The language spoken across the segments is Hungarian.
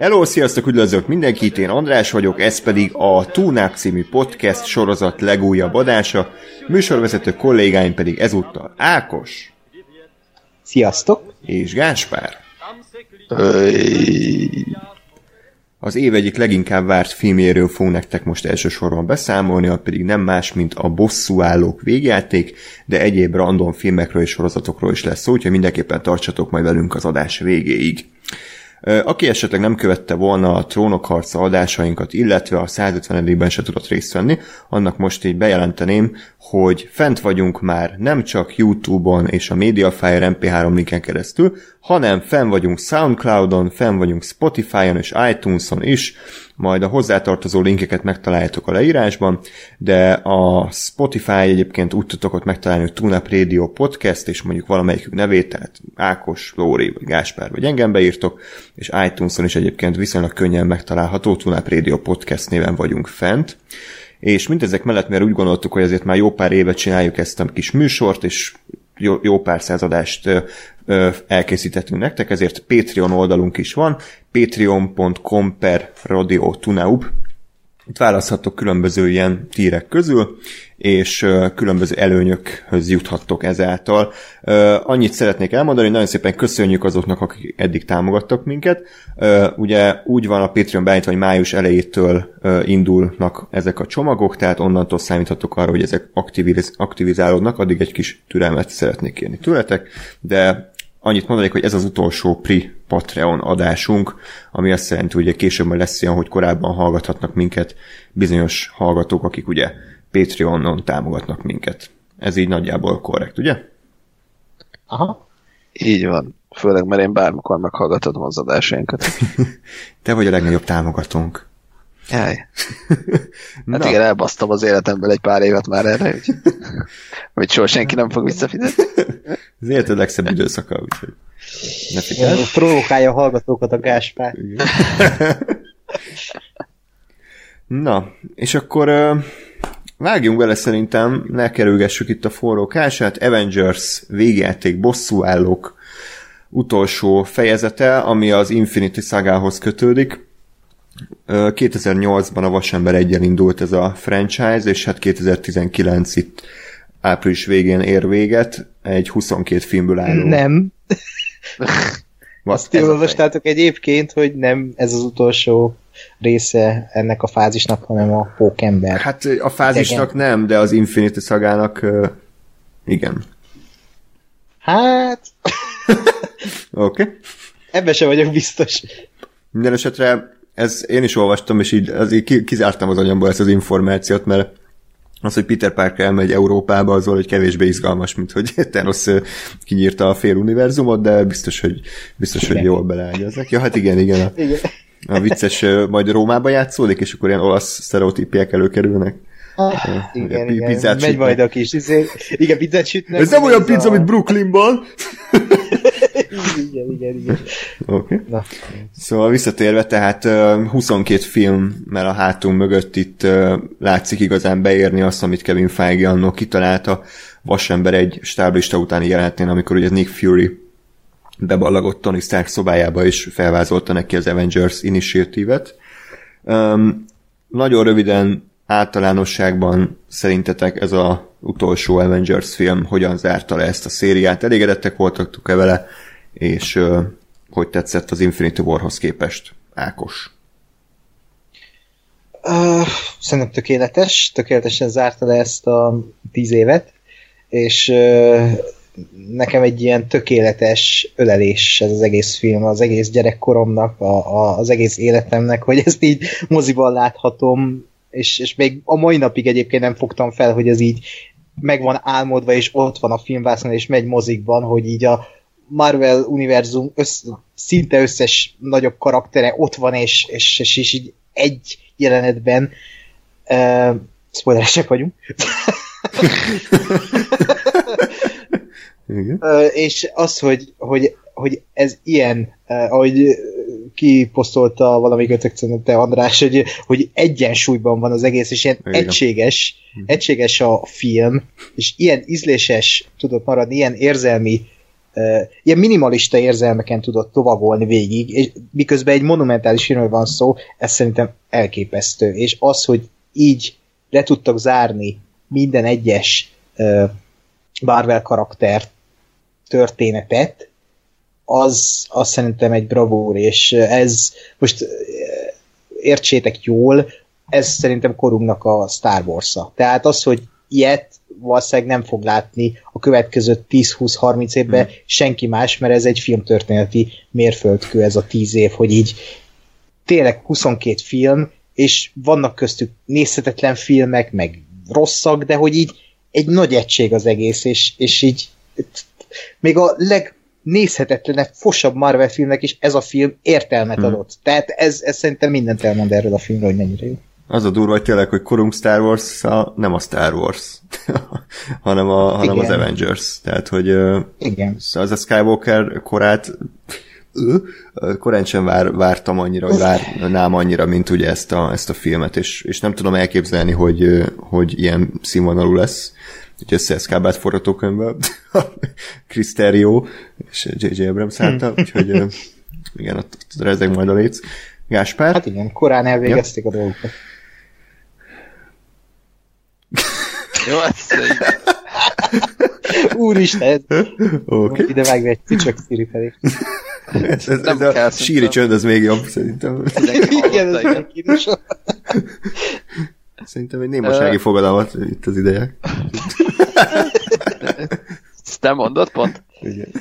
Hello, sziasztok, üdvözlök mindenkit, én András vagyok, ez pedig a Túnák című podcast sorozat legújabb adása, műsorvezető kollégáim pedig ezúttal Ákos Sziasztok! és Gáspár. Az év egyik leginkább várt filmjéről fogunk nektek most elsősorban beszámolni, az pedig nem más, mint a Bosszúállók végjáték, de egyéb random filmekről és sorozatokról is lesz szó, úgyhogy mindenképpen tartsatok majd velünk az adás végéig. Aki esetleg nem követte volna a Trónok harca adásainkat, illetve a 150-ben se tudott részt venni, annak most így bejelenteném, hogy fent vagyunk már nem csak YouTube-on és a Mediafire MP3 linken keresztül, hanem fenn vagyunk Soundcloud-on, fenn vagyunk Spotify-on és iTunes-on is, majd a hozzátartozó linkeket megtaláljátok a leírásban, de a Spotify egyébként úgy tudtok ott megtalálni, hogy Tunap Radio Podcast, és mondjuk valamelyikük nevét, tehát Ákos, Lóri, vagy Gáspár, vagy engem beírtok, és iTunes-on is egyébként viszonylag könnyen megtalálható, Tunap Radio Podcast néven vagyunk fent. És mindezek mellett, mert úgy gondoltuk, hogy azért már jó pár évet csináljuk ezt a kis műsort, és jó, jó pár századást elkészítettünk nektek, ezért Patreon oldalunk is van, patreon.com per Radio Tunaub. Itt választhatok különböző ilyen tírek közül, és különböző előnyökhöz juthattok ezáltal. Annyit szeretnék elmondani, hogy nagyon szépen köszönjük azoknak, akik eddig támogattak minket. Ugye úgy van a Patreon beállítva, hogy május elejétől indulnak ezek a csomagok, tehát onnantól számíthatok arra, hogy ezek aktiviz- aktivizálódnak, addig egy kis türelmet szeretnék kérni tőletek, de annyit mondanék, hogy ez az utolsó Pri Patreon adásunk, ami azt jelenti, hogy később majd lesz olyan, hogy korábban hallgathatnak minket bizonyos hallgatók, akik ugye Patreonon támogatnak minket. Ez így nagyjából korrekt, ugye? Aha. Így van. Főleg, mert én bármikor meghallgathatom az adásainkat. Te vagy a legnagyobb támogatónk. Jaj. Hát igen, elbasztam az életemből egy pár évet már erre, úgyhogy hogy soha senki nem fog visszafizetni. Az életed legszebb időszaka, úgyhogy ne figyelj. Provokálja a hallgatókat a Gáspár. Na, és akkor vágjunk bele szerintem, ne kerülgessük itt a forró kását, Avengers végjáték bosszúállók utolsó fejezete, ami az Infinity szagához kötődik. Ö, 2008-ban a Vasember egyen indult ez a franchise, és hát 2019 itt április végén ér véget, egy 22 filmből álló. Nem. Azt Ti olvastátok egyébként, hogy nem ez az utolsó része ennek a fázisnak, hanem a pókember. Hát a fázisnak nem, de az Infinity szagának igen. Hát, Oké. Okay. ebben sem vagyok biztos. Minden esetre ez én is olvastam, és így, az, így ki- kizártam az anyamból ezt az információt, mert az, hogy Peter Parker elmegy Európába, az hogy kevésbé izgalmas, mint hogy Thanos kinyírta a fél univerzumot, de biztos, hogy, biztos, hogy Igen. jól beleágyaznak. Ja, hát igen, igen. A, Igen. a vicces majd Rómába játszódik, és akkor ilyen olasz sztereotípiák előkerülnek. Ah, igen, igen. Megy majd a kis, izé, igen, pizzát sütnek. Ez nem olyan pizza, a... mint Brooklynban! Igen, igen, igen. Oké. Okay. Na, Szóval visszatérve, tehát ö, 22 filmmel a hátunk mögött itt látszik igazán beérni azt, amit Kevin Feige annó kitalálta Vasember egy stáblista utáni jelentén, amikor ugye Nick Fury beballagott Tony Stark szobájába és felvázolta neki az Avengers Initiative-et. Um, nagyon röviden általánosságban szerintetek ez a utolsó Avengers film hogyan zárta le ezt a szériát? Elégedettek voltak-e vele, és hogy tetszett az Infinity Warhoz képest? Ákos. Uh, szerintem tökéletes, tökéletesen zárta le ezt a tíz évet, és uh, nekem egy ilyen tökéletes ölelés ez az egész film, az egész gyerekkoromnak, a, a, az egész életemnek, hogy ezt így moziban láthatom, és, és még a mai napig egyébként nem fogtam fel, hogy ez így meg van álmodva, és ott van a filmvászon, és megy mozikban, hogy így a Marvel univerzum össz, szinte összes nagyobb karaktere ott van, és, és, és, és így egy jelenetben uh, spoileresek vagyunk. Igen. És az, hogy, hogy, hogy ez ilyen, ahogy kiposztolta valami te András, hogy, hogy egyensúlyban van az egész, és ilyen Igen. egységes, hm. egységes a film, és ilyen ízléses tudott maradni, ilyen érzelmi uh, ilyen minimalista érzelmeken tudott tovavolni végig, és miközben egy monumentális filmről van szó, ez szerintem elképesztő. És az, hogy így le tudtak zárni minden egyes uh, Marvel karakter történetet, az, az szerintem egy bravúr, és ez most értsétek jól, ez szerintem korunknak a Star Wars-a. Tehát az, hogy ilyet valószínűleg nem fog látni a következő 10-20-30 évben hmm. senki más, mert ez egy filmtörténeti mérföldkő ez a 10 év, hogy így tényleg 22 film, és vannak köztük nézhetetlen filmek, meg rosszak, de hogy így egy nagy egység az egész, és, és így még a leg nézhetetlenebb, fosabb Marvel filmnek is ez a film értelmet hmm. adott. Tehát ez, ez szerintem mindent elmond erről a filmről, hogy mennyire jó. Az a durva, hogy tényleg, hogy korunk Star Wars a, nem a Star Wars, hanem, a, hanem az Avengers. Tehát, hogy Igen. az a Skywalker korát korán sem vár, vártam annyira, vagy várnám annyira, mint ugye ezt a, ezt a filmet, és, és nem tudom elképzelni, hogy, hogy ilyen színvonalú lesz egy összeeszkábált forgatókönyvbe, Chris Terrio és J.J. Abrams által, hmm. úgyhogy igen, ott, ott rezeg majd a léc. Gáspár? Hát igen, korán elvégezték ja. a dolgokat. Jó, ez Úristen! Okay. Ide vágni egy pücsök Siri felé. ez, ez, ez a síri csönd, az még jobb, szerintem. Igen, ez Szerintem egy némasági uh, fogadalmat itt az ideje. Ezt te mondod pont? Igen.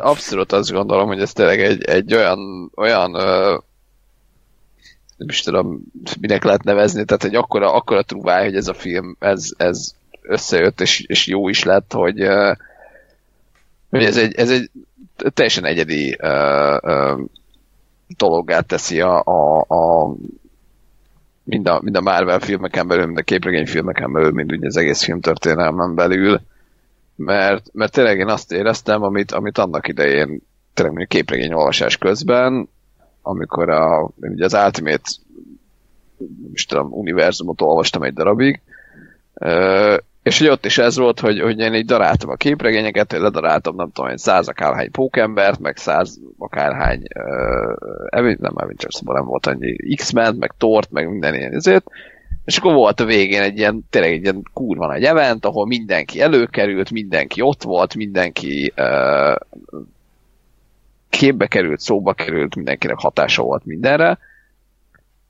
Abszolút azt gondolom, hogy ez tényleg egy, egy olyan, olyan nem is tudom, minek lehet nevezni, tehát egy akkora, akkora trúváj, hogy ez a film, ez, ez összejött, és, és jó is lett, hogy, hogy ez, egy, ez egy teljesen egyedi uh, dologgá teszi a, a, a mind, a, mind a Marvel filmeken belül, mind a képregény filmeken belül, mind ugye az egész filmtörténelmen belül, mert, mert tényleg én azt éreztem, amit, amit annak idején tényleg mondjuk képregény olvasás közben, amikor a, ugye az Ultimate is tudom, univerzumot olvastam egy darabig, és hogy ott is ez volt, hogy, hogy én így daráltam a képregényeket, hogy ledaráltam, nem tudom, egy száz akárhány pókembert, meg száz akárhány uh, nem Avengers, nem volt annyi X-Men, meg Tort, meg minden ilyen ezért, és akkor volt a végén egy ilyen, tényleg egy ilyen kurva nagy event, ahol mindenki előkerült, mindenki ott volt, mindenki uh, képbe került, szóba került, mindenkinek hatása volt mindenre,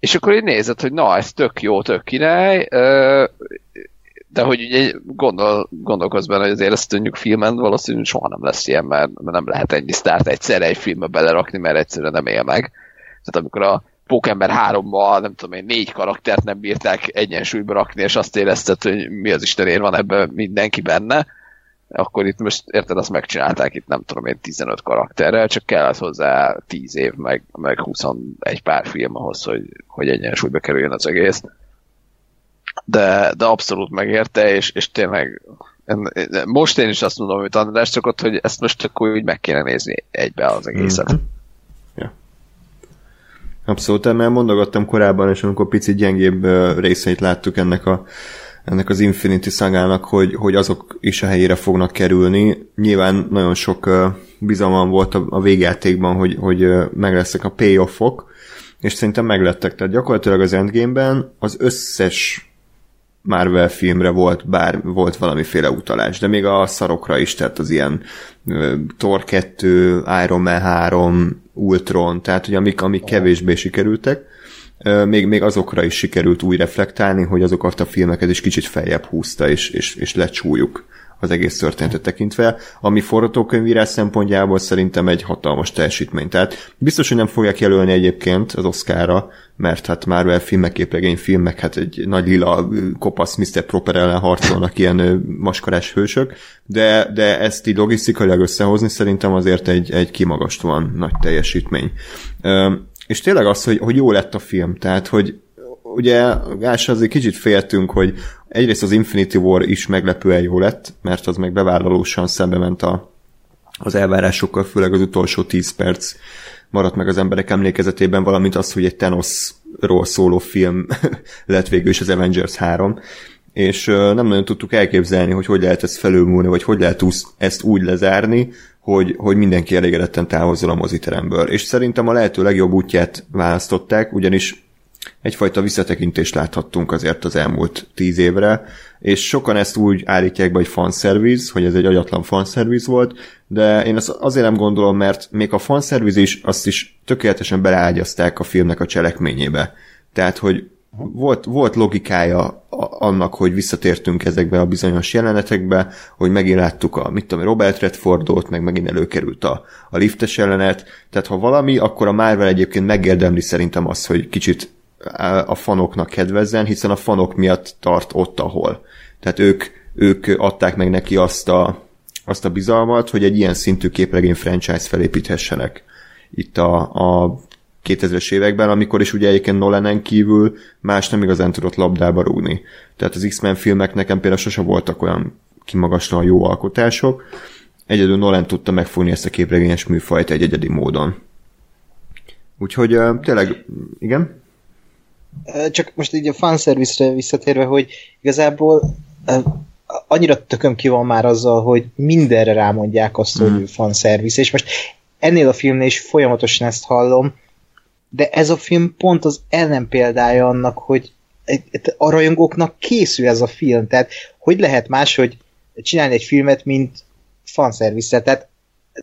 és akkor így nézett, hogy na, ez tök jó, tök király, de hogy ugye gondol, gondolkozz benne, hogy azért ezt tudjuk filmen valószínűleg soha nem lesz ilyen, mert, nem lehet ennyi sztárt egyszerre egy filmbe belerakni, mert egyszerűen nem él meg. Tehát amikor a Pókember 3-mal, nem tudom én, négy karaktert nem bírták egyensúlyba rakni, és azt érezted, hogy mi az Istenért van ebben mindenki benne, akkor itt most érted, azt megcsinálták itt nem tudom én 15 karakterrel, csak kellett hozzá 10 év, meg, meg 21 pár film ahhoz, hogy, hogy egyensúlyba kerüljön az egész de, de abszolút megérte, és, és tényleg most én is azt mondom, hogy András, csak ott, hogy ezt most akkor úgy meg kéne nézni egybe az egészet. Mm. Ja. Abszolút, mert mondogattam korábban, és amikor picit gyengébb részeit láttuk ennek a ennek az Infinity szagának, hogy, hogy azok is a helyére fognak kerülni. Nyilván nagyon sok bizalmam volt a, a végjátékban, hogy, hogy meg lesznek a payoffok, és szerintem meglettek. Tehát gyakorlatilag az Endgame-ben az összes Marvel filmre volt, bár volt valamiféle utalás, de még a szarokra is, tehát az ilyen uh, Thor 2, Iron Man 3, Ultron, tehát hogy amik, amik kevésbé sikerültek, még, még azokra is sikerült új reflektálni, hogy azokat a filmeket is kicsit feljebb húzta, és, és, és lecsúlyuk az egész történetet tekintve, ami forgatókönyvírás szempontjából szerintem egy hatalmas teljesítmény. Tehát biztos, hogy nem fogják jelölni egyébként az Oscarra, mert hát Marvel filmek, képregény filmek, hát egy nagy lila kopasz Mr. Proper ellen harcolnak ilyen maskarás hősök, de, de ezt így logisztikailag összehozni szerintem azért egy, egy kimagaslóan nagy teljesítmény. És tényleg az, hogy, hogy jó lett a film, tehát hogy ugye Gás azért kicsit féltünk, hogy egyrészt az Infinity War is meglepően jó lett, mert az meg bevállalósan szembe ment a, az elvárásokkal, főleg az utolsó 10 perc maradt meg az emberek emlékezetében, valamint az, hogy egy Thanosról szóló film lett végül is az Avengers 3, és nem nagyon tudtuk elképzelni, hogy hogy lehet ezt felülmúlni, vagy hogy lehet ezt úgy lezárni, hogy, hogy mindenki elégedetten távozzon a moziteremből. És szerintem a lehető legjobb útját választották, ugyanis egyfajta visszatekintést láthattunk azért az elmúlt tíz évre, és sokan ezt úgy állítják be, hogy fanservice, hogy ez egy agyatlan fanservice volt, de én azt azért nem gondolom, mert még a fanservice is, azt is tökéletesen beleágyazták a filmnek a cselekményébe. Tehát, hogy volt, volt logikája annak, hogy visszatértünk ezekbe a bizonyos jelenetekbe, hogy megint láttuk a, mit tudom, Robert Redfordot, meg megint előkerült a, a liftes jelenet, tehát ha valami, akkor a Marvel egyébként megérdemli szerintem azt, hogy kicsit a fanoknak kedvezzen, hiszen a fanok miatt tart ott, ahol. Tehát ők, ők adták meg neki azt a, azt a bizalmat, hogy egy ilyen szintű képregény franchise felépíthessenek itt a, a 2000-es években, amikor is ugye egyébként Nolanen kívül más nem igazán tudott labdába rúgni. Tehát az X-Men filmek nekem például sose voltak olyan kimagaslóan jó alkotások. Egyedül Nolan tudta megfogni ezt a képregényes műfajt egy egyedi módon. Úgyhogy tényleg, igen? Csak most így a fanservice-re visszatérve, hogy igazából annyira tököm ki van már azzal, hogy mindenre rámondják azt, hogy hmm. fanservice, és most ennél a filmnél is folyamatosan ezt hallom, de ez a film pont az ellenpéldája annak, hogy a rajongóknak készül ez a film, tehát hogy lehet más, hogy csinálni egy filmet, mint fanszervisze, tehát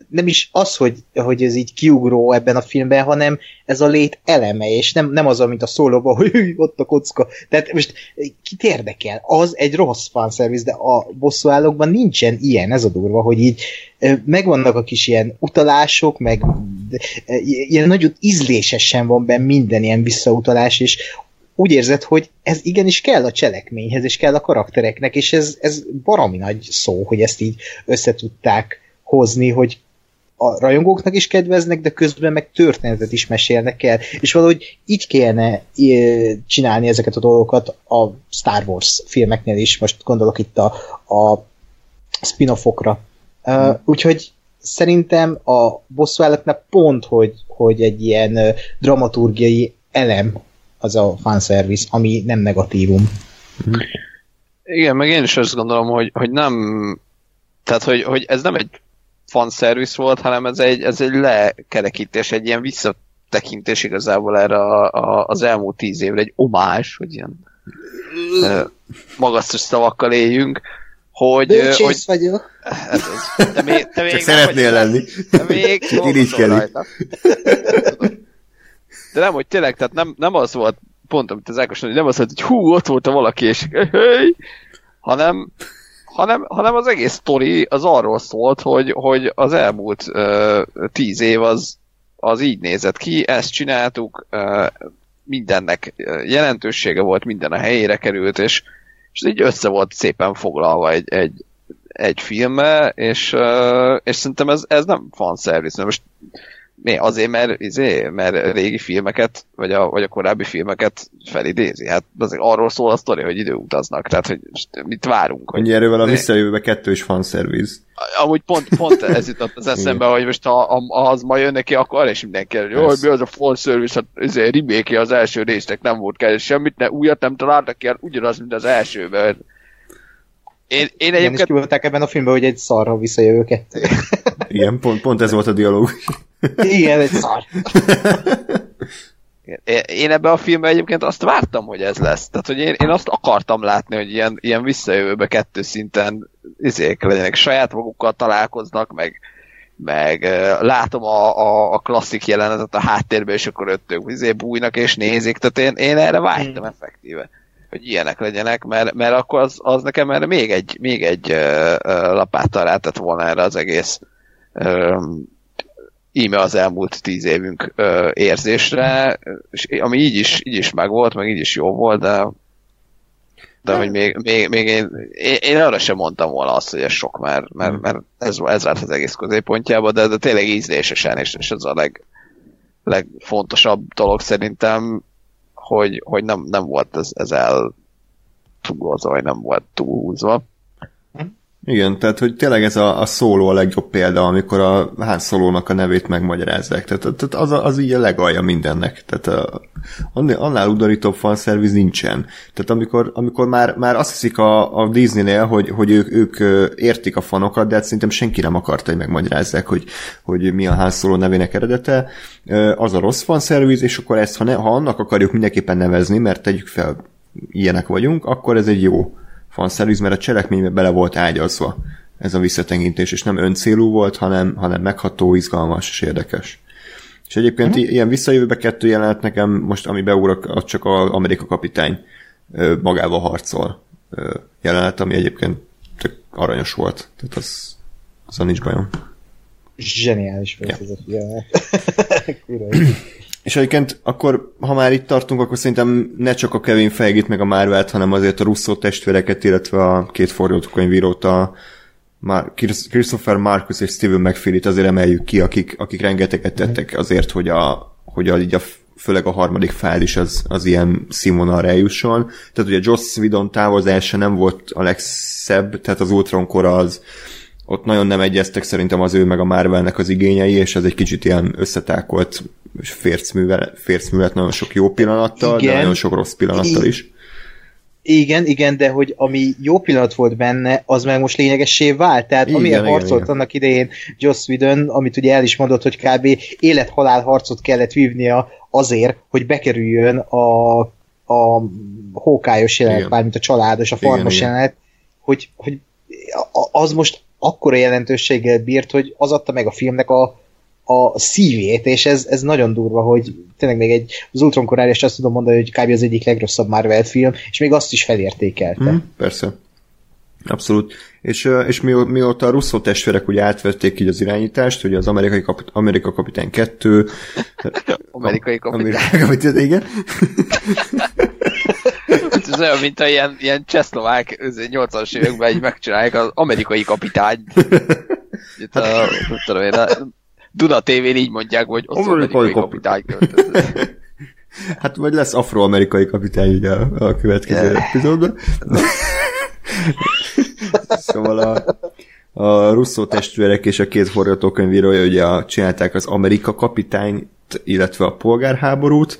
nem is az, hogy, hogy ez így kiugró ebben a filmben, hanem ez a lét eleme, és nem, nem az, mint a szólóban, hogy ott a kocka. Tehát most kit érdekel? Az egy rossz fanszervisz, de a bosszúállókban nincsen ilyen, ez a durva, hogy így megvannak a kis ilyen utalások, meg ilyen nagyon ízlésesen van benne minden ilyen visszautalás, és úgy érzed, hogy ez igenis kell a cselekményhez, és kell a karaktereknek, és ez, ez baromi nagy szó, hogy ezt így összetudták hozni, hogy a rajongóknak is kedveznek, de közben meg történetet is mesélnek el. És valahogy így kellene csinálni ezeket a dolgokat a Star Wars filmeknél is. Most gondolok itt a, a spin-offokra. Uh, úgyhogy szerintem a bosszúállatnál pont, hogy, hogy egy ilyen uh, dramaturgiai elem az a fanservice, ami nem negatívum. Igen, meg én is azt gondolom, hogy, hogy nem tehát, hogy, hogy ez nem egy fanservice volt, hanem ez egy, ez egy lekerekítés, egy ilyen visszatekintés igazából erre a, a, az elmúlt tíz évre, egy omás, hogy ilyen uh, magasztos szavakkal éljünk, hogy... Bölcsész hogy, vagyok. Ez az. Te még, te még Csak szeretnél lenni. Te még Csak irigykedik. De nem, hogy tényleg, tehát nem, nem az volt, pont amit az Ákos hogy nem az volt, hogy hú, ott volt a valaki, és hey, hanem hanem, hanem az egész sztori az arról szólt, hogy, hogy az elmúlt uh, tíz év az, az így nézett ki, ezt csináltuk, uh, mindennek jelentősége volt, minden a helyére került, és, és így össze volt szépen foglalva egy, egy, egy filmbe, és, és szerintem ez, ez nem fanservice, most mi? Azért, mert, izé, mert régi filmeket, vagy a, vagy a korábbi filmeket felidézi. Hát azért arról szól a sztori, hogy időutaznak. Tehát, hogy mit várunk. Hogy erővel a visszajövőbe kettős fanszerviz. Amúgy pont, pont ez jutott az eszembe, hogy most ha, ha az ma jön neki, akkor arra is mindenki jó, hogy mi az a fanservice, hát izé, remake az első résznek nem volt kell, semmit, ne, újat nem találtak ki, hát ugyanaz, mint az elsőben. Én, én egyébként... Igen, és ebben a filmben, hogy egy szarra visszajövő kettő. Igen, pont, pont ez volt a dialógus. Igen, egy szar. Én ebben a filmben egyébként azt vártam, hogy ez lesz. Tehát, hogy én, én azt akartam látni, hogy ilyen, ilyen visszajövőbe kettő szinten izék legyenek, saját magukkal találkoznak, meg, meg látom a, a, a klasszik jelenetet a háttérben, és akkor öttök izé bújnak és nézik. Tehát én, én erre vágytam hmm. effektíve hogy ilyenek legyenek, mert, mert akkor az, az nekem erre még egy, még egy uh, lapáttal rátett volna erre az egész íme az elmúlt tíz évünk érzésre, és ami így is, így is megvolt, meg így is jó volt, de de hogy még, még, még én, én, én arra sem mondtam volna azt, hogy ez sok, mert, mert, hmm. mert ez, ez vált az egész középpontjába, de, de tényleg ízlésesen, és, és ez a leg, legfontosabb dolog szerintem, hogy, hogy nem, nem volt ez, ez el túlozva, vagy nem volt túlhúzva. Igen, tehát hogy tényleg ez a, a szóló a legjobb példa, amikor a Han szólónak a nevét megmagyarázzák. Tehát, tehát az, az így a legalja mindennek. Tehát a, annál udarítóbb fanszerviz nincsen. Tehát amikor, amikor már, már azt hiszik a, a Disney-nél, hogy, hogy ők, ők értik a fanokat, de hát szerintem senki nem akarta, hogy megmagyarázzák, hogy, hogy mi a Han szóló nevének eredete. Az a rossz fanszerviz, és akkor ezt, ha, ne, ha annak akarjuk mindenképpen nevezni, mert tegyük fel, ilyenek vagyunk, akkor ez egy jó fanszerviz, mert a cselekménybe bele volt ágyazva ez a visszatekintés, és nem öncélú volt, hanem, hanem megható, izgalmas és érdekes. És egyébként uh-huh. ilyen visszajövőbe kettő jelenet nekem most, ami beúrak, az csak az Amerika kapitány magával harcol jelenet, ami egyébként tök aranyos volt. Tehát az, az nincs bajom. Zseniális volt ja. ez a jelenet. És egyébként akkor, ha már itt tartunk, akkor szerintem ne csak a Kevin Feige meg a Marvelt, hanem azért a Russo testvéreket, illetve a két forgatókönyvírót, a Mar- Christopher Marcus és Steven McPhillit azért emeljük ki, akik, akik rengeteget tettek azért, hogy a, hogy a, így a főleg a harmadik fájl is az, az ilyen színvonalra eljusson. Tehát ugye Joss Whedon távozása nem volt a legszebb, tehát az Ultron kora az, ott nagyon nem egyeztek szerintem az ő meg a Marvelnek az igényei, és ez egy kicsit ilyen összetákolt fércművel, fércművet nagyon sok jó pillanattal, igen, de nagyon sok rossz pillanattal is. Igen, igen, de hogy ami jó pillanat volt benne, az meg most lényegessé vált. Tehát igen, amilyen igen, harcolt igen. annak idején Joss Whedon, amit ugye el is mondott, hogy kb. élet-halál harcot kellett vívnia azért, hogy bekerüljön a, a hókályos jelenet, mármint a családos, a farmos igen, jelenet, igen. hogy, hogy az most akkora jelentőséggel bírt, hogy az adta meg a filmnek a, a szívét, és ez, ez nagyon durva, hogy tényleg még egy, az Ultron korára azt tudom mondani, hogy kb. az egyik legrosszabb Marvel film, és még azt is felértékelte. Hmm, persze. Abszolút. És, és mi, mióta a Russo testvérek ugye átvették így az irányítást, ugye az amerikai kapit, Amerika kapitány 2 amerikai kapitány. Amerikai kapitány, igen. ez olyan, mint a ilyen, ilyen csehszlovák 80-as években így megcsinálják az amerikai kapitány. Itt a, tudom én, a Duna TV-n így mondják, hogy amerikai, kapitány. Hát vagy lesz afroamerikai kapitány ugye a, a következő epizódban. szóval a, a Russo testvérek és a két forgatókönyvírója ugye csinálták az Amerika kapitányt, illetve a polgárháborút,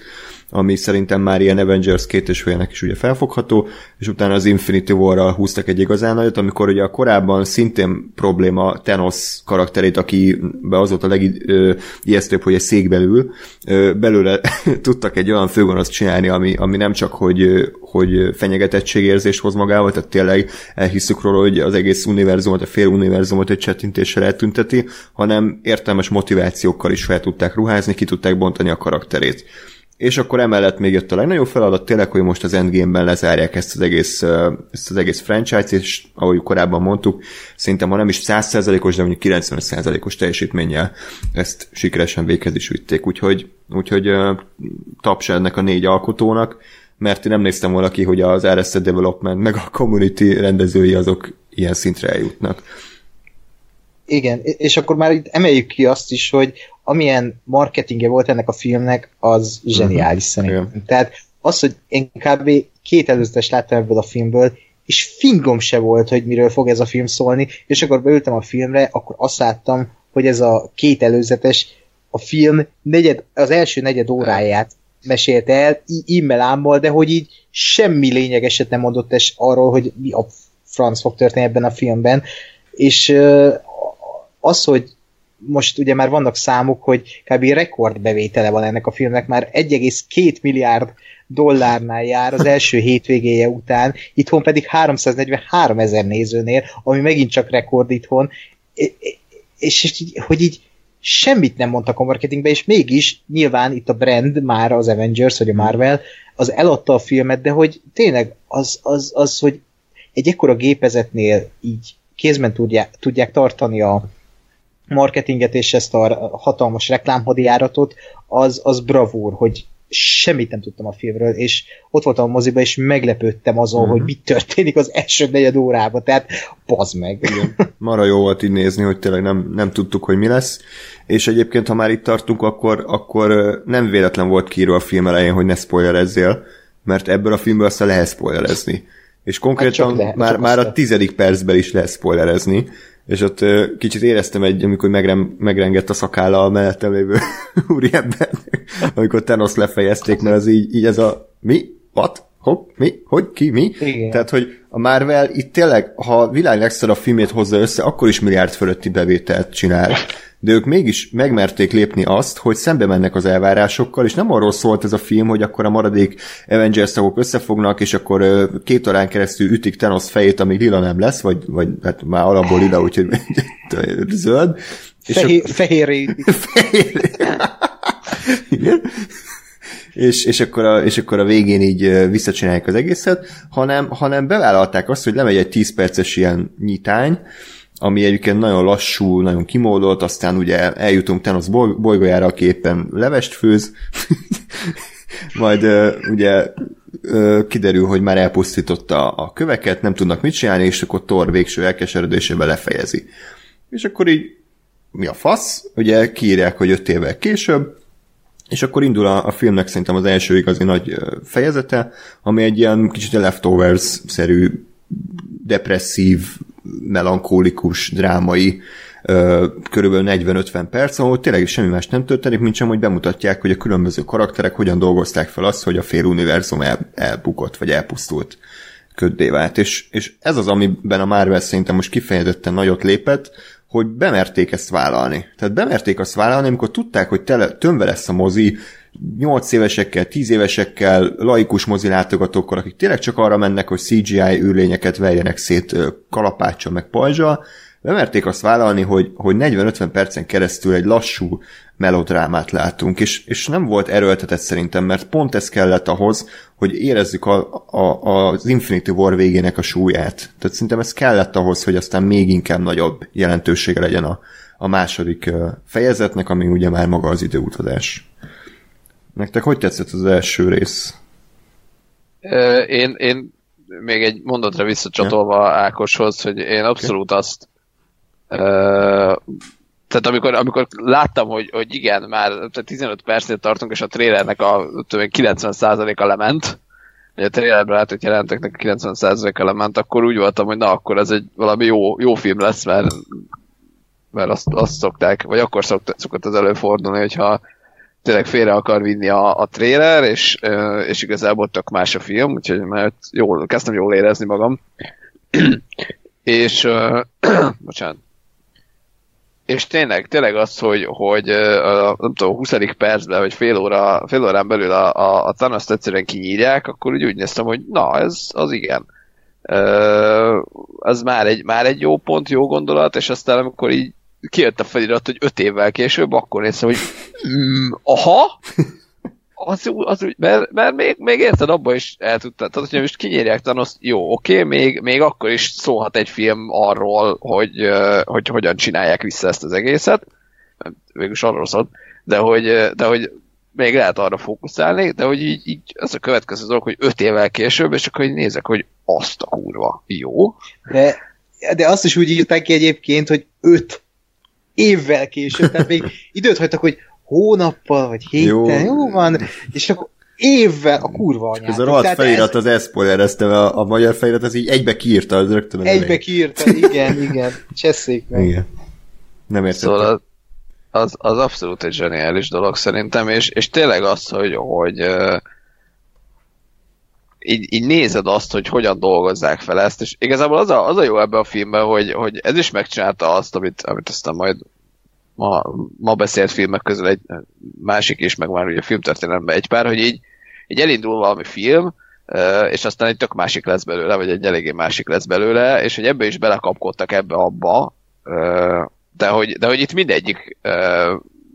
ami szerintem már ilyen Avengers két és félnek is ugye felfogható, és utána az Infinity War-ral húztak egy igazán nagyot, amikor ugye a korábban szintén probléma Thanos karakterét, aki be az volt a legijesztőbb, hogy egy székbelül, belőle tudtak egy olyan főgonoszt csinálni, ami, ami nem csak, hogy, hogy fenyegetettségérzést hoz magával, tehát tényleg elhiszük róla, hogy az egész univerzumot, a fél univerzumot egy csettintéssel eltünteti, hanem értelmes motivációkkal is fel tudták ruházni, ki tudták bontani a karakterét és akkor emellett még jött a legnagyobb feladat, tényleg, hogy most az Endgame-ben lezárják ezt az egész, ezt az egész franchise-t, és ahogy korábban mondtuk, szerintem ha nem is 100%-os, de mondjuk 90%-os teljesítménnyel ezt sikeresen véghez is vitték, úgyhogy, úgyhogy taps ennek a négy alkotónak, mert én nem néztem volna ki, hogy az Arrested Development meg a community rendezői azok ilyen szintre eljutnak. Igen, és akkor már itt emeljük ki azt is, hogy amilyen marketingje volt ennek a filmnek, az zseniális uh-huh. szerintem. Igen. Tehát az, hogy én kb. két előzetes láttam ebből a filmből, és fingom se volt, hogy miről fog ez a film szólni, és akkor beültem a filmre, akkor azt láttam, hogy ez a két előzetes, a film negyed, az első negyed óráját mesélte el, immel ámmal, de hogy így semmi lényegeset nem mondott es arról, hogy mi a franc fog történni ebben a filmben, és az, hogy most ugye már vannak számok, hogy kb. rekordbevétele van ennek a filmnek, már 1,2 milliárd dollárnál jár az első hétvégéje után, itthon pedig 343 ezer nézőnél, ami megint csak rekord itthon, és, és hogy így semmit nem mondtak a marketingbe, és mégis nyilván itt a brand, már az Avengers, vagy a Marvel, az eladta a filmet, de hogy tényleg az, az, az hogy egy ekkora gépezetnél így kézben tudják, tudják tartani a, marketinget és ezt a hatalmas reklámhadijáratot, az, az bravúr, hogy semmit nem tudtam a filmről, és ott voltam a moziba, és meglepődtem azon, uh-huh. hogy mit történik az első negyed órában, tehát bazd meg. Igen. Mara jó volt így nézni, hogy tényleg nem, nem tudtuk, hogy mi lesz, és egyébként, ha már itt tartunk, akkor, akkor nem véletlen volt kiírva a film elején, hogy ne spoilerezzél, mert ebből a filmből aztán lehet spoilerezni. És konkrétan Hát lehet, már, már a tizedik percben is lehet spoilerezni, és ott kicsit éreztem egy, amikor megrem, megrengett a szakálla a mellettem lévő úriember, amikor Thanos lefejezték, mert az így, így ez a mi? What? Hopp? Mi? Hogy? Ki? Mi? Igen. Tehát, hogy a Marvel itt tényleg, ha a világ legszarabb filmét hozza össze, akkor is milliárd fölötti bevételt csinál, de ők mégis megmerték lépni azt, hogy szembe mennek az elvárásokkal, és nem arról szólt ez a film, hogy akkor a maradék Avengers tagok összefognak, és akkor két órán keresztül ütik Thanos fejét, amíg lila nem lesz, vagy, vagy hát már alapból lila, úgyhogy zöld. És Fehér, fehér Fehér. Igen. És, és, akkor a, és akkor a végén így visszacsinálják az egészet, hanem, hanem bevállalták azt, hogy lemegy egy 10 perces ilyen nyitány, ami egyébként nagyon lassú, nagyon kimódolt, aztán ugye eljutunk Thanos boly- bolygójára, aki éppen levest főz, majd ugye kiderül, hogy már elpusztította a köveket, nem tudnak mit csinálni, és akkor Thor végső elkeseredésébe lefejezi. És akkor így mi a fasz, ugye kiírják, hogy öt évvel később, és akkor indul a, a filmnek szerintem az első igazi nagy fejezete, ami egy ilyen kicsit leftovers-szerű, depresszív, melankólikus, drámai, körülbelül 40-50 perc, ahol tényleg semmi más nem történik, mint sem, hogy bemutatják, hogy a különböző karakterek hogyan dolgozták fel azt, hogy a fél univerzum el, elbukott, vagy elpusztult köddé vált. És, és ez az, amiben a Marvel szerintem most kifejezetten nagyot lépett, hogy bemerték ezt vállalni. Tehát bemerték azt vállalni, amikor tudták, hogy tele, tömve lesz a mozi, 8 évesekkel, 10 évesekkel, laikus mozi látogatókkal, akik tényleg csak arra mennek, hogy CGI űrlényeket verjenek szét kalapáccsal meg pajzsal, bemerték azt vállalni, hogy, hogy 40-50 percen keresztül egy lassú melodrámát látunk, és, és nem volt erőltetett szerintem, mert pont ez kellett ahhoz, hogy érezzük a, a, az Infinity War végének a súlyát. Tehát szerintem ez kellett ahhoz, hogy aztán még inkább nagyobb jelentősége legyen a, a második fejezetnek, ami ugye már maga az időutazás. Nektek hogy tetszett az első rész? Én, én még egy mondatra visszacsatolva Ákoshoz, hogy én abszolút azt ö, tehát amikor, amikor láttam, hogy, hogy igen, már tehát 15 percnél tartunk, és a trailernek a tudom én, 90%-a lement, hogy a trailerben lehet, hogy jelenteknek a 90%-a lement, akkor úgy voltam, hogy na, akkor ez egy valami jó, jó film lesz, mert, mert azt, azt szokták, vagy akkor szokt, szokott az előfordulni, hogyha tényleg félre akar vinni a, a trailer, és, és igazából tök más a film, úgyhogy már jól, kezdtem jól érezni magam. és, bocsánat, és tényleg, tényleg az, hogy, hogy a, nem tudom, 20. percben, vagy fél, óra, fél órán belül a, a, a thanos egyszerűen kinyírják, akkor úgy, úgy néztem, hogy na, ez az igen. Ö, az már egy, már egy jó pont, jó gondolat, és aztán amikor így kijött a felirat, hogy öt évvel később, akkor néztem, hogy mm, aha, az, az mert, mert még, még érted, abban is el tudtad, tehát hogyha most kinyírják Thanos, jó, oké, még, még akkor is szólhat egy film arról, hogy, hogy hogyan csinálják vissza ezt az egészet, végülis arról szólt, de hogy, de hogy még lehet arra fókuszálni, de hogy így, így az a következő dolog, hogy öt évvel később, és akkor így nézek, hogy azt a kurva, jó, De, de azt is úgy írták ki egyébként, hogy öt évvel később, tehát még időt hagytak, hogy hónappal, vagy héten, Jó. jó, van, és akkor évvel a kurva anyát. Ez a rohadt felirat az elszpoilerezte, a, a magyar felirat, ez így egybe kiírta, az rögtön az Egybe elején. kiírta, igen, igen, csesszék meg. Igen. Nem értettem. Szóval az, az, az abszolút egy zseniális dolog szerintem, és, és tényleg az, hogy, hogy uh, így, így nézed azt, hogy hogyan dolgozzák fel ezt, és igazából az a, az a jó ebben a filmben, hogy, hogy ez is megcsinálta azt, amit, amit aztán majd ma, ma beszélt filmek közül egy másik is, meg már ugye filmtörténelemben egy pár, hogy így, így elindul valami film, és aztán egy tök másik lesz belőle, vagy egy eléggé másik lesz belőle, és hogy ebbe is belekapkodtak ebbe-abba, ö, de hogy, de hogy itt mindegyik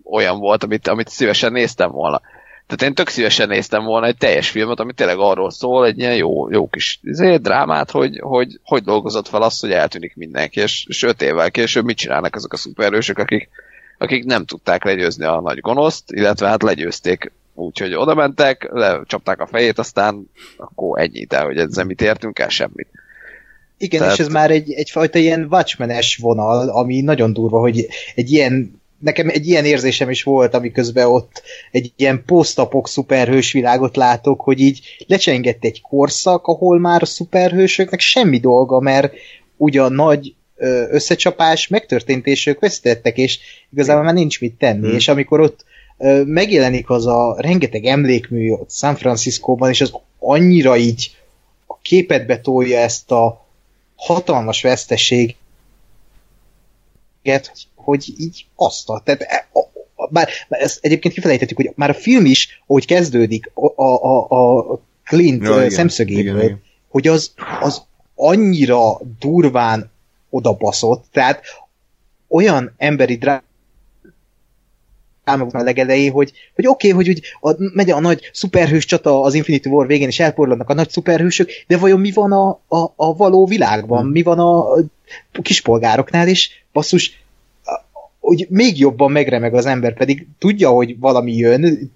olyan volt, amit, amit szívesen néztem volna. Tehát én tök szívesen néztem volna egy teljes filmet, ami tényleg arról szól, egy ilyen jó, jó kis izé, drámát, hogy, hogy hogy dolgozott fel azt, hogy eltűnik mindenki, és, és öt évvel később mit csinálnak azok a szuperősök, akik, akik nem tudták legyőzni a nagy gonoszt, illetve hát legyőzték úgyhogy oda mentek, lecsapták a fejét, aztán akkor ennyit el, hogy ezzel mit értünk el, semmit. Igen, Tehát- és ez már egy, egyfajta ilyen watchman vonal, ami nagyon durva, hogy egy ilyen nekem egy ilyen érzésem is volt, amiközben ott egy ilyen posztapok szuperhős világot látok, hogy így lecsengett egy korszak, ahol már a szuperhősöknek semmi dolga, mert ugye a nagy összecsapás megtörtént, és ők veszítettek, és igazából már nincs mit tenni, hmm. és amikor ott megjelenik az a rengeteg emlékmű ott San Franciscóban, és az annyira így a képetbe tolja ezt a hatalmas vesztességet, hogy így azt a, tehát e, a, a, bár, bár ezt egyébként kifelejtettük, hogy már a film is, ahogy kezdődik a, a, a Clint ja, igen, szemszögéből, igen, igen. hogy az, az annyira durván odabaszott, tehát olyan emberi dráma a legelejé, hogy, hogy oké, okay, hogy úgy a, megy a nagy szuperhős csata az Infinity War végén, és elporladnak a nagy szuperhősök, de vajon mi van a, a, a való világban? Mi van a, a kispolgároknál, és basszus, hogy még jobban megremeg az ember, pedig tudja, hogy valami jön,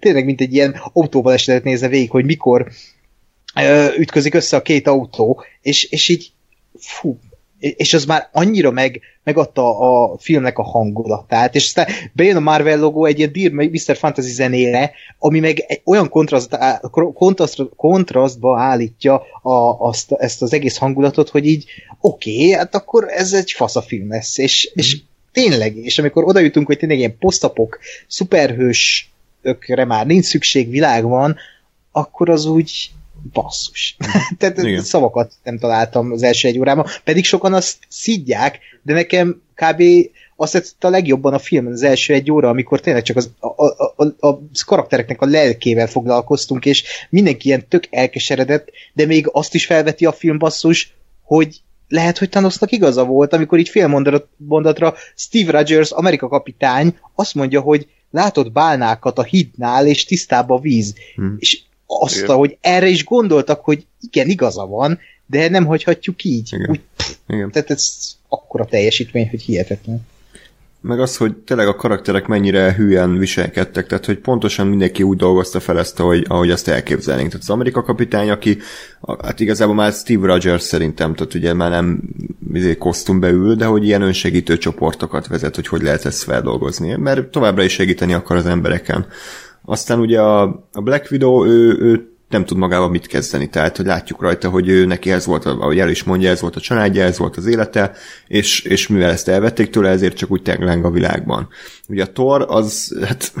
tényleg mint egy ilyen autóval esetet nézze végig, hogy mikor ö, ütközik össze a két autó, és, és így fú, és az már annyira meg, megadta a filmnek a hangulatát, és aztán bejön a Marvel logó egy ilyen Dear Mr. Fantasy zenére, ami meg egy olyan kontraszt, kontraszt, kontrasztba állítja a, azt, ezt az egész hangulatot, hogy így oké, okay, hát akkor ez egy fasz a film lesz, és, mm. és tényleg, és amikor oda jutunk, hogy tényleg ilyen posztapok, szuperhős ökre már nincs szükség, világ van, akkor az úgy basszus. Tehát Igen. szavakat nem találtam az első egy órában, pedig sokan azt szidják, de nekem kb. azt tetszett a legjobban a filmen az első egy óra, amikor tényleg csak az, a, a, a, a karaktereknek a lelkével foglalkoztunk, és mindenki ilyen tök elkeseredett, de még azt is felveti a film basszus, hogy lehet, hogy Thanosnak igaza volt, amikor így fél mondat, mondatra Steve Rogers, Amerika kapitány azt mondja, hogy látod bálnákat a hídnál, és tisztább a víz. Hmm. És azt, igen. hogy erre is gondoltak, hogy igen, igaza van, de nem hagyhatjuk így. Igen. Úgy, pff, igen. Tehát ez akkora teljesítmény, hogy hihetetlen. Meg az, hogy tényleg a karakterek mennyire hülyen viselkedtek, tehát hogy pontosan mindenki úgy dolgozta fel ezt, ahogy, ahogy azt elképzelnénk. Tehát az Amerika kapitány, aki hát igazából már Steve Rogers szerintem, tehát ugye már nem izé, kosztumbe ül, de hogy ilyen önsegítő csoportokat vezet, hogy hogy lehet ezt feldolgozni, mert továbbra is segíteni akar az embereken. Aztán ugye a, a Black Widow, ő, ő nem tud magával mit kezdeni, tehát hogy látjuk rajta, hogy ő neki ez volt, ahogy el is mondja, ez volt a családja, ez volt az élete, és, és mivel ezt elvették tőle, ezért csak úgy tegleng a világban. Ugye a Thor az, hát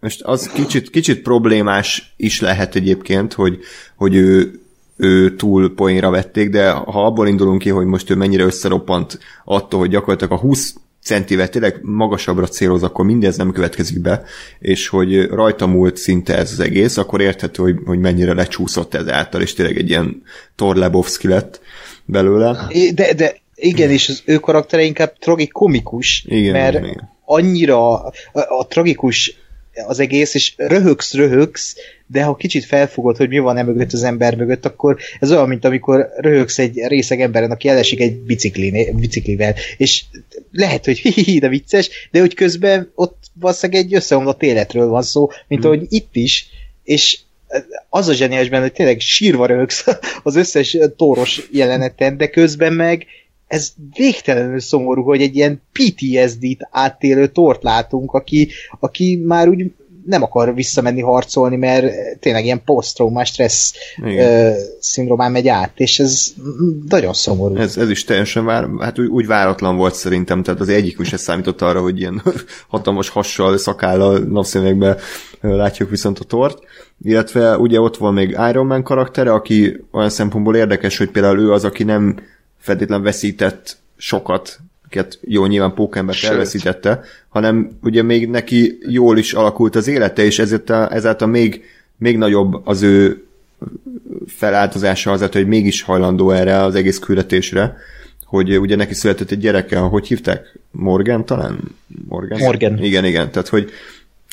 most az kicsit, kicsit problémás is lehet egyébként, hogy, hogy ő, ő túl poénra vették, de ha abból indulunk ki, hogy most ő mennyire összeroppant attól, hogy gyakorlatilag a 20 centivel tényleg magasabbra céloz, akkor mindez nem következik be, és hogy rajta múlt szinte ez az egész, akkor érthető, hogy, hogy mennyire lecsúszott ez által, és tényleg egy ilyen Thor Lebowski lett belőle. De, de igen, és az ő karaktere inkább tragikomikus, igen, mert igen, igen. annyira a, a tragikus az egész, és röhögsz, röhögsz, de ha kicsit felfogod, hogy mi van e mögött az ember mögött, akkor ez olyan, mint amikor röhögsz egy részeg emberen, aki elesik egy bicikli, biciklivel, és lehet, hogy hi, de vicces, de hogy közben ott valószínűleg egy összeomlott életről van szó, mint hmm. ahogy itt is, és az a zseniás benne, hogy tényleg sírva röhögsz az összes tóros jeleneten, de közben meg ez végtelenül szomorú, hogy egy ilyen PTSD-t átélő tort látunk, aki, aki már úgy nem akar visszamenni harcolni, mert tényleg ilyen posztraumás stressz uh, szindrómán megy át, és ez nagyon szomorú. Ez, ez is teljesen vár, hát úgy, úgy váratlan volt szerintem, tehát az egyik is ezt számított arra, hogy ilyen hatalmas hassal, szakállal, napszemekbe látjuk viszont a tort. Illetve ugye ott van még Iron Man karaktere, aki olyan szempontból érdekes, hogy például ő az, aki nem feltétlen veszített sokat, akiket jó, nyilván Pókembert elveszítette, hanem ugye még neki jól is alakult az élete, és ezért a, ezáltal még, még nagyobb az ő feláltozása azért, hogy mégis hajlandó erre az egész küldetésre, hogy ugye neki született egy gyereke, hogy hívták? Morgan talán? Morgan? Morgan. Igen, igen, tehát hogy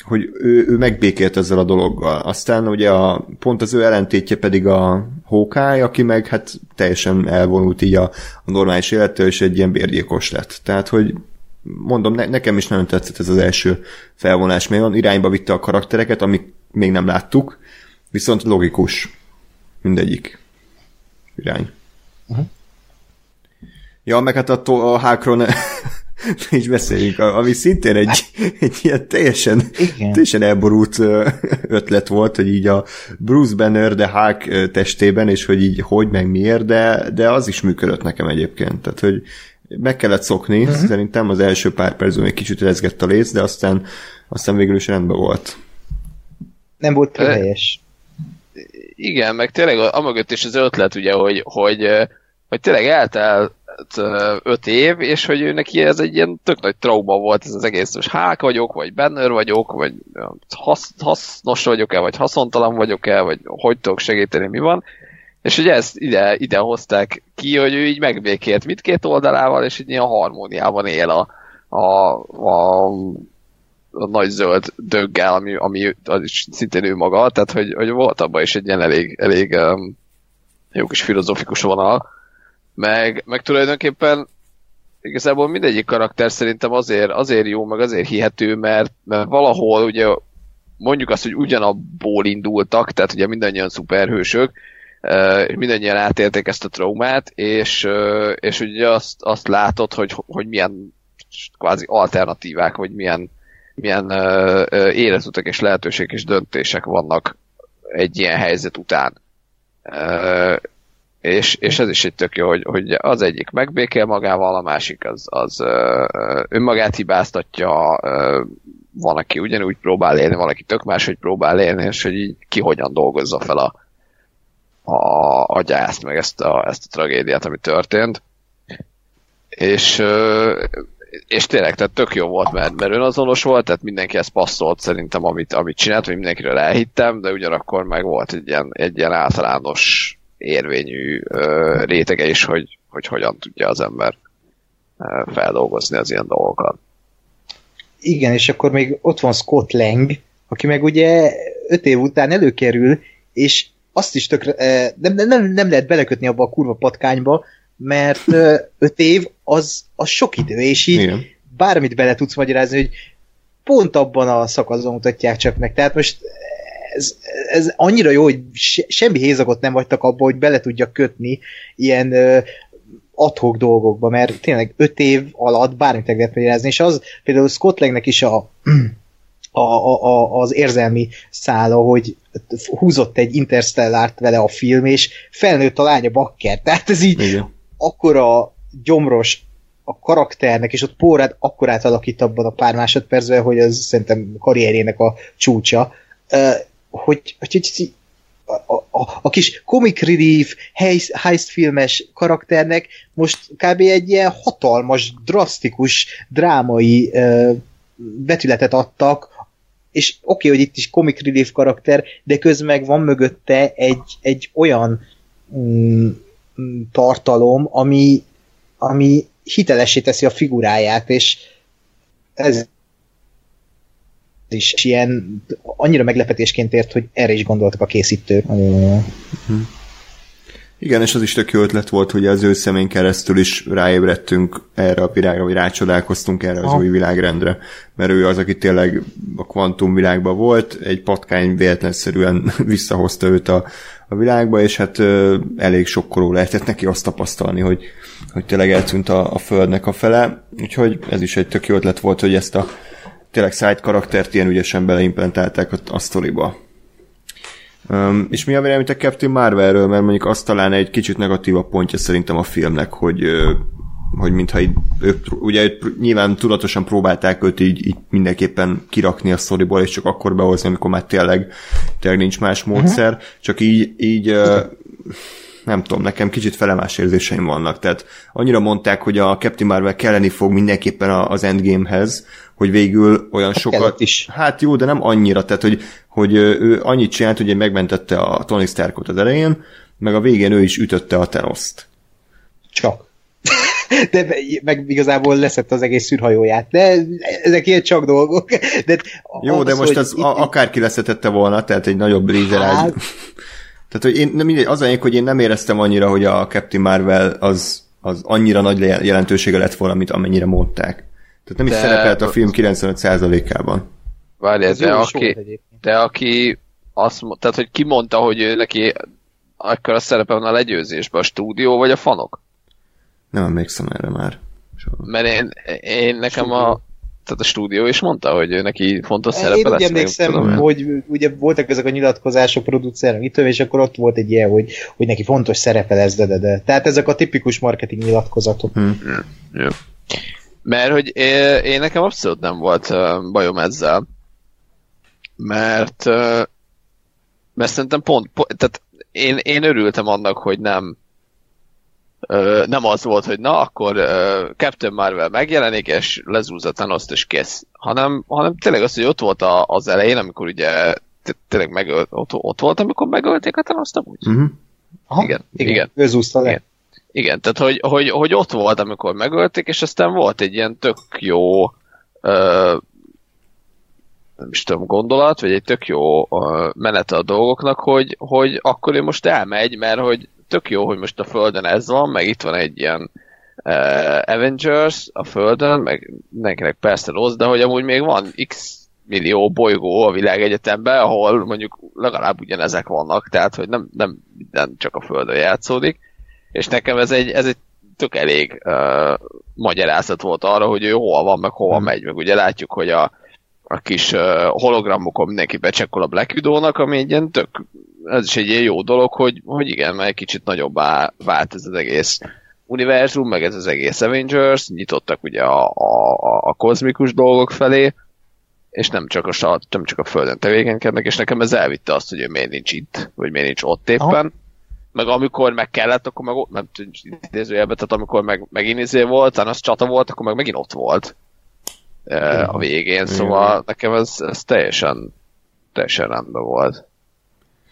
hogy ő, ő megbékélt ezzel a dologgal. Aztán ugye a, pont az ő ellentétje pedig a Hawkeye, aki meg hát teljesen elvonult így a, a normális élettől, és egy ilyen bérgyilkos lett. Tehát, hogy mondom, ne, nekem is nagyon tetszett ez az első felvonás, mert olyan irányba vitte a karaktereket, amik még nem láttuk, viszont logikus mindegyik irány. Uh-huh. Ja, meg hát a, a Hákron is beszéljünk, ami szintén egy, egy ilyen teljesen, Igen. teljesen elborult ötlet volt, hogy így a Bruce Banner de Hulk testében, és hogy így hogy meg miért, de, de az is működött nekem egyébként. Tehát, hogy meg kellett szokni, uh-huh. szerintem az első pár percben egy kicsit rezgett a léc, de aztán, aztán végül is rendben volt. Nem volt túl helyes. Igen, meg tényleg amögött is az ötlet, ugye, hogy, hogy, hogy tényleg eltelt öt év, és hogy ő neki ez egy ilyen tök nagy trauma volt ez az egész, most hák vagyok, vagy Banner vagyok, vagy hasz, hasznos vagyok-e, vagy haszontalan vagyok-e, vagy hogy tudok segíteni, mi van. És ugye ezt ide, ide hozták ki, hogy ő így megbékélt mindkét oldalával, és így ilyen harmóniában él a, a, a, a nagy zöld döggel, ami, ami az is szintén ő maga, tehát hogy, hogy volt abban is egy ilyen elég, elég um, jó kis filozofikus vonal, meg, meg tulajdonképpen igazából mindegyik karakter szerintem azért, azért jó, meg azért hihető, mert, mert valahol ugye mondjuk azt, hogy ugyanabból indultak, tehát ugye mindannyian szuperhősök, és mindannyian átélték ezt a traumát, és, és ugye azt, azt látod, hogy, hogy milyen kvázi alternatívák, vagy milyen, milyen életutak és lehetőségek és döntések vannak egy ilyen helyzet után. És, és ez is egy tök jó, hogy, hogy az egyik megbékél magával, a másik az, az önmagát hibáztatja, ö, van, aki ugyanúgy próbál élni, van, aki tök máshogy próbál élni, és hogy így ki hogyan dolgozza fel a, a, a gyászt, meg ezt a, ezt a tragédiát, ami történt. És, és tényleg, tehát tök jó volt, mert, mert önazonos volt, tehát mindenki ezt passzolt szerintem, amit, amit csinált, vagy mindenkiről elhittem, de ugyanakkor meg volt egy ilyen, egy ilyen általános érvényű ö, rétege is, hogy, hogy hogyan tudja az ember ö, feldolgozni az ilyen dolgokat. Igen, és akkor még ott van Scott Lang, aki meg ugye öt év után előkerül, és azt is tökre, nem, nem, nem, lehet belekötni abba a kurva patkányba, mert öt év az, az sok idő, és így Igen. bármit bele tudsz magyarázni, hogy pont abban a szakaszban mutatják csak meg. Tehát most ez, ez annyira jó, hogy se, semmi hézagot nem vagytak abban, hogy bele tudjak kötni ilyen uh, adhok dolgokba, mert tényleg öt év alatt bármit meg lehet magyarázni, és az például Scott Langnek is a, a, a, a, az érzelmi szála, hogy húzott egy interstellárt vele a film, és felnőtt a lánya bakker. Tehát ez így Igen. akkora gyomros a karakternek, és ott Pórát akkor átalakít abban a pár másodpercben, hogy az szerintem karrierjének a csúcsa, hogy, hogy, hogy a, a, a kis comic relief, heist, filmes karakternek most kb. egy ilyen hatalmas, drasztikus, drámai uh, betületet adtak, és oké, okay, hogy itt is comic relief karakter, de közben van mögötte egy, egy olyan mm, mm, tartalom, ami, ami hitelessé teszi a figuráját, és ez is ilyen annyira meglepetésként ért, hogy erre is gondoltak a készítők. Igen, és az is tök jó ötlet volt, hogy az ő szemén keresztül is ráébredtünk erre a világra, vagy rácsodálkoztunk erre az Aha. új világrendre, mert ő az, aki tényleg a kvantum világban volt, egy patkány véletlenszerűen visszahozta őt a, a világba, és hát ö, elég sokkoló lehetett neki azt tapasztalni, hogy, hogy tényleg eltűnt a, a földnek a fele, úgyhogy ez is egy tök jó ötlet volt, hogy ezt a tényleg side karaktert ilyen ügyesen beleimplementálták a, a sztoriba. Um, és mi a véleményed a Captain Marvelről, mert mondjuk azt talán egy kicsit negatívabb pontja szerintem a filmnek, hogy, hogy mintha így, ők, ugye őt nyilván tudatosan próbálták őt így, így mindenképpen kirakni a sztoriból, és csak akkor behozni, amikor már tényleg, tényleg nincs más módszer, uh-huh. csak így, így ö, nem tudom, nekem kicsit felemás érzéseim vannak. Tehát annyira mondták, hogy a Captain Marvel kelleni fog mindenképpen a- az Endgamehez, hogy végül olyan sokat... kellett is. Hát jó, de nem annyira, tehát hogy, hogy ő annyit csinált, hogy megmentette a Tony Starkot az elején, meg a végén ő is ütötte a Thanos-t. Csak. De meg igazából leszett az egész szűrhajóját. De ezek ilyen csak dolgok. De Jó, az, de most az itt- akárki leszetette volna, tehát egy nagyobb lézer Hát. Tehát, hogy én mindegy, az a lényeg, hogy én nem éreztem annyira, hogy a Captain Marvel az, az annyira nagy le- jelentősége lett volna, mint amennyire mondták. Tehát nem is De- szerepelt a film 95%-ában. Várj, Ez de is aki, de aki azt, tehát hogy ki mondta, hogy ő neki akkor a szerepe van a legyőzésben, a stúdió vagy a fanok? Nem emlékszem erre már. Mert én, én nekem a, tehát a stúdió is mondta, hogy ő neki fontos szerepe Én úgy lesz. emlékszem, tudom én. hogy ugye voltak ezek a nyilatkozások producernek itt, és akkor ott volt egy ilyen, hogy, hogy neki fontos szerepe lesz, de, de, de. Tehát ezek a tipikus marketing nyilatkozatok. Jó. Mert hogy én, én nekem abszolút nem volt bajom ezzel. Mert mert szerintem pont, pont tehát én, én örültem annak, hogy nem nem az volt, hogy na, akkor Captain Marvel megjelenik, és lezúzza Thanos-t, és kész. Hanem, hanem tényleg az, hogy ott volt a, az elején, amikor ugye tényleg megölt, ott, ott volt, amikor megölték a Thanos-t amúgy? Uh-huh. Aha, Igen, igen. igen. Ő zúzta le. Igen. Igen, tehát hogy, hogy, hogy ott volt, amikor megölték, és aztán volt egy ilyen tök jó ö, nem is tudom, gondolat, vagy egy tök jó ö, menete a dolgoknak, hogy, hogy akkor ő most elmegy, mert hogy tök jó, hogy most a Földön ez van, meg itt van egy ilyen ö, Avengers a Földön, meg mindenkinek persze rossz, de hogy amúgy még van x millió bolygó a világegyetemben, ahol mondjuk legalább ugyanezek vannak, tehát hogy nem, nem minden csak a Földön játszódik, és nekem ez egy, ez egy tök elég uh, magyarázat volt arra, hogy ő hol van, meg hova megy, meg ugye látjuk, hogy a, a kis uh, hologramokon mindenki becsekkol a Black Widow-nak, ami egy ilyen tök, ez is egy ilyen jó dolog, hogy, hogy igen, mert egy kicsit nagyobbá vált ez az egész univerzum, meg ez az egész Avengers, nyitottak ugye a, a, a, kozmikus dolgok felé, és nem csak a, nem csak a Földön tevékenykednek, és nekem ez elvitte azt, hogy ő miért nincs itt, vagy miért nincs ott éppen. Aha. Meg amikor meg kellett, akkor meg ott, nem idézőjelben, tehát amikor meg, megint izé volt, az csata volt, akkor meg megint ott volt a végén, szóval nekem ez, ez teljesen teljesen rendben volt.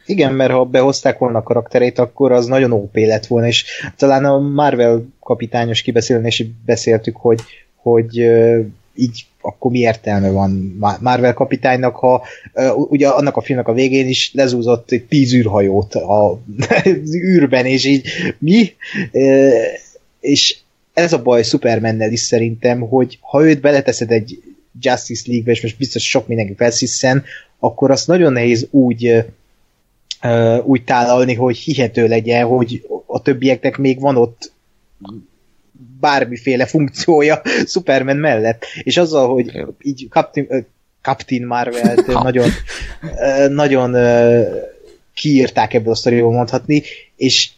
Igen, mert ha behozták volna a karakterét, akkor az nagyon OP lett volna, és talán a Marvel kapitányos kibeszélés is beszéltük, hogy, hogy így akkor mi értelme van Ma- Marvel kapitánynak, ha ugye annak a filmnek a végén is lezúzott egy tíz űrhajót a, az űrben, és így mi? És ez a baj Supermannel is szerintem, hogy ha őt beleteszed egy Justice League-be, és most biztos sok mindenki felsziszen, akkor azt nagyon nehéz úgy úgy tálalni, hogy hihető legyen, hogy a többieknek még van ott bármiféle funkciója Superman mellett. És azzal, hogy így Captain, Captain Marvel-t nagyon, nagyon kiírták ebből a sztoriból mondhatni, és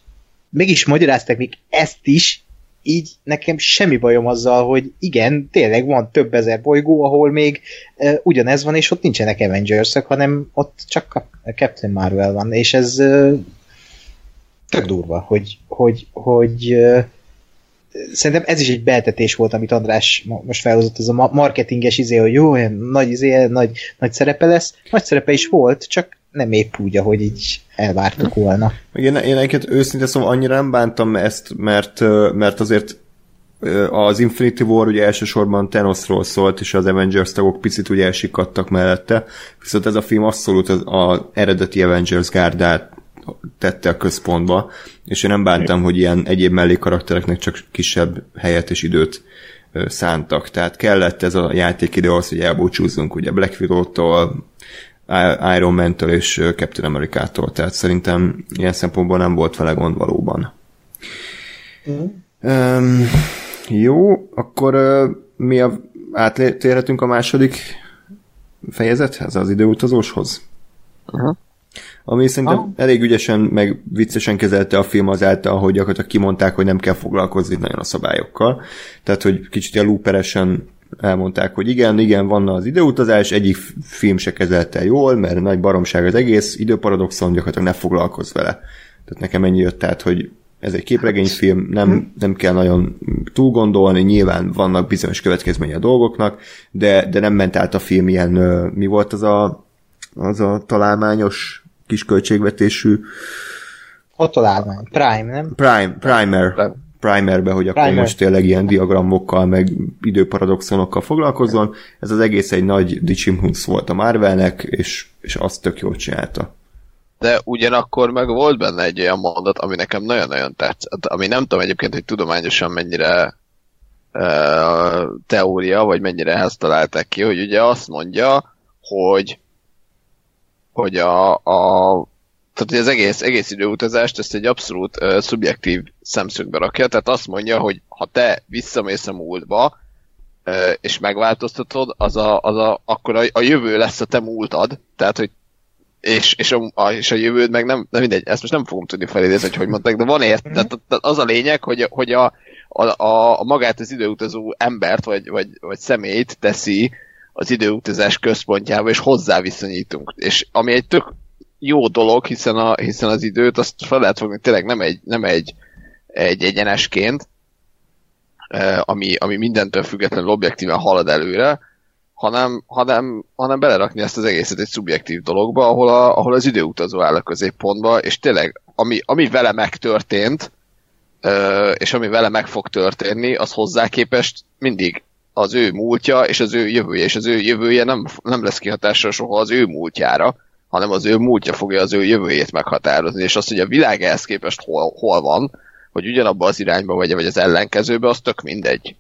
mégis magyarázták még ezt is, így nekem semmi bajom azzal, hogy igen, tényleg van több ezer bolygó, ahol még uh, ugyanez van, és ott nincsenek avengers hanem ott csak Cap- Captain Marvel van, és ez uh, tök durva, hogy, hogy, hogy uh, szerintem ez is egy beltetés volt, amit András mo- most felhozott, ez a ma- marketinges izé, hogy jó, olyan nagy, izé, nagy, nagy szerepe lesz. Nagy szerepe is volt, csak nem épp úgy, ahogy így elvártuk volna. Én, én egyébként őszintén szóval annyira nem bántam ezt, mert, mert azért az Infinity War ugye elsősorban Thanosról szólt, és az Avengers tagok picit ugye elsikadtak mellette, viszont ez a film abszolút az, az eredeti Avengers gárdát tette a központba, és én nem bántam, hogy ilyen egyéb mellékaraktereknek csak kisebb helyet és időt szántak. Tehát kellett ez a játékidő ahhoz, hogy elbúcsúzzunk ugye Black Widow-tól, Iron Man-től és Captain America-tól, tehát szerintem ilyen szempontból nem volt vele gond valóban. Um, jó, akkor uh, mi a, áttérhetünk a második fejezethez, az időutazóshoz? Aha. Ami szerintem Ah. elég ügyesen, meg viccesen kezelte a film azáltal, hogy gyakorlatilag kimondták, hogy nem kell foglalkozni nagyon a szabályokkal. Tehát, hogy kicsit a looperesen elmondták, hogy igen, igen, van az időutazás, egyik film se kezelte jól, mert nagy baromság az egész, időparadoxon, gyakorlatilag ne foglalkozz vele. Tehát nekem ennyi jött át, hogy ez egy képregényfilm, nem, nem kell nagyon túl gondolni, nyilván vannak bizonyos következménye a dolgoknak, de, de nem ment át a film ilyen, mi volt az a, az a találmányos kis költségvetésű Ott találmány. Prime, nem? Prime, Primer, Primerbe, hogy akkor Primer. most tényleg ilyen diagramokkal, meg időparadoxonokkal foglalkozzon. Ez az egész egy nagy dicsimhunsz volt a Marvelnek, és, és azt tök jól csinálta. De ugyanakkor meg volt benne egy olyan mondat, ami nekem nagyon-nagyon tetszett, ami nem tudom egyébként, hogy tudományosan mennyire uh, teória, vagy mennyire ezt találták ki, hogy ugye azt mondja, hogy hogy a, a tehát hogy az egész, egész időutazást ezt egy abszolút uh, szubjektív szemszögbe rakja, tehát azt mondja, hogy ha te visszamész a múltba, uh, és megváltoztatod, az a, az a, akkor a, a jövő lesz a te múltad, tehát hogy és, és, a, és a jövőd meg nem, nem mindegy, ezt most nem fogom tudni felidézni, hogy hogy mondták, de van ért, tehát, tehát az a lényeg, hogy, hogy a, a, a, a magát az időutazó embert, vagy, vagy, vagy személyt teszi az időutazás központjába, és hozzá viszonyítunk. És ami egy tök jó dolog, hiszen, a, hiszen az időt azt fel lehet fogni tényleg nem egy, nem egy, egy egyenesként, ami, ami mindentől függetlenül objektíven halad előre, hanem, hanem, hanem belerakni ezt az egészet egy szubjektív dologba, ahol, a, ahol az időutazó áll a középpontba, és tényleg, ami, ami vele megtörtént, és ami vele meg fog történni, az hozzá képest mindig az ő múltja és az ő jövője, és az ő jövője nem, nem lesz kihatással soha az ő múltjára, hanem az ő múltja fogja az ő jövőjét meghatározni, és az, hogy a világ ehhez képest hol, hol van, hogy ugyanabba az irányba vagy, vagy az ellenkezőbe, az tök mindegy.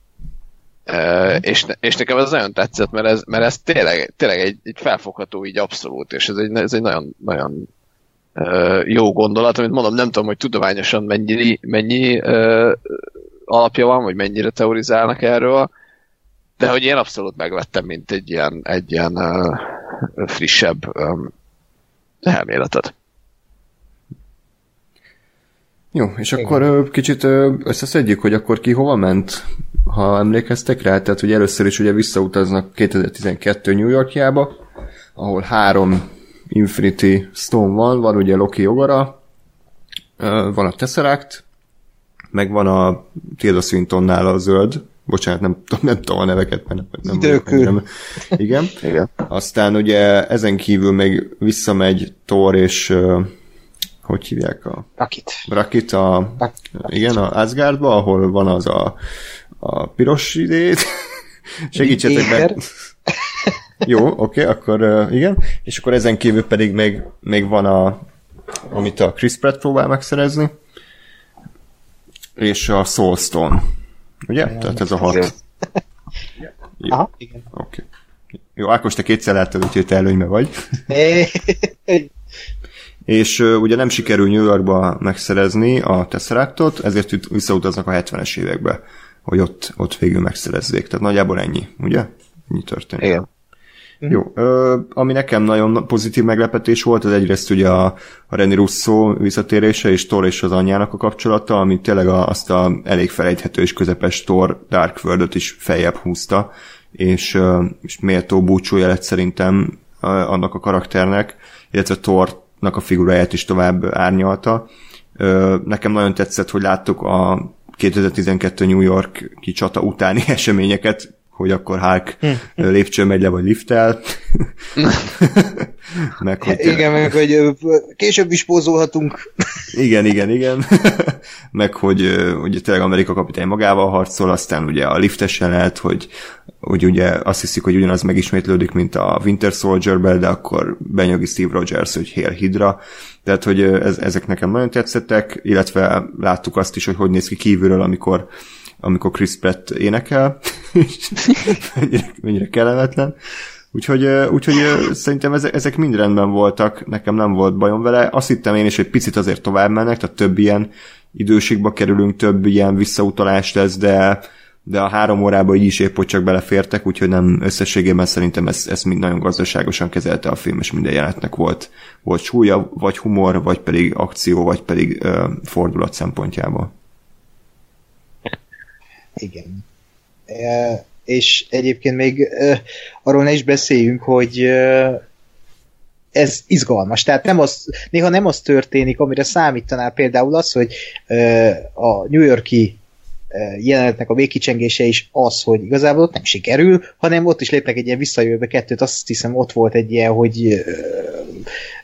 Uh, és, és nekem ez nagyon tetszett, mert ez, mert ez tényleg, tényleg egy, egy felfogható így abszolút, és ez egy, ez egy nagyon, nagyon jó gondolat, amit mondom, nem tudom, hogy tudományosan mennyi, mennyi alapja van, vagy mennyire teorizálnak erről, de hogy én abszolút megvettem, mint egy ilyen, egy ilyen uh, frissebb um, elméletet. Jó, és Igen. akkor kicsit összeszedjük, hogy akkor ki hova ment, ha emlékeztek rá, tehát hogy először is ugye visszautaznak 2012 New Yorkjába, ahol három Infinity Stone van, van ugye Loki jogara, van a Tesseract, meg van a Tilda Swintonnál a zöld, bocsánat, nem, nem tudom a neveket, mert nem, nem, nem igen. igen. Aztán ugye ezen kívül még visszamegy Thor és hogy hívják a... Rakit. Rakit a... Rakit. Igen, a Asgardba, ahol van az a, a piros idét. Segítsetek be. Jó, oké, okay, akkor uh, igen. És akkor ezen kívül pedig még, még van a amit a Chris Pratt próbál megszerezni, és a Soulstone. Ugye? Igen, Tehát ez a hat. Jó. Aha, igen. Oké. Okay. Jó, Ákos, te kétszer láttad, úgyhogy te előnybe vagy. és uh, ugye nem sikerül New Yorkba megszerezni a Tesseractot, ezért visszautaznak a 70-es évekbe, hogy ott, ott végül megszerezzék. Tehát nagyjából ennyi, ugye? Ennyi történik. Igen. Mm-hmm. Jó, ö, ami nekem nagyon pozitív meglepetés volt, az egyrészt ugye a, a Renny Russo visszatérése és Thor és az anyjának a kapcsolata, ami tényleg a, azt a elég felejthető és közepes Thor Dark world is feljebb húzta, és, ö, és méltó búcsúja lett szerintem ö, annak a karakternek, illetve Thornak a figuráját is tovább árnyalta. Ö, nekem nagyon tetszett, hogy láttuk a 2012 New York kicsata utáni eseményeket, hogy akkor Hulk hm. lépcső megy le, vagy liftel. meg, hogy, igen, meg hogy később is pózolhatunk. igen, igen, igen. meg hogy ugye tényleg Amerika kapitány magával harcol, aztán ugye a liftes lehet, hogy, hogy ugye azt hiszik, hogy ugyanaz megismétlődik, mint a Winter Soldier-ben, de akkor benyögi Steve Rogers, hogy Hail Hydra. Tehát, hogy ez, ezek nekem nagyon tetszettek, illetve láttuk azt is, hogy hogy néz ki kívülről, amikor amikor Chris Pratt énekel, mennyire, mennyire kellemetlen. Úgyhogy, úgyhogy szerintem ezek mind rendben voltak, nekem nem volt bajom vele. Azt hittem én is, hogy picit azért tovább mennek, tehát több ilyen időségbe kerülünk, több ilyen visszautalás lesz, de, de a három órába így is épp hogy csak belefértek, úgyhogy nem összességében szerintem ezt, ezt mind nagyon gazdaságosan kezelte a film, és minden jelenetnek volt, volt súlya, vagy humor, vagy pedig akció, vagy pedig uh, fordulat szempontjából. Igen. E, és egyébként még e, arról ne is beszéljünk, hogy e, ez izgalmas. Tehát nem az, néha nem az történik, amire számítanál például az, hogy a New Yorki jelenetnek a végkicsengése is az, hogy igazából ott nem sikerül, hanem ott is lépnek egy ilyen visszajövőbe kettőt, azt hiszem ott volt egy ilyen, hogy ö,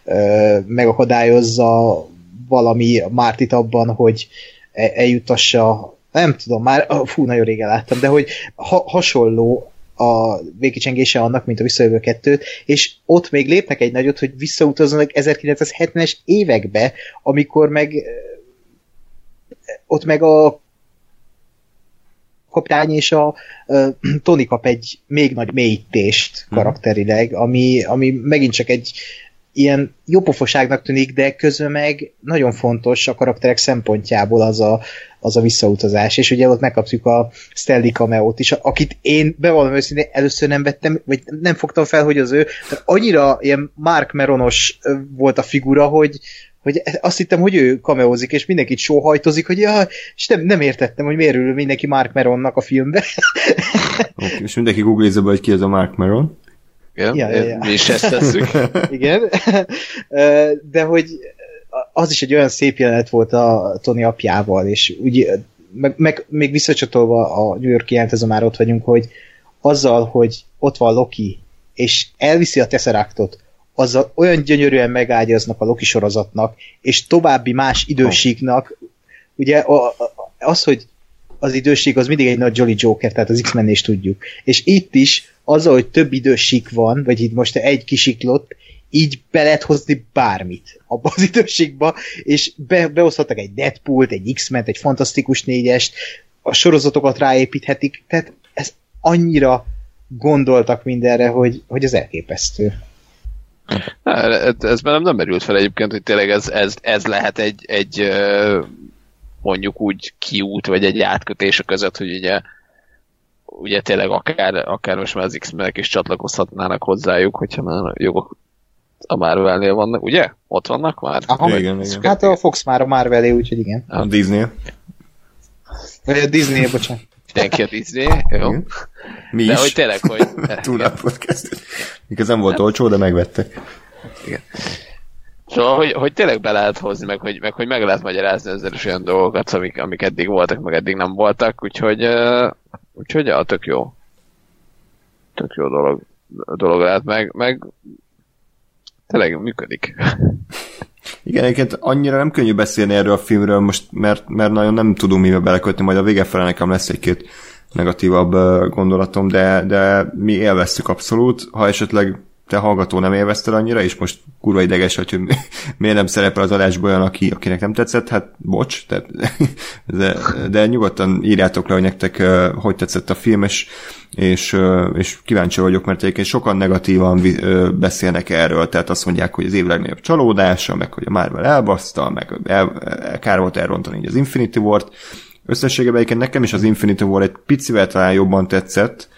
ö, megakadályozza valami Mártit abban, hogy eljutassa nem tudom, már fú, nagyon régen láttam, de hogy ha, hasonló a végkicsengése annak, mint a Visszajövő kettőt, és ott még lépnek egy nagyot, hogy visszautaznak 1970-es évekbe, amikor meg ott meg a kapitány és a uh, Tony kap egy még nagy mélyítést karakterileg, ami, ami megint csak egy ilyen jópofoságnak tűnik, de közben meg nagyon fontos a karakterek szempontjából az a, az a visszautazás, és ugye ott megkapjuk a Stanley cameo-t is, akit én bevallom őszintén először nem vettem, vagy nem fogtam fel, hogy az ő, tehát annyira ilyen Mark Meronos volt a figura, hogy, hogy azt hittem, hogy ő kameózik, és mindenkit sóhajtozik, hogy ja, és nem, nem értettem, hogy miért ül mindenki Mark Meronnak a filmbe. okay, és mindenki googlizza be, hogy ki az a Mark Meron. Igen, ja, ja, ja. mi is ezt tesszük. Igen, de hogy az is egy olyan szép jelenet volt a Tony apjával, és úgy, meg, meg még visszacsatolva a New York jelentező már ott vagyunk, hogy azzal, hogy ott van Loki, és elviszi a Tesseractot, azzal olyan gyönyörűen megágyaznak a Loki sorozatnak, és további más időségnak, ugye a, a, az, hogy az időség az mindig egy nagy Jolly Joker, tehát az X-Men is tudjuk. És itt is azzal, hogy több időség van, vagy itt most egy kisiklott, így be lehet hozni bármit abba az időségbe, és be, behozhatnak egy Deadpool-t, egy X-Men-t, egy Fantasztikus négyest, a sorozatokat ráépíthetik, tehát ez annyira gondoltak mindenre, hogy, hogy az elképesztő. Ez bennem nem merült fel egyébként, hogy tényleg ez, ez, ez lehet egy, egy mondjuk úgy kiút, vagy egy átkötés a között, hogy ugye ugye tényleg akár, akár most már az x is csatlakozhatnának hozzájuk, hogyha már jogok a Marvelnél vannak, ugye? Ott vannak már? Aha, igen, igen. Hát a Fox már a Marvelé, úgyhogy igen. A Disney. Vagy a Disney, bocsánat. Mindenki a Disney, jó. Mi de is. hogy tényleg, hogy... Túl a podcast. Mikor nem volt olcsó, de megvettek. Igen. Szóval, hogy, hogy tényleg be lehet hozni, meg hogy meg, hogy meg lehet magyarázni ezzel is olyan dolgokat, amik, amik eddig voltak, meg eddig nem voltak, úgyhogy, uh, úgyhogy ja, tök jó. Tök jó dolog, dolog lehet, meg, meg tényleg működik. Igen, egyébként annyira nem könnyű beszélni erről a filmről most, mert, mert nagyon nem tudunk mivel belekötni, majd a vége fele nekem lesz egy-két negatívabb gondolatom, de, de mi élveztük abszolút. Ha esetleg te hallgató nem élvezted annyira, és most kurva ideges hogy miért nem szerepel az adásban olyan, aki, akinek nem tetszett, hát bocs, tehát, de, de nyugodtan írjátok le, hogy nektek hogy tetszett a film, és, és, és kíváncsi vagyok, mert egyébként sokan negatívan beszélnek erről, tehát azt mondják, hogy az év legnagyobb csalódása, meg hogy a Marvel elbaszta, meg el, kár volt elrontani így az Infinity War-t. Összességében nekem is az Infinity War egy picivel talán jobban tetszett,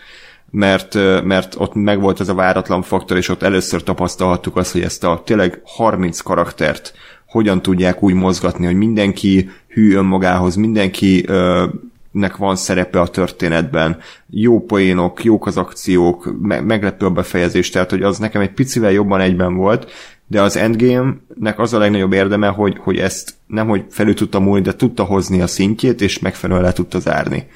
mert, mert ott megvolt ez a váratlan faktor, és ott először tapasztalhattuk azt, hogy ezt a tényleg 30 karaktert hogyan tudják úgy mozgatni, hogy mindenki hű önmagához, mindenki nek van szerepe a történetben, jó poénok, jók az akciók, me- meglepő a befejezés, tehát hogy az nekem egy picivel jobban egyben volt, de az Endgame-nek az a legnagyobb érdeme, hogy, hogy ezt nem hogy felül tudta múlni, de tudta hozni a szintjét, és megfelelően le tudta zárni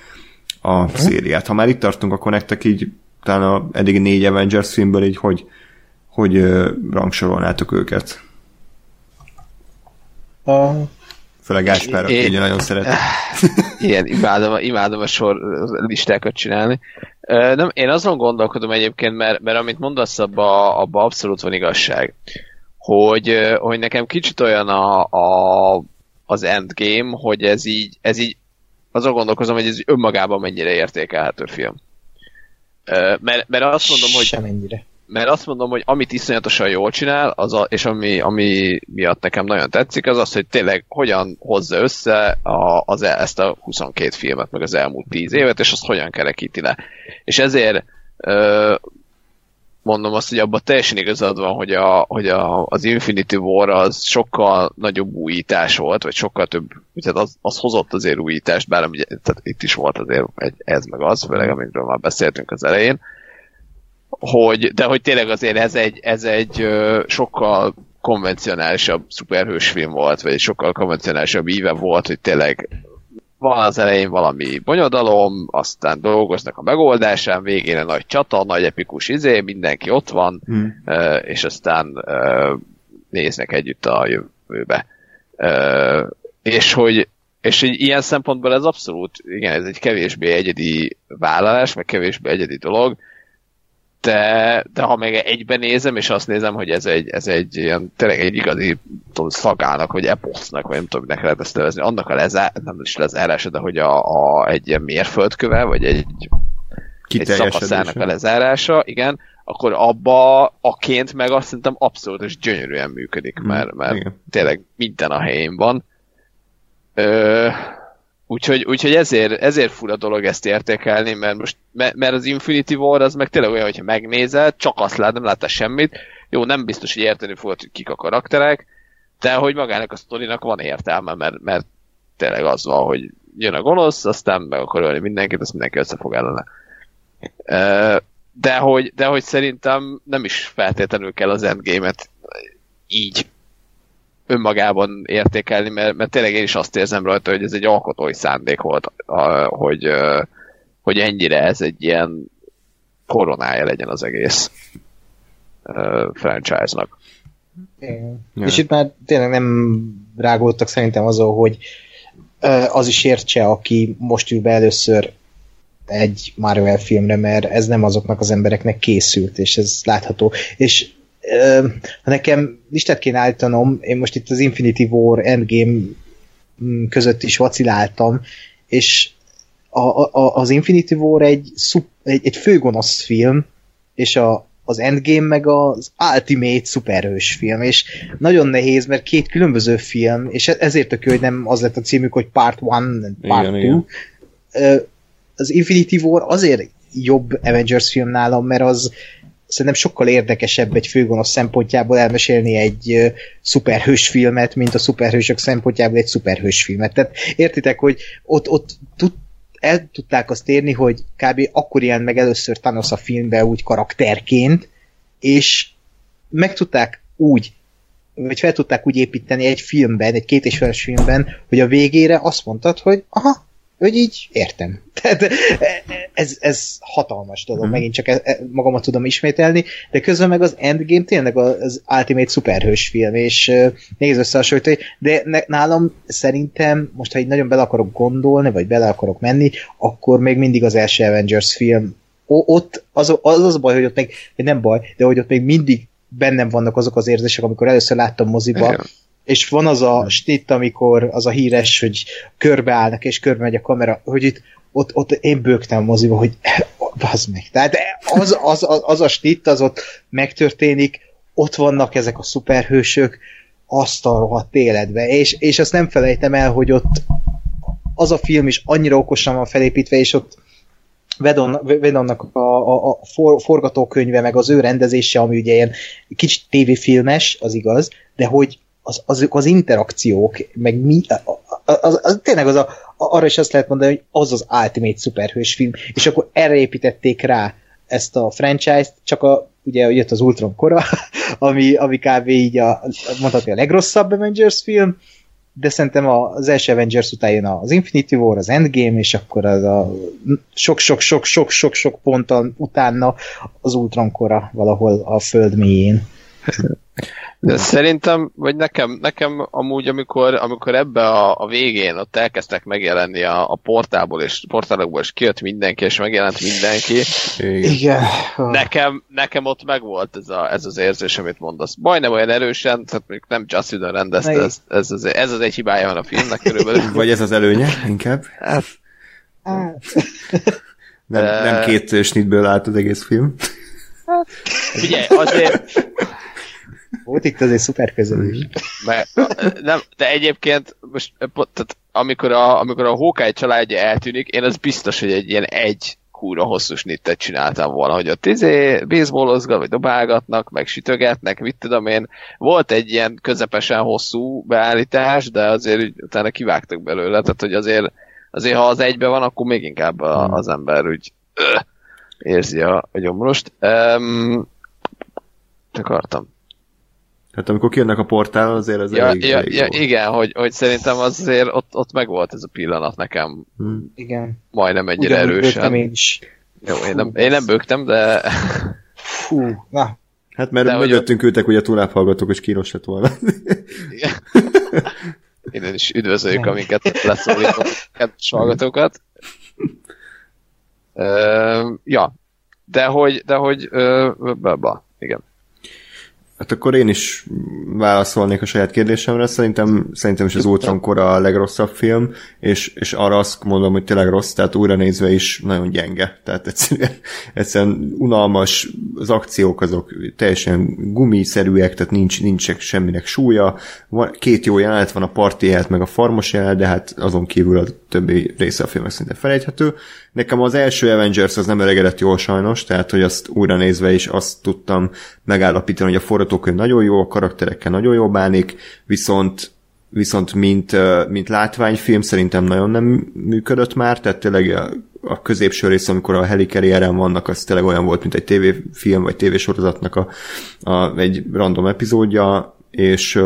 a szériát. Ha már itt tartunk, akkor nektek így talán a eddig négy Avengers filmből így hogy, hogy uh, rangsorolnátok őket? Uh, Főleg Gáspár, aki ugye nagyon szeret. Igen, imádom, imádom a sor listákat csinálni. Nem, én azon gondolkodom egyébként, mert, mert amit mondasz, abba, abba abszolút van igazság. Hogy, hogy nekem kicsit olyan a, a, az endgame, hogy ez így, ez így azon gondolkozom, hogy ez önmagában mennyire értékelhető film. Mert, mert azt mondom, hogy... Semennyire. Mert azt mondom, hogy amit iszonyatosan jól csinál, az a, és ami, ami miatt nekem nagyon tetszik, az az, hogy tényleg hogyan hozza össze a, az, ezt a 22 filmet, meg az elmúlt 10 évet, és azt hogyan kerekíti le. És ezért mondom azt, hogy abban teljesen igazad van, hogy, a, hogy a, az Infinity War az sokkal nagyobb újítás volt, vagy sokkal több, tehát az, az hozott azért újítást, bár ugye, tehát itt is volt azért egy ez meg az, főleg amikről már beszéltünk az elején, hogy, de hogy tényleg azért ez egy, ez egy sokkal konvencionálisabb szuperhős film volt, vagy egy sokkal konvencionálisabb íve volt, hogy tényleg van az elején valami bonyodalom, aztán dolgoznak a megoldásán, végén a nagy csata, nagy epikus izé, mindenki ott van, hmm. és aztán néznek együtt a jövőbe. És hogy és hogy ilyen szempontból ez abszolút, igen, ez egy kevésbé egyedi vállalás, meg kevésbé egyedi dolog, de, de ha meg egyben nézem, és azt nézem, hogy ez egy, ez egy ilyen, tényleg egy igazi tudom, szagának, vagy eposznak, vagy nem tudom, minek lehet ezt nevezni, annak a lezár, nem is lezárása, de hogy a, a, egy ilyen mérföldköve, vagy egy egy szakaszának a lezárása, igen, akkor abba aként meg azt szerintem abszolút és gyönyörűen működik, mm, mert, mert igen. tényleg minden a helyén van. Ö, úgyhogy, úgyhogy ezért, ezért fura dolog ezt értékelni, mert most mert az Infinity War az meg tényleg olyan, hogyha megnézed, csak azt lát, nem látta semmit, jó, nem biztos, hogy érteni fogod, hogy kik a karakterek, de hogy magának a sztorinak van értelme, mert, mert tényleg az van, hogy jön a gonosz, aztán meg akar ölni mindenkit, azt mindenki össze fog ellene. De hogy, de hogy szerintem nem is feltétlenül kell az endgame-et így önmagában értékelni, mert, mert tényleg én is azt érzem rajta, hogy ez egy alkotói szándék volt, hogy, hogy ennyire ez egy ilyen koronája legyen az egész franchise-nak. Ja. És itt már tényleg nem rágódtak szerintem azon, hogy az is értse, aki most ül be először egy Marvel filmre, mert ez nem azoknak az embereknek készült, és ez látható. És ha nekem listát kéne állítanom, én most itt az Infinity War Endgame mm, között is vaciláltam, és a, a, az Infinity War egy, szup, egy, egy főgonosz film, és a, az Endgame meg az Ultimate szuperhős film, és nagyon nehéz, mert két különböző film, és e- ezért tök hogy nem az lett a címük, hogy Part 1, Part 2. Az Infinity War azért jobb Avengers film nálam, mert az szerintem sokkal érdekesebb egy főgonosz szempontjából elmesélni egy szuperhős filmet, mint a szuperhősök szempontjából egy szuperhős filmet. Tehát értitek, hogy ott, ott tud, el tudták azt érni, hogy kb. akkor jelent meg először Thanos a filmbe úgy karakterként, és meg tudták úgy, vagy fel tudták úgy építeni egy filmben, egy két és filmben, hogy a végére azt mondtad, hogy aha, hogy így értem. Tehát ez, ez hatalmas dolog, mm-hmm. megint csak e, e, magamat tudom ismételni, de közben meg az Endgame tényleg az Ultimate szuperhős film, és nézd összehasonlítani, de nálam szerintem, most ha így nagyon bele akarok gondolni, vagy bele akarok menni, akkor még mindig az első Avengers film ott az, az az baj, hogy ott még, nem baj, de hogy ott még mindig bennem vannak azok az érzések, amikor először láttam moziba, Igen és van az a snitt, amikor az a híres, hogy körbeállnak, és körbe megy a kamera, hogy itt ott, ott én bőgtem moziba, hogy az meg. Tehát az, az, az, az a snitt, az ott megtörténik, ott vannak ezek a szuperhősök, azt a rohadt életbe, és, és azt nem felejtem el, hogy ott az a film is annyira okosan van felépítve, és ott Vedon, Vedonnak a, a, a for, forgatókönyve, meg az ő rendezése, ami ugye ilyen kicsit tévéfilmes, az igaz, de hogy az, az, az interakciók, meg mi, az, az, az, tényleg az a, arra is azt lehet mondani, hogy az az Ultimate szuperhős film, és akkor erre építették rá ezt a franchise-t, csak a, ugye jött az Ultron kora, ami, ami kb. így a, mondhatni a legrosszabb Avengers film, de szerintem az első Avengers után jön az Infinity War, az Endgame, és akkor az a sok-sok-sok-sok-sok ponttal utána az Ultron kora valahol a föld mélyén. De szerintem, vagy nekem, nekem amúgy, amikor, amikor ebbe a, a végén ott elkezdtek megjelenni a, a portából, és portálokból, és kijött mindenki, és megjelent mindenki. Igen. Nekem, nekem ott megvolt ez, a, ez az érzés, amit mondasz. Majdnem olyan erősen, tehát még nem Just Whedon rendezte, ez, ez, az, ez az egy hibája van a filmnek körülbelül. Vagy ez az előnye, inkább? Hát. nem, nem két snitből állt az egész film. Figyelj, azért volt itt azért szuper közelés. nem, de egyébként most, tehát amikor a, amikor a Hawkeye családja eltűnik, én az biztos, hogy egy ilyen egy kúra hosszú snittet csináltam volna, hogy ott izé baseballozgat, vagy dobálgatnak, meg sütögetnek, mit tudom én. Volt egy ilyen közepesen hosszú beállítás, de azért utána kivágtak belőle, tehát hogy azért, azért ha az egybe van, akkor még inkább a, hmm. az ember úgy öh, érzi a, a gyomrost. Um, akartam. Hát amikor kijönnek a portál, azért ez ja, elég, ja, elég ja, Igen, hogy, hogy szerintem azért ott, ott meg volt ez a pillanat nekem. Hmm. Igen. Majdnem ennyire Ugyan, erősen. Én is. Jó, én nem, én nem bőgtem, de... Fú, na. Hát mert de mögöttünk hogy... ültek ugye túlább hallgatók, és kínos lett volna. Igen. Innen is üdvözöljük, amiket leszólított kedves hallgatókat. Uh, ja, de hogy, de hogy uh, ba, ba, igen. Hát akkor én is válaszolnék a saját kérdésemre. Szerintem, szerintem is az Ultron kora a legrosszabb film, és, és arra azt mondom, hogy tényleg rossz, tehát újra nézve is nagyon gyenge. Tehát egyszerűen, egyszerűen unalmas, az akciók azok teljesen gumiszerűek, tehát nincs, nincs semminek súlya. Két jó jelenet van, a parti jelenet, meg a farmos jelenet, de hát azon kívül a többi része a filmek szinte felejthető. Nekem az első Avengers az nem elegedett jól sajnos, tehát hogy azt újra nézve is azt tudtam megállapítani, hogy a forgatókönyv nagyon jó, a karakterekkel nagyon jó bánik, viszont viszont mint, mint látványfilm szerintem nagyon nem működött már, tehát tényleg a, a középső rész, amikor a helikarrieren vannak, az tényleg olyan volt, mint egy tévéfilm vagy tévésorozatnak a, a, egy random epizódja, és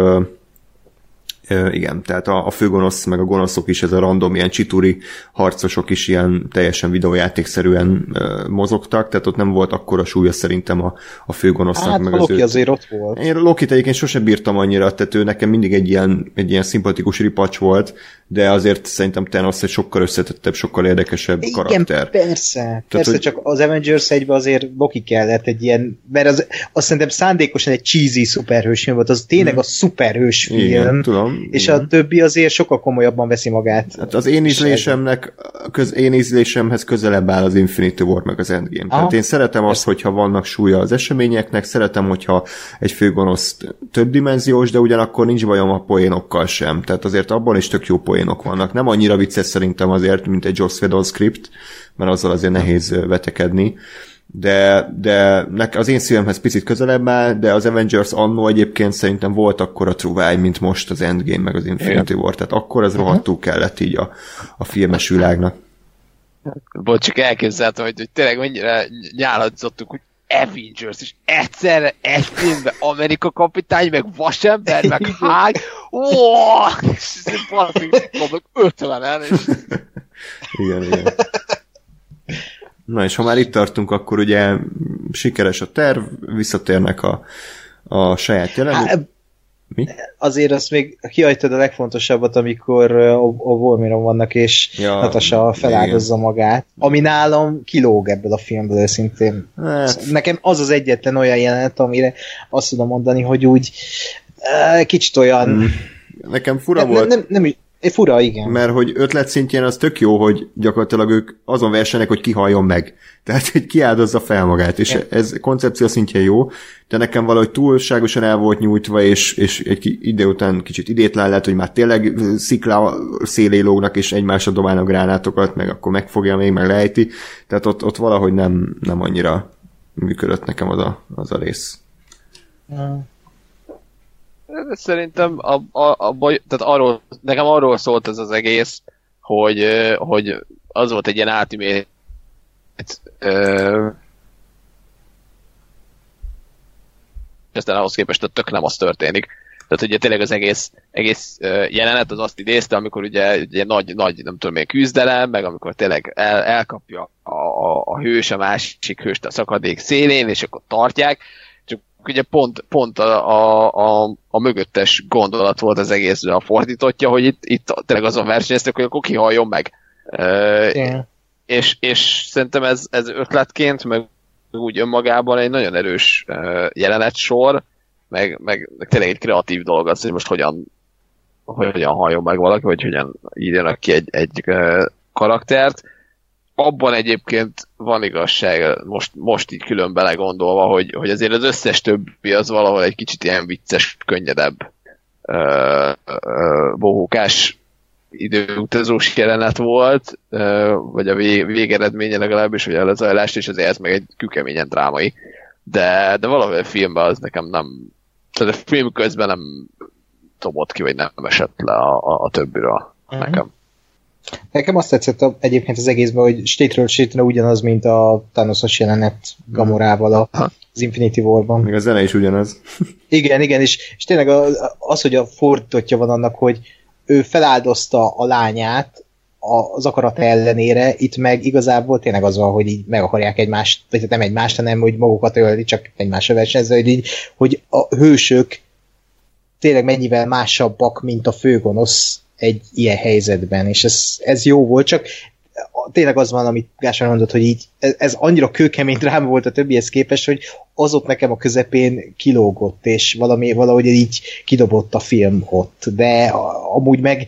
igen, tehát a, a főgonosz, meg a gonoszok is, ez a random ilyen csituri harcosok is ilyen teljesen videójátékszerűen uh, mozogtak, tehát ott nem volt akkora súlya szerintem a, a főgonosznak. Hát meg a az Loki ő... azért ott volt. Én Loki egyébként sose bírtam annyira, tehát ő nekem mindig egy ilyen, egy ilyen szimpatikus ripacs volt, de azért szerintem Thanos egy sokkal összetettebb, sokkal érdekesebb Igen, karakter. persze. Tehát, persze, hogy- csak az Avengers 1 azért Loki kellett egy ilyen, mert az, azt szerintem szándékosan egy cheesy szuperhős film volt, az tényleg a szuperhős film. Igen, tudom. És igen. a többi azért sokkal komolyabban veszi magát. Hát az én ízlésemnek, köz, én ízlésemhez közelebb áll az Infinity War meg az Endgame. Aha. Tehát én szeretem azt, hogyha vannak súlya az eseményeknek, szeretem, hogyha egy főgonosz többdimenziós, de ugyanakkor nincs bajom a poénokkal sem. Tehát azért abban is tök jó poénok vannak. Nem annyira vicces szerintem azért, mint egy Joss Whedon script, mert azzal azért nehéz vetekedni. De, de az én szívemhez picit közelebb áll, de az Avengers annó egyébként szerintem volt akkor a truváj, mint most az Endgame meg az Infinity War, tehát akkor ez rohadtul kellett így a, a filmes világnak. Bocs, csak elképzeltem, hogy, hogy tényleg mennyire nyáladzottuk, hogy Avengers, és egyszerre egy filmben Amerika kapitány, meg Vasember, meg Hág, ó, és kapnak ötvenen, és Igen, igen. Na és ha már itt tartunk, akkor ugye sikeres a terv, visszatérnek a, a saját jelenlét. Mi? azért azt még kihagytad a legfontosabbat, amikor a, a vannak, és Ja, Natasha feláldozza igen. magát, ami nálam kilóg ebből a filmből őszintén. Hát, Nekem az az egyetlen olyan jelenet, amire azt tudom mondani, hogy úgy kicsit olyan... Mm, nekem fura nem, volt, nem, nem, nem, fura, igen. mert hogy ötlet szintjén az tök jó, hogy gyakorlatilag ők azon versenek, hogy ki halljon meg. Tehát, hogy kiáldozza fel magát, és Igen. ez koncepció szintjén jó, de nekem valahogy túlságosan el volt nyújtva, és, és egy idő után kicsit idétlen lett, hogy már tényleg szikla szélé lógnak, és egymásra dobálnak gránátokat, meg akkor megfogja még, meg lejti. Tehát ott, ott valahogy nem, nem annyira működött nekem az a, az a rész. Szerintem a, a, a baj, tehát arról, nekem arról szólt ez az egész, hogy, hogy az volt egy ilyen ö, és aztán ahhoz képest a tök nem az történik. Tehát ugye tényleg az egész, egész jelenet az azt idézte, amikor ugye ugye nagy, nagy, nem tudom én, küzdelem, meg amikor tényleg el, elkapja a, a, a hős a másik hőst a szakadék szélén, és akkor tartják, ugye pont, pont a, a, a, a mögöttes gondolat volt az egészre a fordítottja, hogy itt, itt tényleg azon versenyeztek, hogy akkor kihalljon meg. Ö, Igen. és, és szerintem ez, ez ötletként, meg úgy önmagában egy nagyon erős jelenetsor, meg, meg, meg tényleg egy kreatív dolog az, hogy most hogyan, hogy hogyan halljon meg valaki, vagy hogyan írjanak ki egy, egy karaktert. Abban egyébként van igazság, most, most így külön belegondolva, hogy, hogy azért az összes többi az valahol egy kicsit ilyen vicces, könnyedebb uh, uh, bohókás időutazós jelenet volt, ö, vagy a vég, végeredménye legalábbis, vagy a lezajlást, és azért ez meg egy kükeményen drámai. De, de valahol a filmben az nekem nem, tehát a film közben nem dobott ki, vagy nem esett le a, a, a többiről Mhm. nekem. Nekem azt tetszett a, egyébként az egészben, hogy stétről stétre ugyanaz, mint a Thanosos jelenet Gamorával a, Aha. az Infinity War-ban. Még a zene is ugyanaz. Igen, igen, és, és tényleg a- az, hogy a fordítottja van annak, hogy ő feláldozta a lányát a- az akarata ellenére, itt meg igazából tényleg az van, hogy így meg akarják egymást, vagy hát nem egymást, hanem hogy magukat ölni, csak egymásra versenyezve, hogy így, hogy a hősök tényleg mennyivel másabbak, mint a főgonosz egy ilyen helyzetben, és ez, ez jó volt, csak tényleg az van, amit Gáspár mondott, hogy így ez, ez annyira kőkemény dráma volt a többihez képest, hogy az ott nekem a közepén kilógott, és valami, valahogy így kidobott a film ott, de a, amúgy meg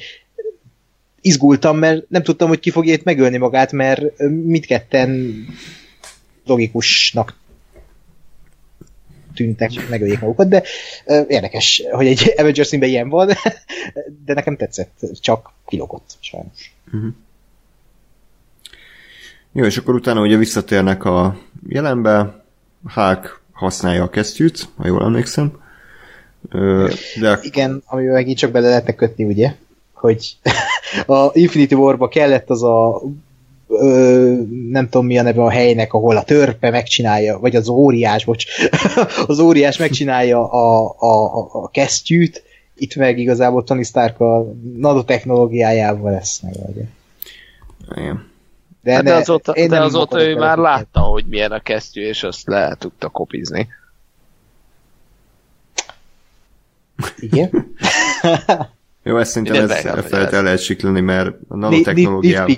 izgultam, mert nem tudtam, hogy ki fogja itt megölni magát, mert mindketten logikusnak tűntek, megöljék magukat, de érdekes, hogy egy Avengers filmben ilyen van, de nekem tetszett, csak kilógott, sajnos. Uh-huh. Jó, és akkor utána ugye visszatérnek a jelenbe, Hulk használja a kesztyűt, ha jól emlékszem. De... Igen, amivel megint csak bele lehetne kötni, ugye? Hogy a Infinity War-ba kellett az a ö, nem tudom mi a neve a helynek, ahol a törpe megcsinálja, vagy az óriás, bocs, az óriás megcsinálja a, a, a kesztyűt, itt meg igazából Tony Stark a nanotechnológiájával lesz meg. Vagy. Igen. De, hát de azóta, én de azóta ő már látta, hogy milyen a kesztyű, és azt le tudta kopizni. Igen? Jó, ezt szerintem ezt felett el lehet siklani, mert a nanotechnológiával,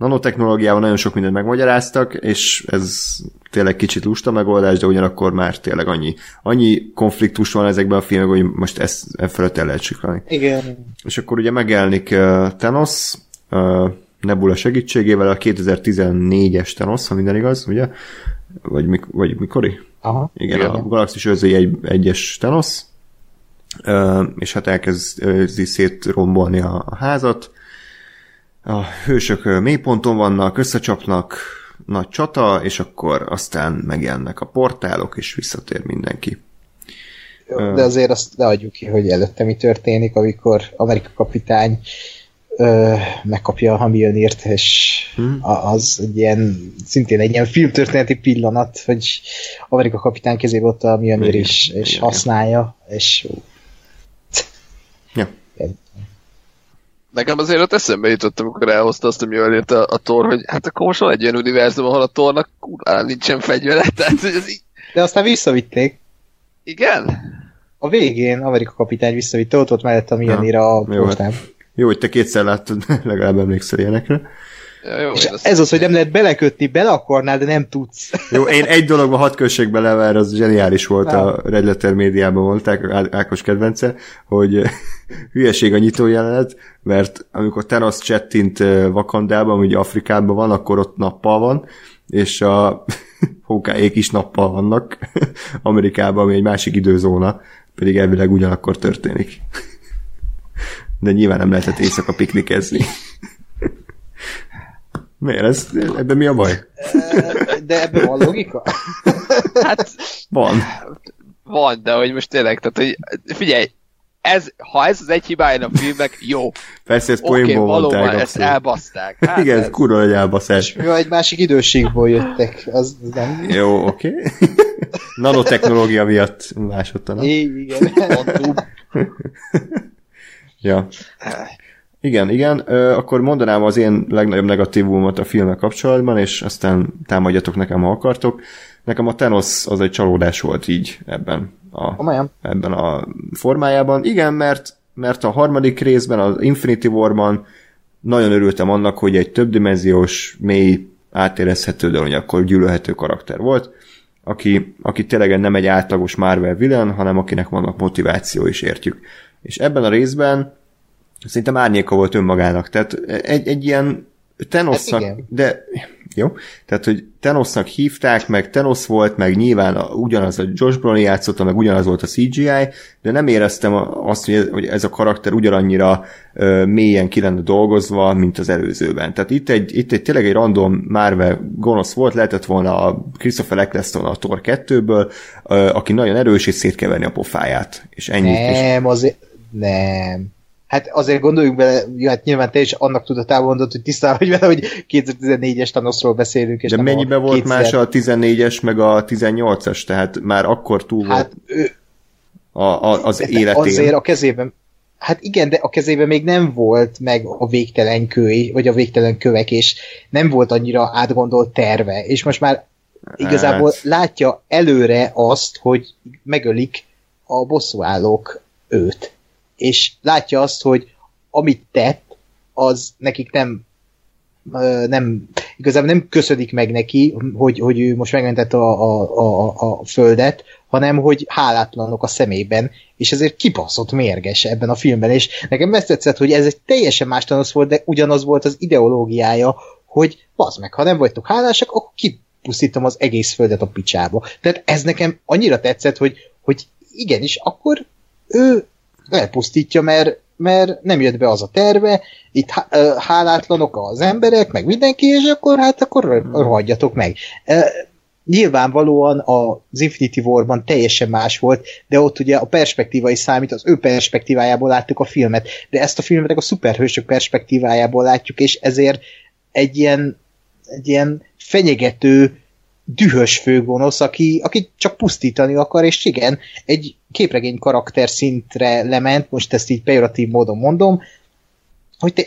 nanotechnológiával nagyon sok mindent megmagyaráztak, és ez tényleg kicsit lusta megoldás, de ugyanakkor már tényleg annyi, annyi konfliktus van ezekben a filmekben, hogy most ezt e felett el lehet siklani. Igen. És akkor ugye megjelenik uh, Thanos, uh, Nebula segítségével a 2014-es Thanos, ha minden igaz, ugye? Vagy, mik, vagy mikori? Aha. Igen, Igen. a Galaxis őrzői egy, egyes Thanos, és hát elkezdi szétrombolni a, a házat. A hősök mélyponton vannak, összecsapnak, nagy csata, és akkor aztán megjelennek a portálok, és visszatér mindenki. De azért azt ne adjuk ki, hogy előtte mi történik, amikor Amerika kapitány ö, megkapja a Mjölnirt, és hmm. az egy ilyen, szintén egy ilyen filmtörténeti pillanat, hogy Amerika kapitány kezébe ott a Mjölnir is, és igen, használja, és ja. Nekem azért ott eszembe jutott, amikor elhozta azt, ami elért a, a Thor, hogy hát akkor most van egy olyan univerzum, ahol a Thornak kurvára nincsen fegyvere, tehát hogy ez így... De aztán visszavitték. Igen? A végén Amerika kapitány visszavitte, ott ott mellett a Mjölnire a postán. Hát jó, hogy te kétszer láttad, legalább emlékszel ilyenekre. Ja, jó, és ez az, hogy nem lehet belekötni, bele akarnál, de nem tudsz. Jó, én egy dologban hat kössek bele, mert az zseniális volt, ja. a Red Letter médiában volták, Ákos kedvence, hogy hülyeség a nyitó jelenet, mert amikor Thanos csettint Vakandában, ugye Afrikában van, akkor ott nappal van, és a hókáék is nappal vannak Amerikában, ami egy másik időzóna, pedig elvileg ugyanakkor történik de nyilván nem lehetett éjszaka piknikezni. Miért? Ez, ebben mi a baj? De ebben van logika? Hát van. Van, de hogy most tényleg, tehát hogy figyelj, ez, ha ez az egy hibája a filmnek, jó. Persze, ezt okay, poénból valóban mondták. ezt elbaszták. Hát Igen, ez kurva egy elbaszás. Jó, egy másik időségból jöttek, az nem... Jó, oké. Okay. Nanotechnológia miatt másodtanak. Igen. Ja. Igen, igen, akkor mondanám az én legnagyobb negatívumot a filmek kapcsolatban, és aztán támadjatok nekem, ha akartok. Nekem a Thanos az egy csalódás volt így ebben a, ebben a formájában. Igen, mert, mert a harmadik részben, az Infinity War-ban nagyon örültem annak, hogy egy többdimenziós, mély, átérezhető, de akkor gyűlölhető karakter volt, aki, aki tényleg nem egy átlagos Marvel villain, hanem akinek vannak motiváció is értjük és ebben a részben szerintem árnyéka volt önmagának, tehát egy, egy ilyen Tenosznak, hát de jó, tehát hogy Tenosznak hívták, meg Tenosz volt, meg nyilván a, ugyanaz a Josh Brolin játszotta, meg ugyanaz volt a CGI, de nem éreztem azt, hogy ez, hogy ez a karakter ugyanannyira ö, mélyen ki lenne dolgozva, mint az előzőben. Tehát itt egy, itt egy tényleg egy random Marvel gonosz volt, lehetett volna a Christopher Eccleston a Thor 2-ből, ö, aki nagyon erős, és szétkeverni a pofáját. És ennyi. Nem, és... azért nem. Hát azért gondoljuk bele, hát nyilván te is annak tudatában mondod, hogy tisztán vagy vele, hogy 2014-es Thanosról beszélünk. És De mennyiben volt 2000... más a 14-es, meg a 18-as, tehát már akkor túl hát, volt ő... a, a, az életén. Azért a kezében, hát igen, de a kezében még nem volt meg a végtelen köly, vagy a végtelen kövek, és nem volt annyira átgondolt terve, és most már igazából hát... látja előre azt, hogy megölik a bosszúállók őt és látja azt, hogy amit tett, az nekik nem nem, igazából nem köszödik meg neki, hogy, hogy ő most megmentette a, a, a, a földet, hanem hogy hálátlanok a szemében, és ezért kibaszott mérges ebben a filmben, és nekem ezt tetszett, hogy ez egy teljesen más tanosz volt, de ugyanaz volt az ideológiája, hogy bazd meg, ha nem vagytok hálásak, akkor kipusztítom az egész földet a picsába. Tehát ez nekem annyira tetszett, hogy, hogy igenis, akkor ő elpusztítja, mert, mert nem jött be az a terve, itt hálátlanok az emberek, meg mindenki, és akkor hát akkor rohadjatok meg. Nyilvánvalóan az Infinity War-ban teljesen más volt, de ott ugye a perspektíva is számít, az ő perspektívájából láttuk a filmet, de ezt a filmet a szuperhősök perspektívájából látjuk, és ezért egy ilyen, egy ilyen fenyegető, dühös főgonosz, aki, aki csak pusztítani akar, és igen, egy képregény karakter szintre lement, most ezt így pejoratív módon mondom, hogy te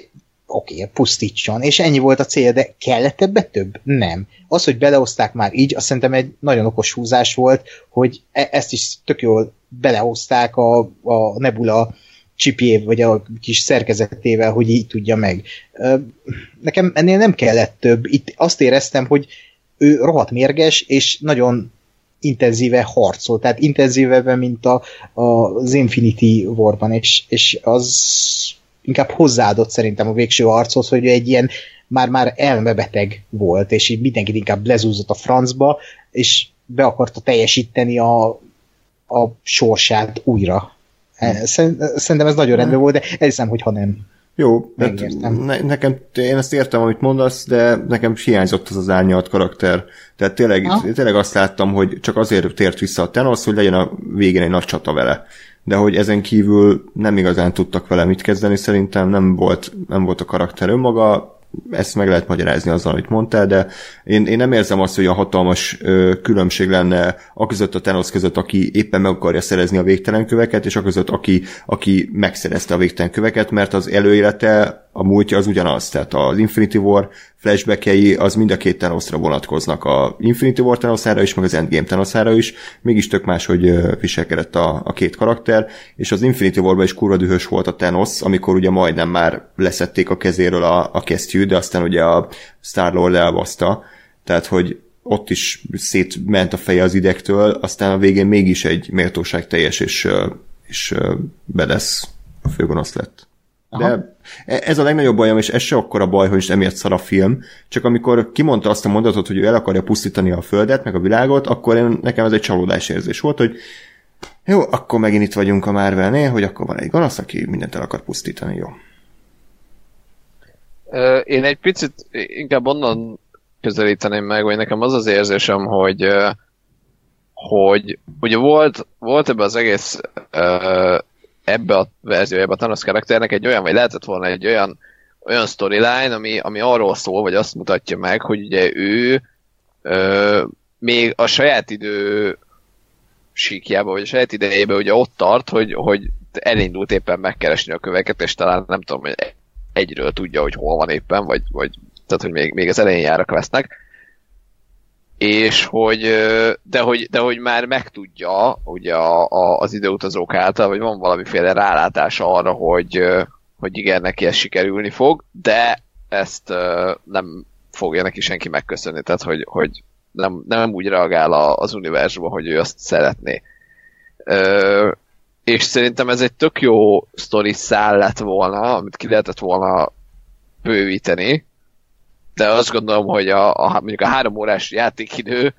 oké, okay, pusztítson, és ennyi volt a cél, de kellett ebbe több? Nem. Az, hogy belehozták már így, azt szerintem egy nagyon okos húzás volt, hogy e- ezt is tök jól belehozták a, a Nebula csipjé, vagy a kis szerkezetével, hogy így tudja meg. Nekem ennél nem kellett több. Itt azt éreztem, hogy ő rohadt mérges, és nagyon intenzíve harcol, tehát intenzívebben, mint a, a, az Infinity War-ban, és, és az inkább hozzáadott szerintem a végső harchoz, hogy egy ilyen már-már elmebeteg volt, és így mindenkit inkább lezúzott a francba, és be akarta teljesíteni a, a sorsát újra. E, szerintem ez nagyon rendben volt, de elhiszem, hogy ha nem. Jó, ne, nekem, én ezt értem, amit mondasz, de nekem hiányzott az az árnyalt karakter. Tehát tényleg, ha? tényleg azt láttam, hogy csak azért tért vissza a Thanos, hogy legyen a végén egy nagy csata vele. De hogy ezen kívül nem igazán tudtak vele mit kezdeni, szerintem nem volt, nem volt a karakter önmaga, ezt meg lehet magyarázni azzal, amit mondtál, de én, én nem érzem azt, hogy a hatalmas ö, különbség lenne a között a Thanos között, aki éppen meg akarja szerezni a végtelen köveket, és a között, aki, aki megszerezte a végtelen köveket, mert az előélete, a múltja az ugyanaz. Tehát az Infinity War flashbackjei az mind a két Thanosra vonatkoznak. A Infinity War Thanosára is, meg az Endgame Thanosára is. Mégis tök más, hogy viselkedett a, a két karakter, és az Infinity War-ban is kurva dühös volt a Thanos, amikor ugye majdnem már leszették a kezéről a, a kesztyűt, de aztán ugye a Star-Lord elbaszta. Tehát, hogy ott is szétment a feje az idegtől, aztán a végén mégis egy méltóság teljes és, és bedesz a főgonosz lett. De Aha. E, ez a legnagyobb bajom, és ez se akkora baj, hogy emiatt szar a film, csak amikor kimondta azt a mondatot, hogy ő el akarja pusztítani a földet, meg a világot, akkor én, nekem ez egy csalódás érzés volt, hogy jó, akkor megint itt vagyunk a Marvelnél, hogy akkor van egy gonosz, aki mindent el akar pusztítani, jó. Én egy picit inkább onnan közelíteném meg, vagy nekem az az érzésem, hogy hogy ugye volt, volt ebbe az egész ebbe a verziójában a Thanos karakternek egy olyan, vagy lehetett volna egy olyan, olyan storyline, ami, ami arról szól, vagy azt mutatja meg, hogy ugye ő ö, még a saját idő síkjába, vagy a saját idejébe ugye ott tart, hogy, hogy elindult éppen megkeresni a köveket, és talán nem tudom, hogy egyről tudja, hogy hol van éppen, vagy, vagy tehát, hogy még, még az elején jár a questnek, és hogy, de hogy, de hogy már megtudja ugye a, a, az időutazók által, vagy van valamiféle rálátása arra, hogy, hogy igen, neki ez sikerülni fog, de ezt nem fogja neki senki megköszönni, tehát hogy, hogy nem, nem úgy reagál az univerzumban, hogy ő azt szeretné. És szerintem ez egy tök jó sztori szál volna, amit ki lehetett volna bővíteni, de azt gondolom, hogy a, a, mondjuk a három órás játékidő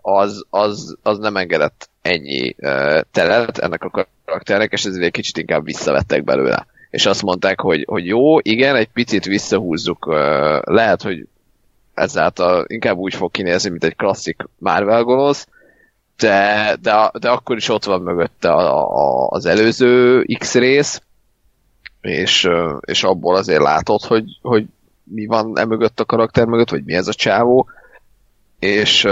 az, az, az nem engedett ennyi uh, telet ennek a karakternek, és ezért egy kicsit inkább visszavettek belőle. És azt mondták, hogy, hogy jó, igen, egy picit visszahúzzuk, uh, lehet, hogy ezáltal inkább úgy fog kinézni, mint egy klasszik Marvel gonosz, de, de, de akkor is ott van mögötte a, a, az előző X rész, és, és abból azért látod, hogy, hogy mi van e mögött a karakter mögött, vagy mi ez a csávó, és,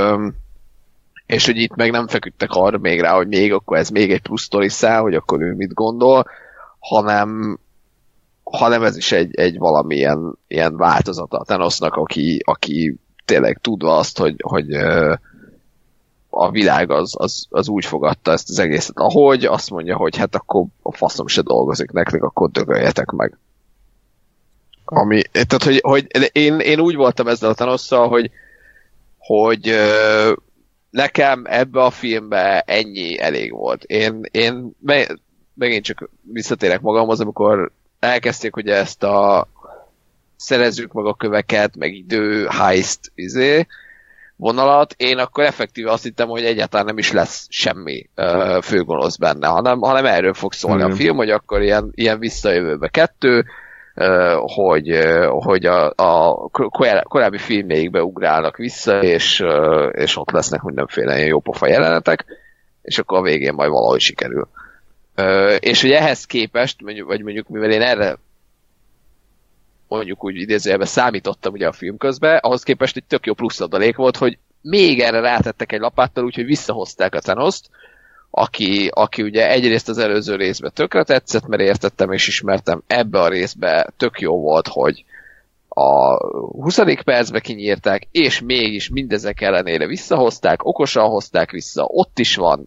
és hogy itt meg nem feküdtek arra még rá, hogy még akkor ez még egy plusz szál, hogy akkor ő mit gondol, hanem, hanem ez is egy, egy valamilyen ilyen változata a Thanosnak, aki, aki tényleg tudva azt, hogy, hogy a világ az, az, az úgy fogadta ezt az egészet, ahogy azt mondja, hogy hát akkor a faszom se dolgozik nektek, akkor dögöljetek meg Ami, tehát, hogy, hogy én, én úgy voltam ezzel a Thanosszal, hogy, hogy ö, nekem ebbe a filmbe ennyi elég volt. Én, én me, megint csak visszatérek magamhoz, amikor elkezdték ugye ezt a szerezzük meg a köveket, meg idő, heist, izé, vonalat, én akkor effektíve azt hittem, hogy egyáltalán nem is lesz semmi uh, főgonosz benne, hanem, hanem erről fog szólni mm. a film, hogy akkor ilyen, ilyen visszajövőbe kettő, hogy, hogy a, a korábbi filmjeikbe ugrálnak vissza, és, és ott lesznek mindenféle ilyen jópofa jelenetek, és akkor a végén majd valahogy sikerül. És hogy ehhez képest, vagy mondjuk mivel én erre mondjuk úgy idézőjelben számítottam ugye a film közben, ahhoz képest egy tök jó plusz adalék volt, hogy még erre rátettek egy lapáttal, úgyhogy visszahozták a Thanoszt, aki, aki ugye egyrészt az előző részbe tökre tetszett, mert értettem és ismertem, ebbe a részbe tök jó volt, hogy a 20. percbe kinyírták, és mégis mindezek ellenére visszahozták, okosan hozták vissza, ott is van,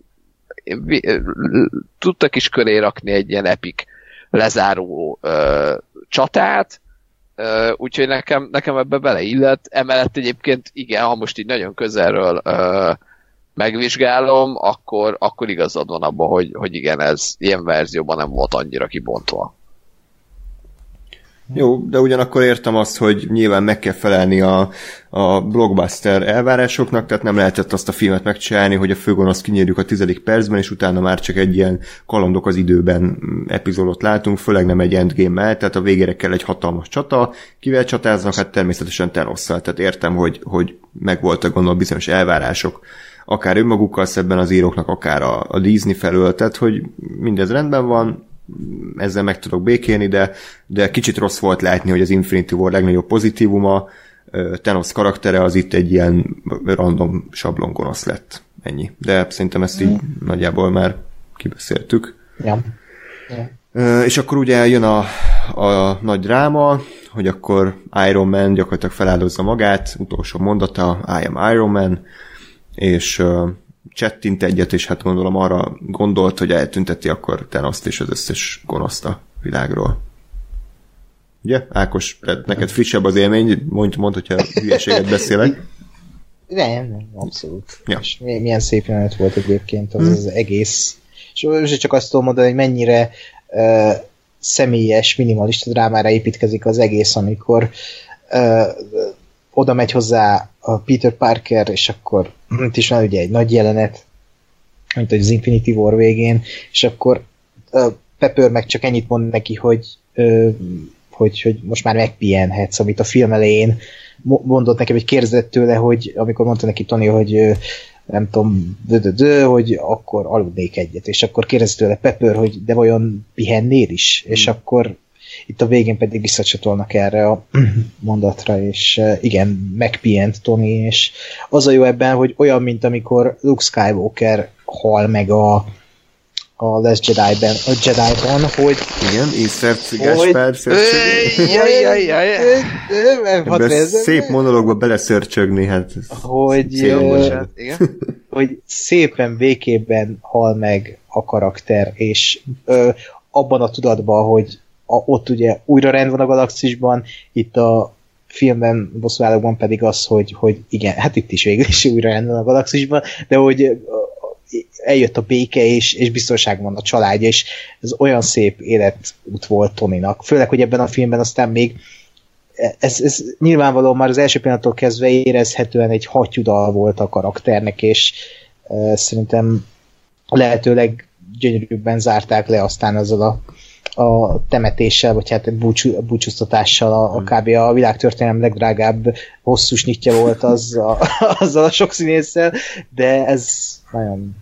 tudtak is köré rakni egy ilyen epik lezáró ö, csatát, Uh, úgyhogy nekem, nekem ebbe beleillett. Emellett egyébként igen, ha most így nagyon közelről uh, megvizsgálom, akkor, akkor igazad van abban, hogy, hogy igen, ez ilyen verzióban nem volt annyira kibontva. Jó, de ugyanakkor értem azt, hogy nyilván meg kell felelni a, a blockbuster elvárásoknak, tehát nem lehetett azt a filmet megcsinálni, hogy a főgonoszt kinyírjuk a tizedik percben, és utána már csak egy ilyen kalandok az időben epizódot látunk, főleg nem egy endgame-mel, tehát a végére kell egy hatalmas csata, kivel csatáznak, hát természetesen Thanosszal, tehát értem, hogy, hogy megvoltak gondolom bizonyos elvárások, akár önmagukkal szebben az íróknak, akár a, a Disney felől, tehát hogy mindez rendben van, ezzel meg tudok békélni, de, de kicsit rossz volt látni, hogy az Infinity War legnagyobb pozitívuma, Thanos karaktere az itt egy ilyen random sablon gonosz lett. Ennyi. De szerintem ezt így mm. nagyjából már kibeszéltük. Ja. ja. És akkor ugye jön a, a nagy dráma, hogy akkor Iron Man gyakorlatilag feláldozza magát, utolsó mondata, I am Iron Man, és csettint egyet, és hát gondolom arra gondolt, hogy eltünteti akkor Thanos-t és az összes gonoszt a világról. Ugye? Ákos, neked frissebb az élmény, mondj, mondd, hogyha hülyeséget beszélek. Nem, nem, abszolút. Ja. És milyen szép jelenet volt egyébként az, hmm. az egész. És csak azt tudom mondani, hogy mennyire uh, személyes, minimalista drámára építkezik az egész, amikor uh, oda megy hozzá a Peter Parker, és akkor itt is van ugye egy nagy jelenet, mint az Infinity War végén, és akkor uh, Pepper meg csak ennyit mond neki, hogy, uh, hogy, hogy most már megpihenhetsz, amit a film elején mondott neki, hogy kérdezett tőle, hogy amikor mondta neki Tony, hogy uh, nem tudom, dö, dö, dö, hogy akkor aludnék egyet, és akkor kérdezett tőle Pepper, hogy de vajon pihennél is? Mm. És akkor itt a végén pedig visszacsatolnak erre a mondatra, és eh, igen, megpihent Tony, és az a jó ebben, hogy olyan, mint amikor Luke Skywalker hal meg a a Last Jedi-ben, a Jedi-ban, hogy... Igen, Észert Gáspár Ebben szép monológba beleszörcsögni, hát... Hogy, szép, bocsánat, igen. hogy szépen békében hal meg a karakter, és ö, abban a tudatban, hogy a, ott ugye újra rend van a galaxisban, itt a filmben, bosszúállókban pedig az, hogy, hogy igen, hát itt is végül is újra rend van a galaxisban, de hogy eljött a béke, és, és biztonság van a családja, és ez olyan szép életút volt Toninak. Főleg, hogy ebben a filmben aztán még ez, ez nyilvánvalóan már az első pillanattól kezdve érezhetően egy hatyudal volt a karakternek, és e, szerintem lehetőleg gyönyörűbben zárták le aztán azzal a a temetéssel, vagy hát búcsú, búcsúztatással a, a kb. a világtörténelem legdrágább hosszú nyitja volt az a, azzal a sok színésszel, de ez nagyon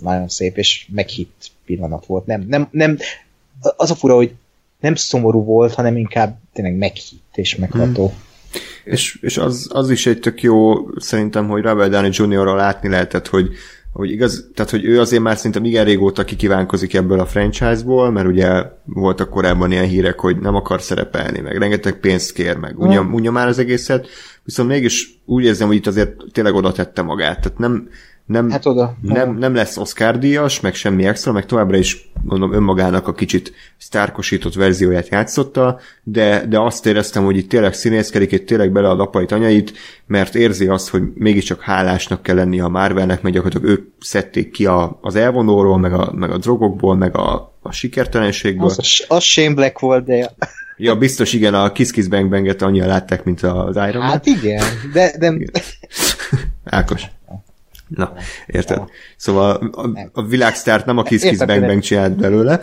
nagyon szép és meghitt pillanat volt. Nem, nem, nem, az a fura, hogy nem szomorú volt, hanem inkább tényleg meghitt és megható. Mm. És, és az, az is egy tök jó, szerintem, hogy Robert Downey Jr. látni lehetett, hogy hogy igaz, tehát hogy ő azért már szerintem igen régóta kikívánkozik ebből a franchise-ból, mert ugye voltak korábban ilyen hírek, hogy nem akar szerepelni, meg rengeteg pénzt kér, meg unja, unja már az egészet, viszont mégis úgy érzem, hogy itt azért tényleg oda tette magát, tehát nem, nem, Hát oda. nem, nem lesz Oscar díjas, meg semmi extra, meg továbbra is mondom önmagának a kicsit sztárkosított verzióját játszotta, de, de azt éreztem, hogy itt tényleg színészkedik, itt tényleg bele a apait anyait, mert érzi azt, hogy mégiscsak hálásnak kell lennie a Marvelnek, mert gyakorlatilag ők szedték ki a, az elvonóról, meg a, meg a drogokból, meg a, a sikertelenségből. Az, az Shane Black volt, de... Ja, biztos igen, a Kiss Kiss Bang Banget annyian látták, mint az Iron Man. Hát igen, de... de... Ákos. Na, érted? Szóval a, a világsztárt nem a Kiss Kiss Bang. Bang csinált belőle.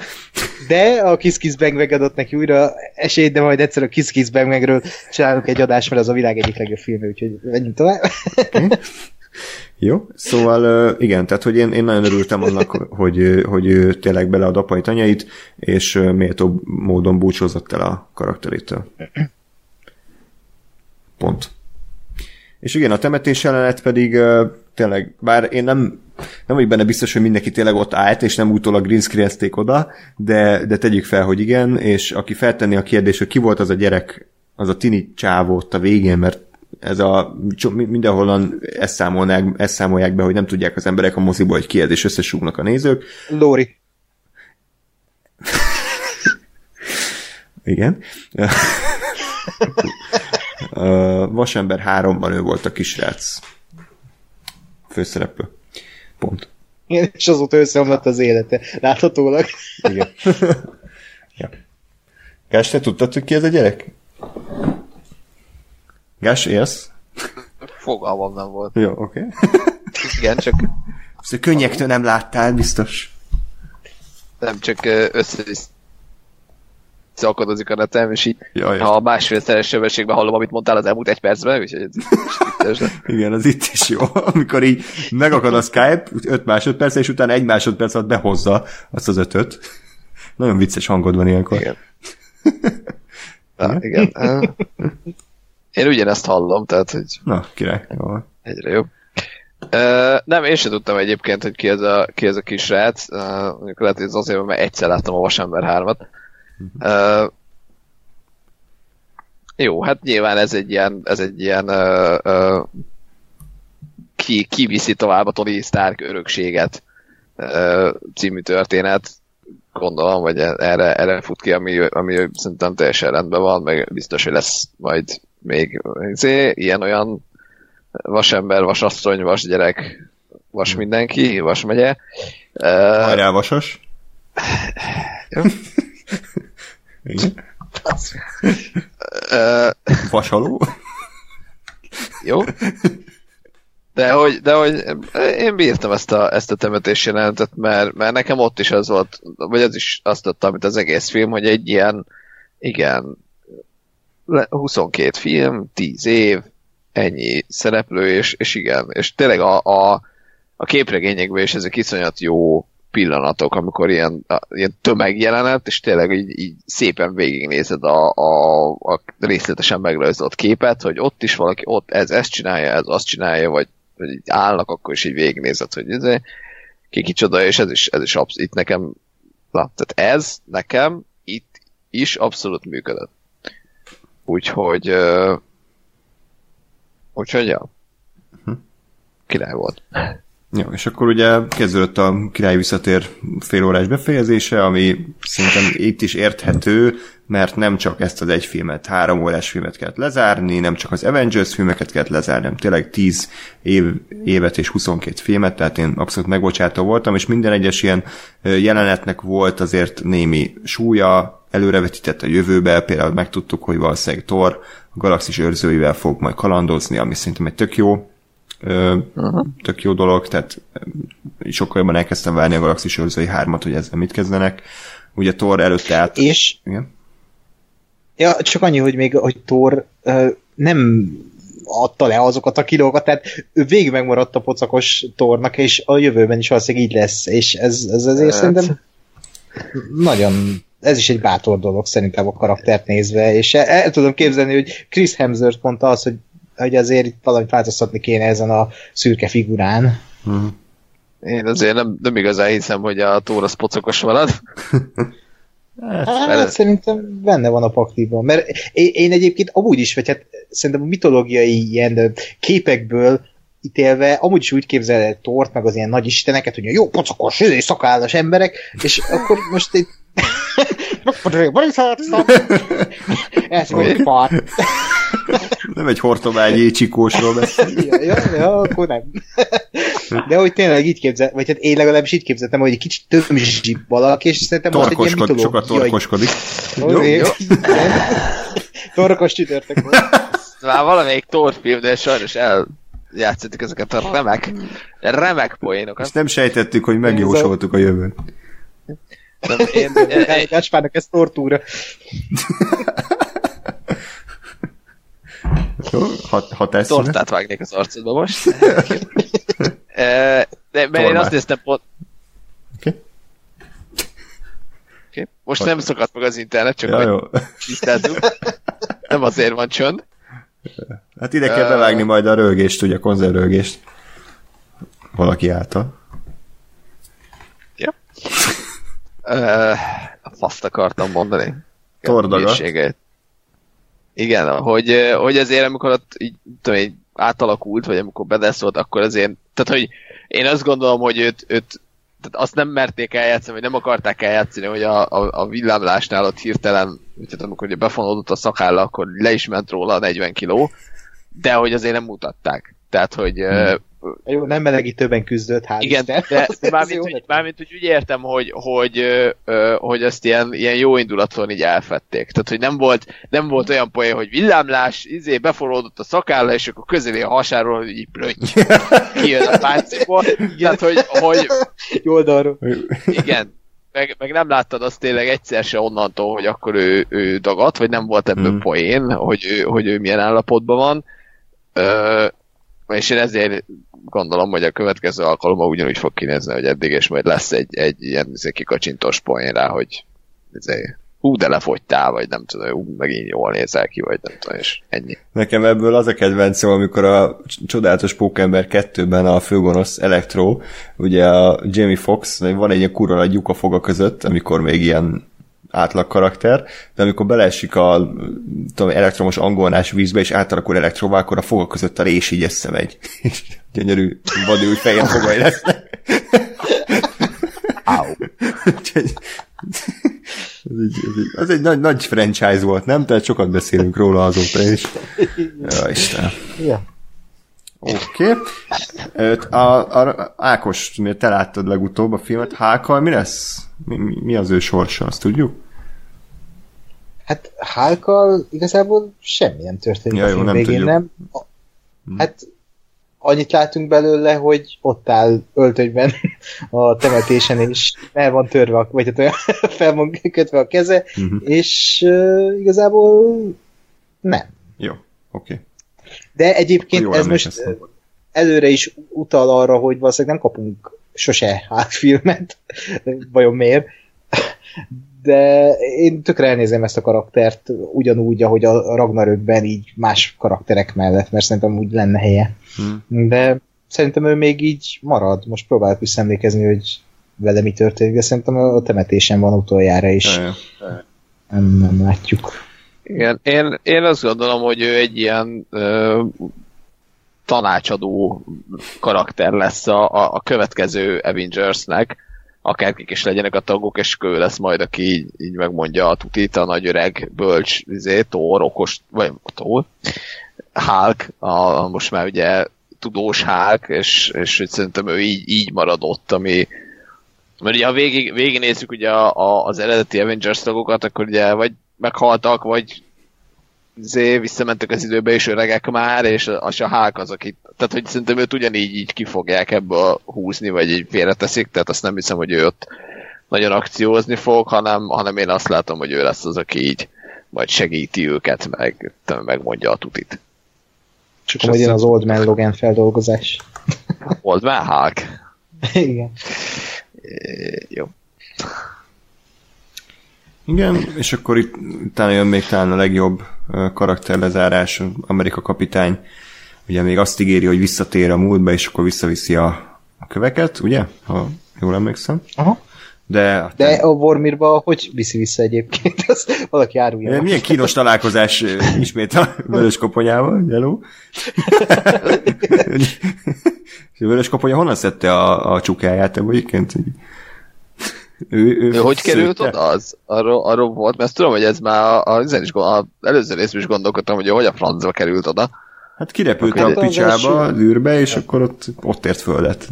De a Kiss Kiss Bang Bang adott neki újra esélyt, de majd egyszer a Kiss Kiss Bang Bangről csinálunk egy adást, mert az a világ egyik legjobb filmje, úgyhogy menjünk tovább. Jó, szóval igen, tehát hogy én, én nagyon örültem annak, hogy, hogy tényleg bele a apait anyait, és méltó módon búcsúzott el a karakterétől. Pont. És igen, a temetés jelenet pedig tényleg, bár én nem, nem vagyok benne biztos, hogy mindenki tényleg ott állt, és nem utólag green screenezték oda, de, de tegyük fel, hogy igen, és aki feltenni a kérdést, hogy ki volt az a gyerek, az a tini csávó ott a végén, mert ez a, cso- mindenhol ezt, számolnák, ezt számolják be, hogy nem tudják az emberek a moziból, hogy ki ez, és összesúgnak a nézők. Lóri. Igen. Vasember 3-ban ő volt a kisrác. Főszereplő. Pont. Igen, és azóta összeomlott az élete. Láthatólag. Igen. ja. Gás, te tudtad, hogy ki ez a gyerek? Gás, élsz? Fogalmam nem volt. Jó, oké. Okay. Igen, csak Szóval könnyektől nem láttál, biztos. nem csak össze szakadozik a netem, és így Jaj, ha másfél szeres sebességben hallom, amit mondtál az elmúlt egy percben, úgyhogy ez de- Igen, az itt is jó. Amikor így megakad a Skype, 5 másodperc, és utána egy másodperc alatt behozza azt az ötöt. Nagyon vicces hangod van ilyenkor. Igen. Ah, igen. Ah. Én ugyanezt hallom, tehát hogy Na, király. Jó. egyre jobb. Uh, nem, én sem tudtam egyébként, hogy ki ez a, ki ez a kis srác. Uh, mondjuk lehet, hogy ez azért, mert egyszer láttam a Vasember 3-at. Uh, jó, hát nyilván ez egy ilyen, ez egy ilyen uh, uh, ki, kiviszi tovább a Tony Stark örökséget uh, című történet. Gondolom, hogy erre, erre fut ki, ami, ami szerintem teljesen rendben van, meg biztos, hogy lesz majd még izé, ilyen-olyan vasember, vasasszony, vasgyerek, vas mindenki, vas megye. Uh, Hajrá, vasas. Vasaló. jó. De hogy, de hogy én bírtam ezt a, ezt a temetés jelentet, mert, mert nekem ott is az volt, vagy az is azt adta, amit az egész film, hogy egy ilyen, igen, le- 22 film, 10 év, ennyi szereplő, és, és igen, és tényleg a, a, a képregényekben is ezek iszonyat jó pillanatok, amikor ilyen, ilyen tömegjelenet, és tényleg így, így szépen végignézed a, a, a részletesen megrajzolt képet, hogy ott is valaki, ott ez ezt csinálja, ez azt csinálja, vagy, vagy így állnak, akkor is így végignézed, hogy ez ki kicsoda, és ez is, ez is absz- itt nekem, na, tehát ez nekem itt is abszolút működött. Úgyhogy uh, úgyhogy ja. Király volt. Jó, és akkor ugye kezdődött a király visszatér félórás befejezése, ami szerintem itt is érthető, mert nem csak ezt az egy filmet, három órás filmet kellett lezárni, nem csak az Avengers filmeket kellett lezárni, hanem tényleg 10 év, évet és 22 filmet, tehát én abszolút megbocsátó voltam, és minden egyes ilyen jelenetnek volt azért némi súlya, előrevetített a jövőbe, például megtudtuk, hogy valószínűleg Thor a galaxis őrzőivel fog majd kalandozni, ami szerintem egy tök jó ö, uh-huh. tök jó dolog, tehát sokkal jobban elkezdtem várni a Galaxis őrzői hármat, hogy ezzel mit kezdenek. Ugye Thor előtte át... És Igen? Ja, csak annyi, hogy még, hogy Thor ö, nem adta le azokat a kilókat, tehát ő végig megmaradt a pocakos tornak, és a jövőben is valószínűleg így lesz, és ez, ez azért Hát. szerintem nagyon, ez is egy bátor dolog szerintem a karaktert nézve, és el, el tudom képzelni, hogy Chris Hemsworth mondta azt, hogy, hogy azért itt valamit változtatni kéne ezen a szürke figurán. Uh-huh. Én azért nem, nem igazán hiszem, hogy a Tóra pocokos marad. Hát, Mert- szerintem benne van a pakliban, mert én, én egyébként amúgy is, vagy hát szerintem a mitológiai ilyen képekből ítélve, amúgy is úgy képzel el Tort, meg az ilyen nagy isteneket, hogy jó pocakos, izé, szakállas emberek, és akkor most egy Ez egy far. Nem egy hortobányi csikósról beszélünk. ja, ja, ja, akkor nem. De hogy tényleg így képzel, vagy hát én legalábbis így képzeltem, hogy egy kicsit tömzsib valaki, és szerintem volt egy ilyen mitológia. sokat torkoskodik. Jó, jó. Torkos csütörtök volt. Már valamelyik torfilm, de sajnos eljátszottuk ezeket a remek, remek poénokat. Ezt nem sejtettük, hogy megjósoltuk a jövőn. Gáspárnak ez tortúra. Jó, ha, ha teszünk. tortát vágnék az arcodba most. Eh, De mert én azt néztem pont... Oké. Okay. Most nem szakadt meg az internet, csak Ja, hogy tisztázzuk. Nem azért van csönd. Hát ide kell bevágni majd a rögést, ugye a konzervrögést. Valaki által. Ö, a faszt akartam mondani. Tordagat. Igen, hogy, hogy azért amikor ott így, tudom én, átalakult, vagy amikor bedeszolt, akkor azért, tehát hogy én azt gondolom, hogy őt, őt tehát azt nem merték eljátszani, vagy nem akarták eljátszani, hogy a, a, a villámlásnál ott hirtelen, tehát amikor ugye befonódott a szakálla, akkor le is ment róla a 40 kiló, de hogy azért nem mutatták. Tehát, hogy hmm. Jó, nem melegítőben küzdött, hál' igen, Isten. de, de mármint, hogy, mármint, hogy úgy értem, hogy, hogy, ö, hogy ezt ilyen, ilyen jó indulaton így elfették. Tehát, hogy nem volt, nem volt olyan poén, hogy villámlás, izé, beforródott a szakálla, és akkor közeli a hasáról, hogy így plöty, kijön a páncéból. Tehát, hogy, hogy Jó oldalról. igen, meg, meg nem láttad azt tényleg egyszer se onnantól, hogy akkor ő, ő dagadt, vagy nem volt ebből Hmm. poén, hogy ő, hogy ő milyen állapotban van. Ö, és én ezért gondolom, hogy a következő alkalommal ugyanúgy fog kinézni, hogy eddig, és majd lesz egy, egy ilyen izé, kikacsintós poén rá, hogy izé, hú, de lefogytál, vagy nem tudom, hú, megint jól nézel ki, vagy nem tudom, és ennyi. Nekem ebből az a kedvencem, amikor a csodálatos Pókember 2-ben a főgonosz Electro, ugye a Jamie Fox, van egy ilyen kurva a foga között, amikor még ilyen átlag karakter, de amikor beleesik a tudom, elektromos angolnás vízbe, és átalakul elektróvá, akkor a foga között a rés így összemegy. És gyönyörű vadi új fehér fogai lesznek. Au. Ez egy, ez egy, az egy nagy, nagy franchise volt, nem? Tehát sokat beszélünk róla azóta is. Ja, Isten. Ja. Oké. Okay. A, a, Ákos, miért te láttad legutóbb a filmet, Hákkal mi lesz? Mi, mi, mi az ő sorsa, azt tudjuk? Hát Hálkal igazából semmi nem történik Ja, a jó, nem végén, tudjuk. nem? Hát annyit látunk belőle, hogy ott áll öltönyben a temetésen, és el van törve, vagy hát olyan fel van kötve a keze, Mhm. és uh, igazából nem. Jó, oké. Okay. De egyébként ez most előre is utal arra, hogy valószínűleg nem kapunk sose filmet, vajon miért. De én tökre elnézem ezt a karaktert ugyanúgy, ahogy a Ragnarökben így más karakterek mellett, mert szerintem úgy lenne helye. Hm. De szerintem ő még így marad. Most próbálok visszaemlékezni, hogy vele mi történik, de szerintem a temetésen van utoljára is. Nem, nem látjuk. Igen, én, én azt gondolom, hogy ő egy ilyen ö, tanácsadó karakter lesz a, a, a következő Avengersnek, akárkik is legyenek a tagok, és ő lesz majd, aki így, így megmondja a tutit, a nagy öreg bölcs, izé, Thor, okos, vagy Thor, Hulk, a, most már ugye tudós Hulk, és, és hogy szerintem ő így, így maradott, ami mert ugye ha végig, végignézzük ugye a, a, az eredeti Avengers tagokat, akkor ugye vagy meghaltak, vagy zé, visszamentek az időbe, és öregek már, és a, a Hulk az, aki, tehát hogy szerintem őt ugyanígy így ki fogják ebből húzni, vagy így félreteszik, tehát azt nem hiszem, hogy ő ott nagyon akciózni fog, hanem, hanem én azt látom, hogy ő lesz az, aki így majd segíti őket, meg megmondja a tutit. Csak jön az Old Man Logan feldolgozás. Old Man Hulk. Igen. É, Jó. Igen, és akkor itt utána jön még talán a legjobb karakterlezárás, Amerika kapitány. Ugye még azt ígéri, hogy visszatér a múltba, és akkor visszaviszi a, a köveket, ugye? Ha jól emlékszem. Aha. De, De a Vormirba hogy viszi vissza egyébként? Az valaki árulja. Milyen kínos találkozás ismét a vörös koponyával, a vörös koponya honnan szedte a, a csukáját egyébként? Ő, ő, Ő hogy került oda? Az, arról, arról volt, mert tudom, hogy ez már a, a, a, is, az előző részben is gondolkodtam, hogy hogy a francba került oda. Hát kirepült Akkor a picsába, az űrbe, és akkor ott, ott ért földet.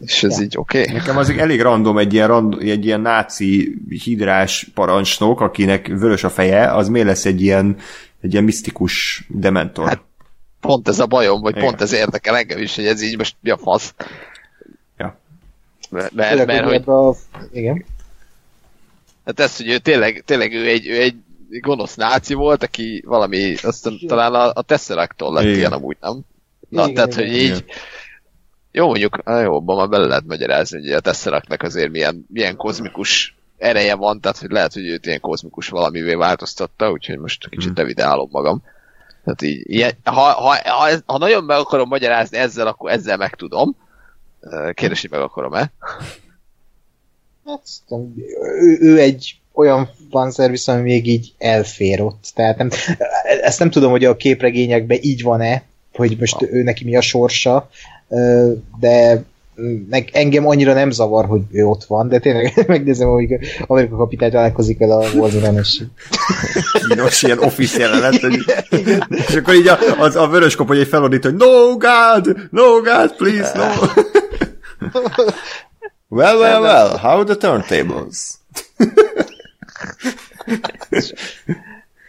És ez Ja. így oké. Okay. Nekem az elég random egy ilyen, rand, egy ilyen náci hidrás parancsnok, akinek vörös a feje, az miért lesz egy ilyen, egy ilyen misztikus dementor? Hát, Pont ez a bajom, vagy Igen. pont ez érdekel engem is, hogy ez így most mi a fasz. Mert, mert, mert hogy a... Igen. hát ez, hogy ő tényleg, tényleg ő egy, ő egy gonosz náci volt, aki valami, aztán talán a, a Tesseractól lett Igen. ilyen amúgy, nem? Na, Igen, tehát, igen, hogy így, igen. jó mondjuk, á, jó, abban már bele lehet magyarázni, hogy a Tesseractnek azért milyen, milyen kozmikus ereje van, tehát hogy lehet, hogy őt ilyen kozmikus valamivé változtatta, úgyhogy most kicsit Hmm. revidálom magam. Tehát így, ilyen, ha, ha, ha, ha, nagyon meg akarom magyarázni ezzel, akkor ezzel meg tudom. Ö, Kérdés, meg akarom-e? Hát, ő, ő egy olyan fanszervisz, ami még így elfér ott. Tehát nem, ezt nem tudom, hogy a képregényekben így van-e, hogy most ő neki mi a sorsa, de meg engem annyira nem zavar, hogy ő ott van, de tényleg megnézem, hogy Amerika kapitány találkozik vele a Warner-en, és kínos ilyen office jelenet, hogy, és akkor így a, az, a vörös koponya egy felordít, hogy no God, no God, please, no. well, well, well, how the turntables?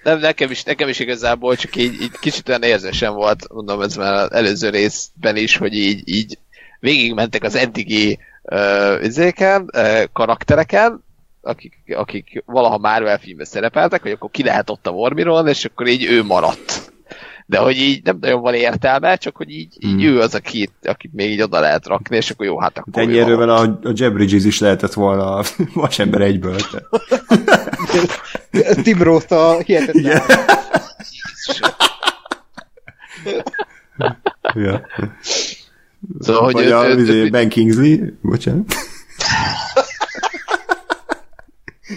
Nem, nekem is, nekem is igazából csak így, így kicsit olyan érzésem volt, mondom, ez már az előző részben is, hogy így, így végigmentek az eddigi uh, izéken, uh, karaktereken, akik, akik valaha Marvel filmben szerepeltek, hogy akkor ki lehet ott a Wormiron, és akkor így ő maradt. De hogy így nem nagyon van értelme, csak hogy így, így Hmm. ő az, akit, akit még így oda lehet rakni, és akkor jó, hát akkor Ennyi ő erővel a, a Jeb Bridges is lehetett volna a vasember egyből. Tim Roth a hihetetlen. Ja. Szóval, hogy Vagy ő- a ő- izé, ő- Ben Kingsley, bocsánat.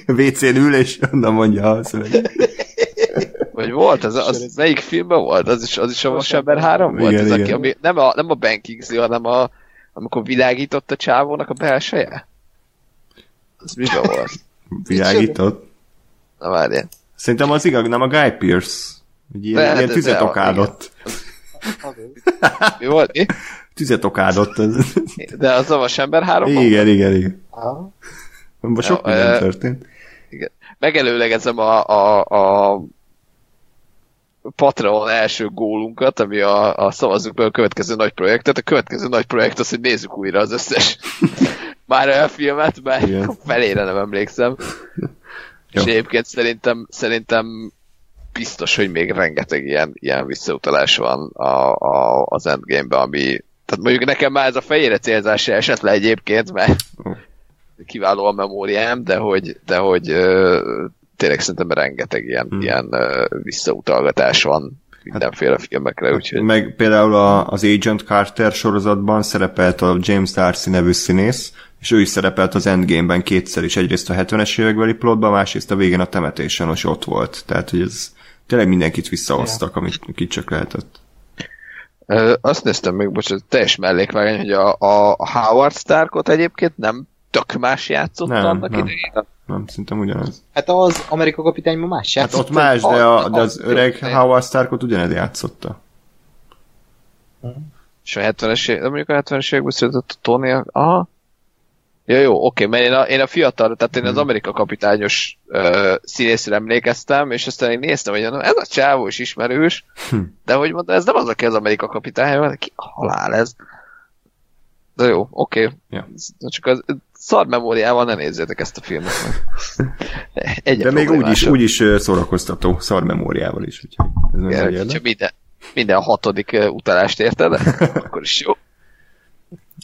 WC-n ül, és onnan mondja a szöveget. Vagy volt, az, az melyik filmben volt? Az is, az is a Vasember 3 volt? Igen, az, aki, igen. ami, nem, a, nem a Ben Kingsley, hanem a, amikor világított a csávónak a belseje? Az miben volt? Világított. Na várjál. Szerintem az igaz, nem a Guy. Egy ilyen, De- ilyen de- tüzet okádott. Mi volt? Mi? Tüzet okádott. De a Vasember 3 Igen, igen, igen. Aha. Most sok Ja, minden történt. Megelőlegezem a, a, a Patreon első gólunkat, ami a, a szavazzuk be a következő nagy projektet. A következő nagy projekt az, hogy nézzük újra az összes már elfilmet, mert Igen. felére nem emlékszem. Jó. És egyébként szerintem, szerintem biztos, hogy még rengeteg ilyen, ilyen visszautalás van a, a, az Endgame-be, ami tehát mondjuk nekem már ez a fejére célzás se esett le egyébként, mert kiváló a memóriám, de hogy, de hogy ö, tényleg szerintem rengeteg ilyen, Hmm. ilyen ö, visszautalgatás van mindenféle filmekre, úgyhogy Meg például a, az Agent Carter sorozatban szerepelt a James Darcy nevű színész, és ő is szerepelt az Endgame-ben kétszer is, egyrészt a 70-es évekbeli plotban, másrészt a végén a temetésen, és ott volt. Tehát, hogy ez tényleg mindenkit visszahoztak, amit akit csak lehetett. Azt néztem még, bocsánat, teljes mellékvágány, hogy a, a a Howard Starkot egyébként nem tök más játszott Nem, annak nem. idején. Nem, szerintem ugyanaz. Hát az Amerika kapitány ma más Hát játszott. ott más, de, a, de az öreg Howard Starkot ugyanez játszotta. És a 70-es év, de mondjuk a 70-es években született a Tony, aha. Ja, jó, oké, mert én a, én a fiatal, tehát én az Amerika kapitányos uh, színészre emlékeztem, és aztán én néztem, hogy na, ez a csávó is ismerős, de hogy mondta, ez nem az, aki az Amerika kapitány, hanem ki halál ez. De jó, oké. Ja. Csak az szar memóriával ne nézzétek ezt a filmet. Egy De még úgy is, úgy is ö, szórakoztató, szar memóriával is, úgyhogy ez érdek. minden, minden hatodik ö, utalást érted, akkor is jó.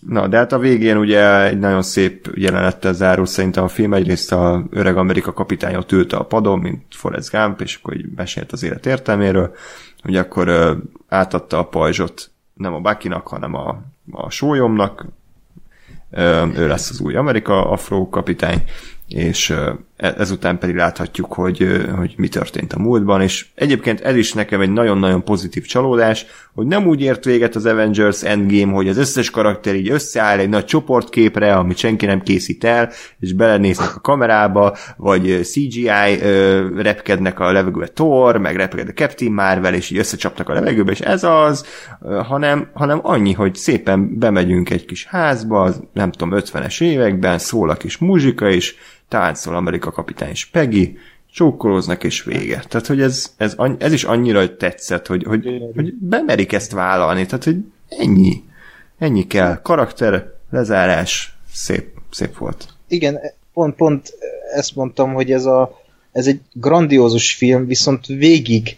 Na, de hát a végén ugye egy nagyon szép jelenettel zárul szerintem a film. Egyrészt a öreg Amerika kapitány ott ült a padon, mint Forrest Gump, és akkor így mesélt az élet értelméről. Ugye akkor ö, átadta a pajzsot nem a Bakinak, hanem a, a sólyomnak. ő lesz az új Amerika Afro kapitány, és e, ezután pedig láthatjuk, hogy, hogy mi történt a múltban, és egyébként ez is nekem egy nagyon-nagyon pozitív csalódás, hogy nem úgy ért véget az Avengers Endgame, hogy az összes karakter így összeáll egy nagy csoportképre, amit senki nem készít el, és belenéznek a kamerába, vagy CGI ö, repkednek a levegőbe Thor, meg repked a Captain Marvel, és így összecsapnak a levegőbe, és ez az, hanem, hanem annyi, hogy szépen bemegyünk egy kis házba, nem tudom, 50-es években, szól a kis muzsika, és táncol Amerika kapitány és Peggy, csókolóznak és vége. Tehát, hogy ez, ez, ez is annyira tetszett, hogy, hogy, hogy bemerik ezt vállalni, tehát, hogy ennyi. Ennyi kell. Karakter, lezárás, szép, szép volt. Igen, pont, pont ezt mondtam, hogy ez, a, ez egy grandiózus film, viszont végig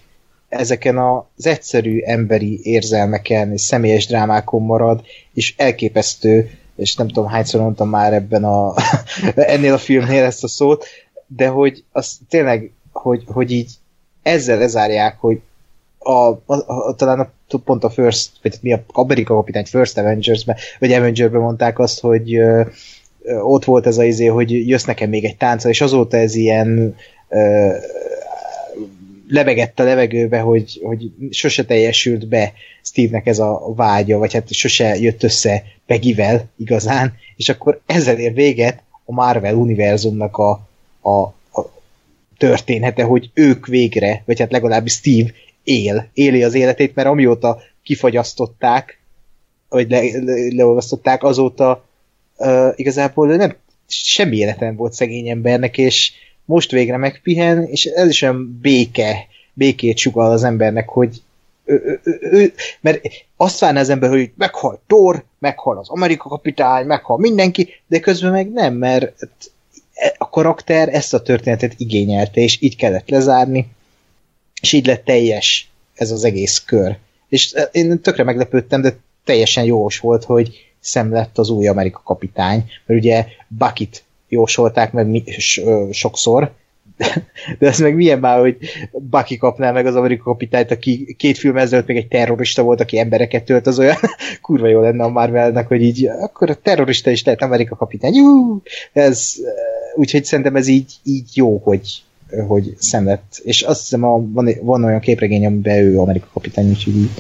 ezeken az egyszerű emberi érzelmeken és személyes drámákon marad, és elképesztő és nem tudom hányszor mondtam már ebben a ennél a filmnél ezt a szót, de hogy az tényleg, hogy, hogy így ezzel lezárják, hogy a, a, a, talán a, pont a First, vagy mi a Amerika kapitány First Avengers-ben, vagy Avengers-ben mondták azt, hogy ö, ott volt ez a izé, hogy jössz nekem még egy tánca, és azóta ez ilyen ö, lebegett a levegőbe, hogy, hogy sose teljesült be Steve-nek ez a vágya, vagy hát sose jött össze Pegivel igazán, és akkor ezzel ér véget a Marvel univerzumnak a, a, a története, hogy ők végre, vagy hát legalábbis Steve él, éli az életét, mert amióta kifagyasztották, vagy le, le, leolvasztották, azóta uh, igazából nem semmi életen volt szegény embernek, és most végre megpihen, és ez is olyan béke, békét sugal az embernek, hogy ő, ő, ő, mert azt várná az ember, hogy meghal Thor, meghal az Amerika kapitány, meghal mindenki, de közben meg nem, mert a karakter ezt a történetet igényelte, és így kellett lezárni, és így lett teljes ez az egész kör. És én tökre meglepődtem, de teljesen jós volt, hogy szem lett az új Amerika kapitány, mert ugye Buckit jósolták meg mi, sokszor, de ez meg milyen már, hogy Bucky kapná meg az amerikai kapitányt, aki két film ezelőtt még egy terrorista volt, aki embereket tölt, az olyan kurva jó lenne a Marvelnek, hogy így, akkor a terrorista is lehet Amerika kapitány. Jú! Ez, úgyhogy szerintem ez így, így jó, hogy, hogy szemlett. És azt hiszem, a, van, van olyan képregény, amiben ő Amerika kapitány, úgyhogy így.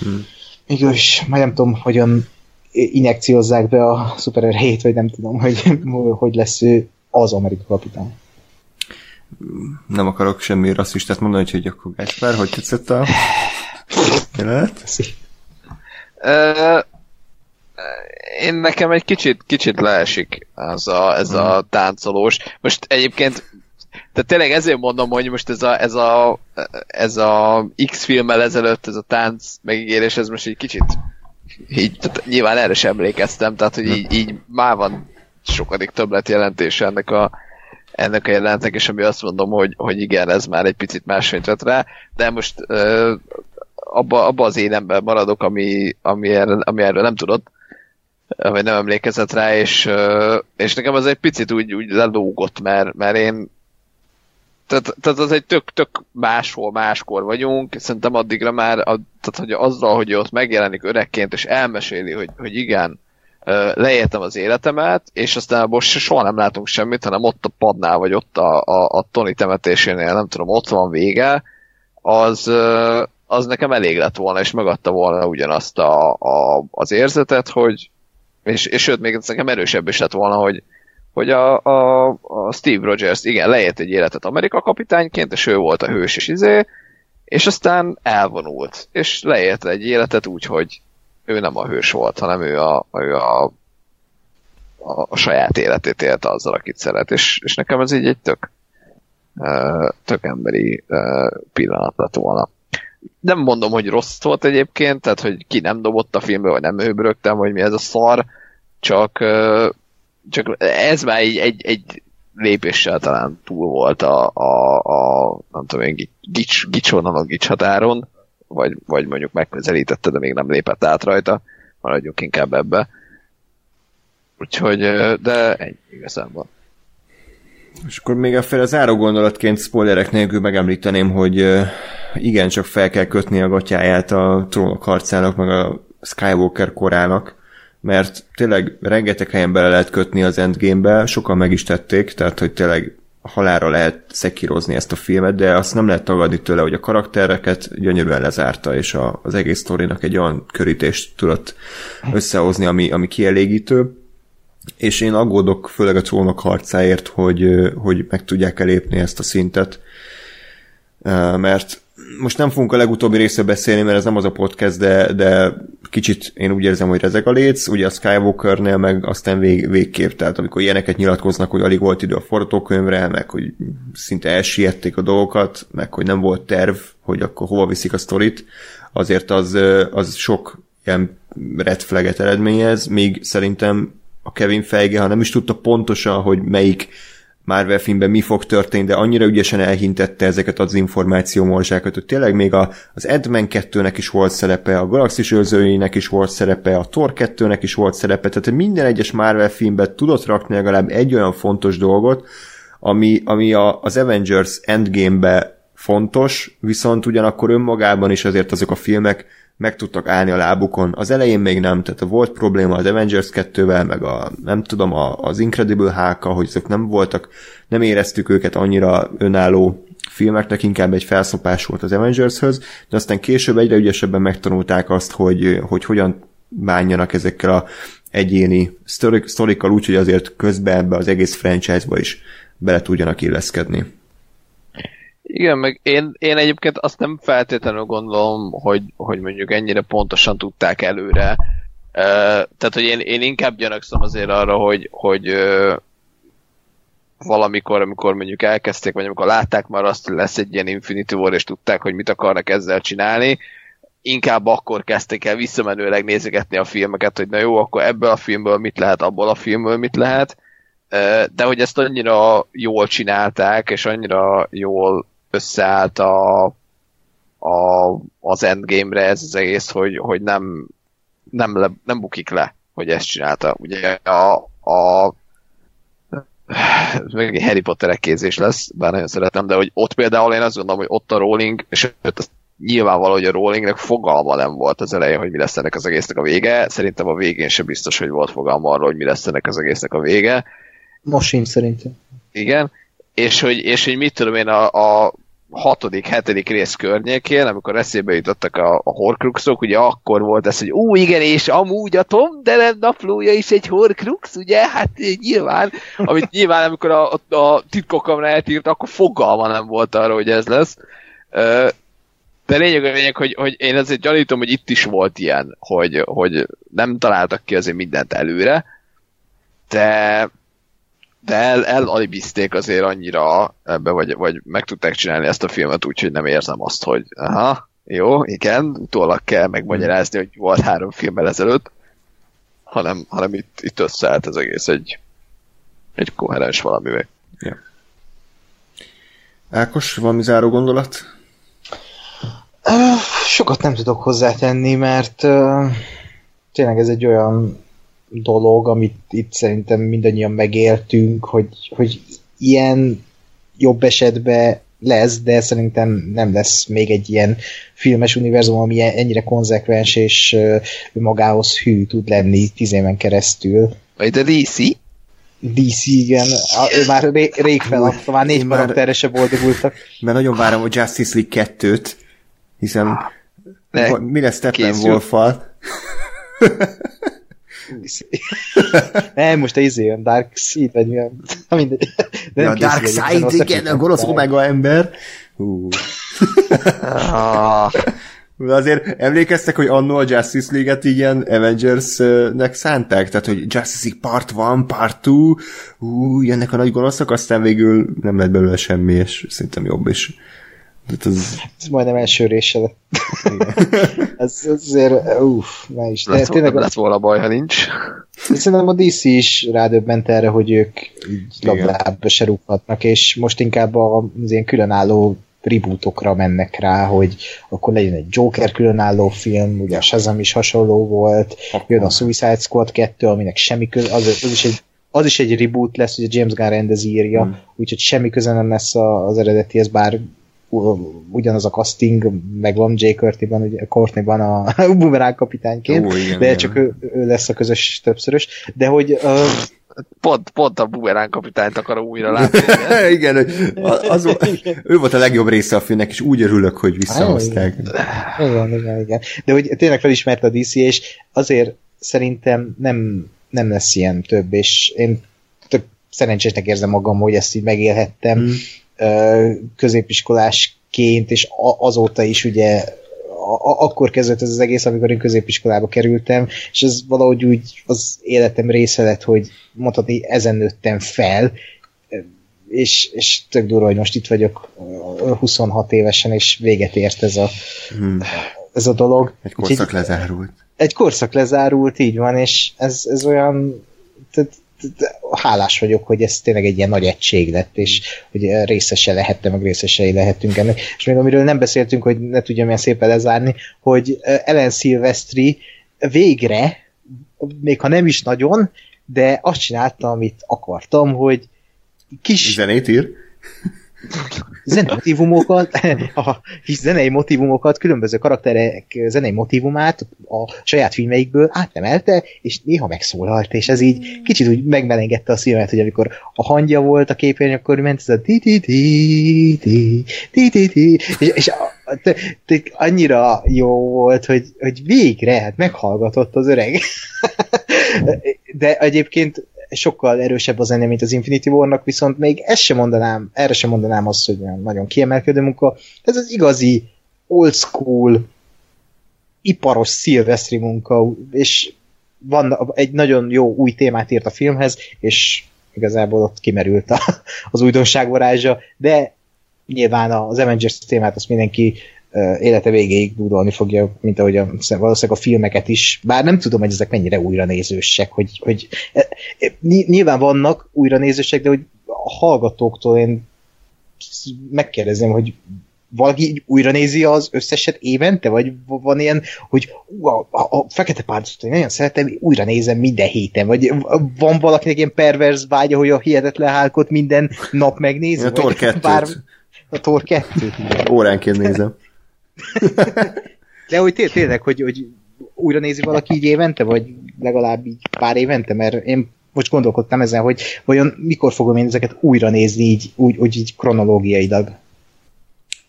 Hmm. Mégis, majd nem tudom, hogyan injekciózzák be a szupererejét, vagy nem tudom, hogy hogy lesz ő az Amerika kapitány. Nem akarok semmi rasszistát mondani, hogy akkor Gáspár, hogy tetszett a jelenet? én nekem egy kicsit, kicsit leesik az a, ez a hmm. táncolós. Most egyébként tehát tényleg ezért mondom, hogy most ez a, ez a, ez a X filmmel ezelőtt ez a tánc megígérés, ez most egy kicsit így, tehát nyilván erre sem emlékeztem, tehát hogy így, így már van sokadik többlet jelentése ennek a, ennek a jelenetnek, és ami azt mondom, hogy, hogy igen, ez már egy picit másfényt vett rá, de most uh, abba, abba az énemben maradok, ami, ami, erre, ami erről nem tudott, vagy nem emlékezett rá, és, és nekem az egy picit úgy, úgy lelógott, mert, mert én tehát, tehát az egy tök, tök máshol, máskor vagyunk, szerintem addigra már, a, tehát hogy azzal, hogy ott megjelenik öregként, és elmeséli, hogy, hogy igen, leéltem az életemet, és aztán most soha nem látunk semmit, hanem ott a padnál, vagy ott a, a, a Tony temetésénél, nem tudom, ott van vége, az, az nekem elég lett volna, és megadta volna ugyanazt a, a, az érzetet, hogy és, és sőt, még nekem erősebb is lett volna, hogy, hogy a, a, a Steve Rogers, igen, leélt egy életet Amerika kapitányként, és ő volt a hős és izé, és aztán elvonult, és leélt egy életet úgy, hogy ő nem a hős volt, hanem ő a, ő a, a, a saját életét élte azzal, akit szeret, és, és nekem ez így egy tök, tök emberi pillanat lett volna. Nem mondom, hogy rossz volt egyébként, tehát hogy ki nem dobott a filmbe, vagy nem őbrögtem, hogy mi ez a szar, csak, csak ez már egy, egy, egy lépéssel talán túl volt a, a, a nem tudom én, gics, gicsonon a gics határon, vagy, vagy mondjuk megközelítette, de még nem lépett át rajta, maradjunk inkább ebbe. Úgyhogy, de ennyi van. És akkor még a fel az áró gondolatként spoilerek nélkül megemlíteném, hogy igen, csak fel kell kötni a gatyáját a trónok harcának, meg a Skywalker korának, mert tényleg rengeteg helyen bele lehet kötni az Endgame-be, sokan meg is tették, tehát hogy tényleg halára lehet szekírozni ezt a filmet, de azt nem lehet tagadni tőle, hogy a karaktereket gyönyörűen lezárta, és a, az egész sztorinak egy olyan körítést tudott összehozni, ami, ami kielégítő. És én aggódok főleg a trónok harcáért, hogy, hogy meg tudják elépni ezt a szintet, mert most nem fogunk a legutóbbi részről beszélni, mert ez nem az a podcast, de, de kicsit én úgy érzem, hogy rezeg a léc, ugye a Skywalkernél meg aztán vég, végképp, tehát amikor ilyeneket nyilatkoznak, hogy alig volt idő a forgatókönyvre, meg hogy szinte elsiették a dolgokat, meg hogy nem volt terv, hogy akkor hova viszik a sztorit, azért az, az sok ilyen red flaget eredményez, még szerintem a Kevin Feige, ha nem is tudta pontosan, hogy melyik Marvel filmben mi fog történni, de annyira ügyesen elhintette ezeket az információ morzsákat, hogy tényleg még a, az Ant-Man 2-nek is volt szerepe, a Galaxis őrzőinek is volt szerepe, a Thor 2-nek is volt szerepe, tehát minden egyes Marvel filmben tudott rakni legalább egy olyan fontos dolgot, ami, ami a, az Avengers Endgame-be fontos, viszont ugyanakkor önmagában is azért azok a filmek meg tudtak állni a lábukon. Az elején még nem, tehát volt probléma az Avengers 2-vel, meg a, nem tudom, a, az Incredible hulk hogy azok nem voltak, nem éreztük őket annyira önálló filmeknek, inkább egy felszopás volt az Avengers-höz, de aztán később egyre ügyesebben megtanulták azt, hogy, hogy hogyan bánjanak ezekkel a egyéni sztorikkal úgy, hogy azért közben ebbe az egész franchise-ba is bele tudjanak illeszkedni. Igen, meg én, én egyébként azt nem feltétlenül gondolom, hogy, hogy mondjuk ennyire pontosan tudták előre. Tehát, hogy én, én inkább gyanakszom azért arra, hogy, hogy valamikor, amikor mondjuk elkezdték, vagy amikor látták már azt, hogy lesz egy ilyen Infinity War, és tudták, hogy mit akarnak ezzel csinálni, inkább akkor kezdték el visszamenőleg nézegetni a filmeket, hogy na jó, akkor ebből a filmből mit lehet, abból a filmből mit lehet, de hogy ezt annyira jól csinálták, és annyira jól összeállt a, a, az endgame-re ez az egész, hogy, hogy nem, nem, le, nem bukik le, hogy ezt csinálta. Ugye a, a egy Harry Potter kézés lesz, bár nagyon szeretem, de hogy ott például én azt gondolom, hogy ott a Rowling, és ott nyilvánvaló, hogy a Rowlingnek fogalma nem volt az elején, hogy mi lesz ennek az egésznek a vége. Szerintem a végén sem biztos, hogy volt fogalma arról, hogy mi lesz ennek az egésznek a vége. Most sincs szerintem. Igen. És hogy, és hogy mit tudom én, a, a hatodik, hetedik rész környékén, amikor eszébe jutottak a, a horcruxok, ugye akkor volt ez, hogy ó, igen, és amúgy a Tom Delen naplója is egy horcrux, ugye? Hát nyilván, amit nyilván, amikor a, a, a titkokamra eltírt, akkor fogalma nem volt arra, hogy ez lesz. De lényeg a lényeg, hogy, hogy én azért gyanítom, hogy itt is volt ilyen, hogy, hogy nem találtak ki azért mindent előre, de de el, elalibizték azért annyira ebbe, vagy, vagy meg tudták csinálni ezt a filmet úgy, hogy nem érzem azt, hogy aha, jó, igen, utólag kell megmagyarázni, hogy volt három filmmel ezelőtt, hanem, hanem itt, itt összeállt ez egész egy, egy koherens valamivel. Ja. Ákos, valami záró gondolat? Sokat nem tudok hozzátenni, mert uh, tényleg ez egy olyan dolog, amit itt szerintem mindannyian megéltünk, hogy, hogy ilyen jobb esetben lesz, de szerintem nem lesz még egy ilyen filmes univerzum, ami ennyire konzekvens és magához hű tud lenni tíz éven keresztül. Vagy a DC? DC, igen. Ő már ré, rég feladta, már négy karakterre se boldogultak. Mert nagyon várom a Justice League 2-t, hiszen ne, mi lesz Steppenwolf-fal? nem, most izé, a Dark Seed, vagy mi a... Mindegy. De a Dark Side, igen, a gonosz omega ember. Hú. De azért emlékeztek, hogy annó a Justice League-et ilyen Avengers-nek szánták? Tehát, hogy Justice League Part 1, Part 2, hú, jönnek a nagy gonoszok, aztán végül nem lett belőle semmi, és szerintem jobb is. Hát ez... ez majdnem első része lett. ez, ez azért, uff, ne is. Lesz, tényleg, lesz volna baj, ha nincs. Szerintem a DC is rádöbbent erre, hogy ők így labdába se rúghatnak, és most inkább az ilyen különálló rebootokra mennek rá, hogy akkor legyen egy Joker különálló film, ugye a Shazam is hasonló volt, jön a Suicide Squad 2, aminek semmi köz, az, az is egy az is egy reboot lesz, ugye James Gunn rendezi írja, mm. úgyhogy semmi köze nem lesz az eredetihez, bár ugyanaz a casting, meg van Jay Courtney-ban, ugye, Courtney-ban a Boomerang kapitányként, Ó, igen, de igen. csak ő, ő, lesz a közös többszörös, de hogy uh, Pont, pont a Boomerang kapitányt akarom újra látni. igen, hogy az, ő volt a legjobb része a filmnek, és úgy örülök, hogy visszahozták. Igen, igen, igen. De hogy tényleg felismerte a DC, és azért szerintem nem, nem lesz ilyen több, és én tök szerencsésnek érzem magam, hogy ezt így megélhettem Mm. Középiskolásként, és azóta is ugye akkor kezdődött ez az egész, amikor én középiskolába kerültem, és ez valahogy úgy az életem része lett, hogy mondhatni, ezen nőttem fel, és, és tök durva, hogy most itt vagyok ö, 26 évesen, és véget ért ez a, Hmm. ez a dolog. Egy Úgyhogy korszak lezárult. egy korszak lezárult, így van, és ez, ez olyan tehát hálás vagyok, hogy ez tényleg egy ilyen nagy egység lett, és hogy részese lehettem, meg részesei lehetünk ennek. És még amiről nem beszéltünk, hogy ne tudjam ilyen szépen lezárni, hogy Ellen Silvestri végre, még ha nem is nagyon, de azt csinálta, amit akartam, hogy kis Zenét ír? zenei motivumokat, a zenei motivumokat, különböző karakterek zenei motivumát a saját filmeikből átnemelte, és néha megszólalt, és ez így kicsit úgy megmelengette a szívemet, hogy amikor a hangja volt a képernyőn, akkor ment ez a ti ti ti ti ti ti ti és, annyira jó volt, hogy, hogy végre, hát meghallgatott az öreg. De egyébként sokkal erősebb a zene, mint az Infinity War-nak, viszont még ezt sem mondanám, erre sem mondanám azt, hogy nagyon kiemelkedő munka. Ez az igazi old school iparos szilvesztri munka, és van egy nagyon jó új témát írt a filmhez, és igazából ott kimerült a, az újdonság varázsa, de nyilván az Avengers témát azt mindenki élete végéig dúdolni fogja, mint ahogy a, valószínűleg a filmeket is, bár nem tudom, hogy ezek mennyire újra nézősek, hogy, hogy ny- nyilván vannak újra nézősek, de hogy a hallgatóktól én megkérdezem, hogy valaki újra nézi az összeset évente, vagy van ilyen, hogy ú, a, a, a Fekete Pártot én nagyon szeretem, újra nézem minden héten, vagy van valakinek ilyen perverz vágya, hogy a Hihetetlen Hálkot minden nap megnézi? A vagy 2 a Thor 2 Óránként nézem. De hogy té- tényleg, hogy, hogy újra nézi valaki így évente, vagy legalább így pár évente, mert én most gondolkodtam ezen, hogy vajon mikor fogom én ezeket újra nézni így, úgy, úgy így kronológiailag.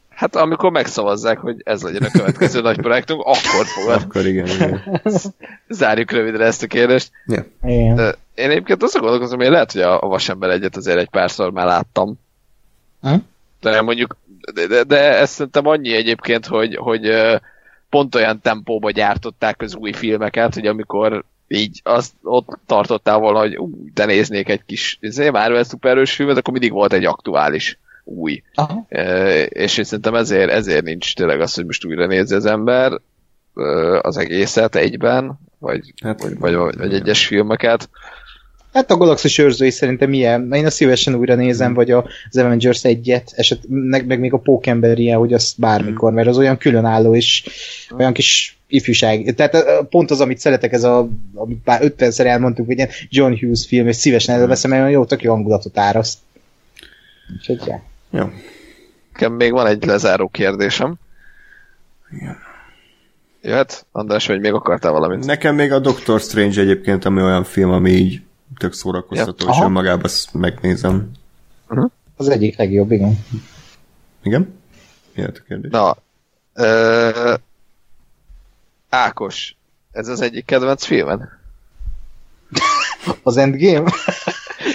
Hát amikor megszavazzák, hogy ez legyen a következő nagy projektünk, akkor fogad. Akkor igen, igen. Zárjuk rövidre ezt a kérdést. Ja. Igen. Ö, Én egyébként azt gondolkozom, hogy lehet, hogy a, a Vasember egyet azért egy párszor már láttam. Hm? De mondjuk, de, de, de ez szerintem annyi egyébként, hogy, hogy pont olyan tempóba gyártották az új filmeket, hogy amikor így azt ott tartottál volna, hogy ú, de néznék egy kis Marvel szuperős filmet, akkor mindig volt egy aktuális új. Aha. Ö, és én szerintem ezért, ezért nincs tényleg az, hogy most újra nézze az ember az egészet egyben, vagy, Hát, vagy, vagy, vagy, vagy egyes filmeket. Hát a Galaxis őrzői szerintem ilyen, én azt szívesen újra nézem, vagy a- az Avengers egyet, eset, meg, meg még a Pókember ilyen, hogy azt bármikor, mert az olyan különálló, és olyan kis ifjúság. Tehát pont az, amit szeretek, ez a, amit már 50-szer elmondtuk, hogy ilyen John Hughes film, és szívesen előveszem, mert olyan jó, tök jó hangulatot áraszt. Úgyhogy, ja. Jó. Nekem még van egy lezáró kérdésem. Igen. Jöhet? András, vagy még akartál valamit? Nekem még a Doctor Strange egyébként, ami olyan film, ami így tök szórakoztató, Ja. és önmagában azt megnézem. Az egyik legjobb, igen. Igen? Jöhet a kérdés. Na, ö, Ákos, ez az egyik kedvenc filmen? Az Endgame?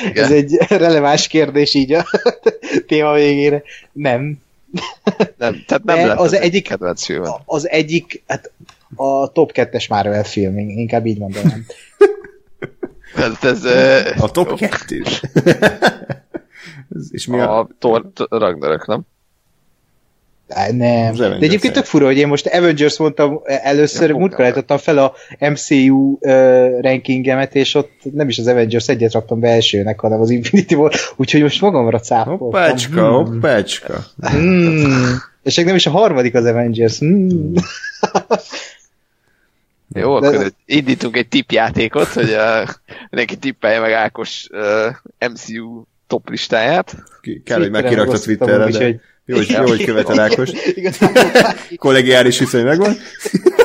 Igen. Ez egy releváns kérdés így a téma végére. Nem. Nem, tehát nem De lett az az egyik- kedvenc filmen. Az egyik, hát a top 2-es Marvel film, inkább így mondanám. Ez, ez, A top 2 És mi a... a Thor Ragnarök, nem? Á, Nem. De egyébként tök fura, hogy én most Avengers mondtam először, Ja, múltkor állítottam fel a MCU uh, rankingemet, és ott nem is az Avengers egyet raktam be elsőnek, hanem az Infinity War, úgyhogy most magamra cáfoltam. Hoppácska, hoppácska. Hmm. És még nem is a harmadik az Avengers. Hmm. Jó, De- akkor indítunk egy tippjátékot, hogy uh, mindenki tippelje meg Ákos uh, MCU top listáját. Ki- Kell, hogy Twitteren megkirakta Twitterre, de hogy Jó, hogy, jó, hogy követel Ákos. Kollegiális viszony megvan.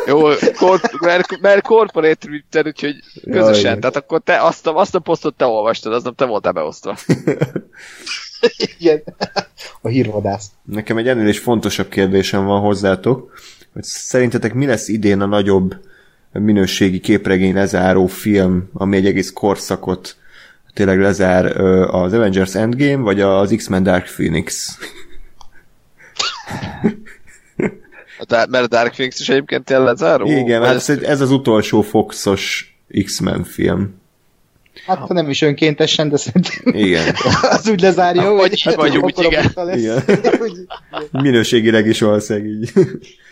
Jó, kor, mert, mert corporate Twitter, úgyhogy közösen. igen. tehát akkor te azt a, azt a posztot te olvastad, az nem te voltál beosztva. igen. A hírvadász. Nekem egy ennél is fontosabb kérdésem van hozzátok, hogy szerintetek mi lesz idén a nagyobb minőségi képregény lezáró film, ami egy egész korszakot tényleg lezár az Avengers Endgame, vagy az X-Men Dark Phoenix? A mert a Dark Phoenix is egyébként tényleg lezáró? Igen, hát ez- ez, ez az utolsó Foxos X-Men film. Hát ha nem is önkéntesen, de szerintem Igen. az úgy lezárja, Vagy hogy így vagy úgy, igen. lesz. Igen. Minőségileg is valószínűleg így.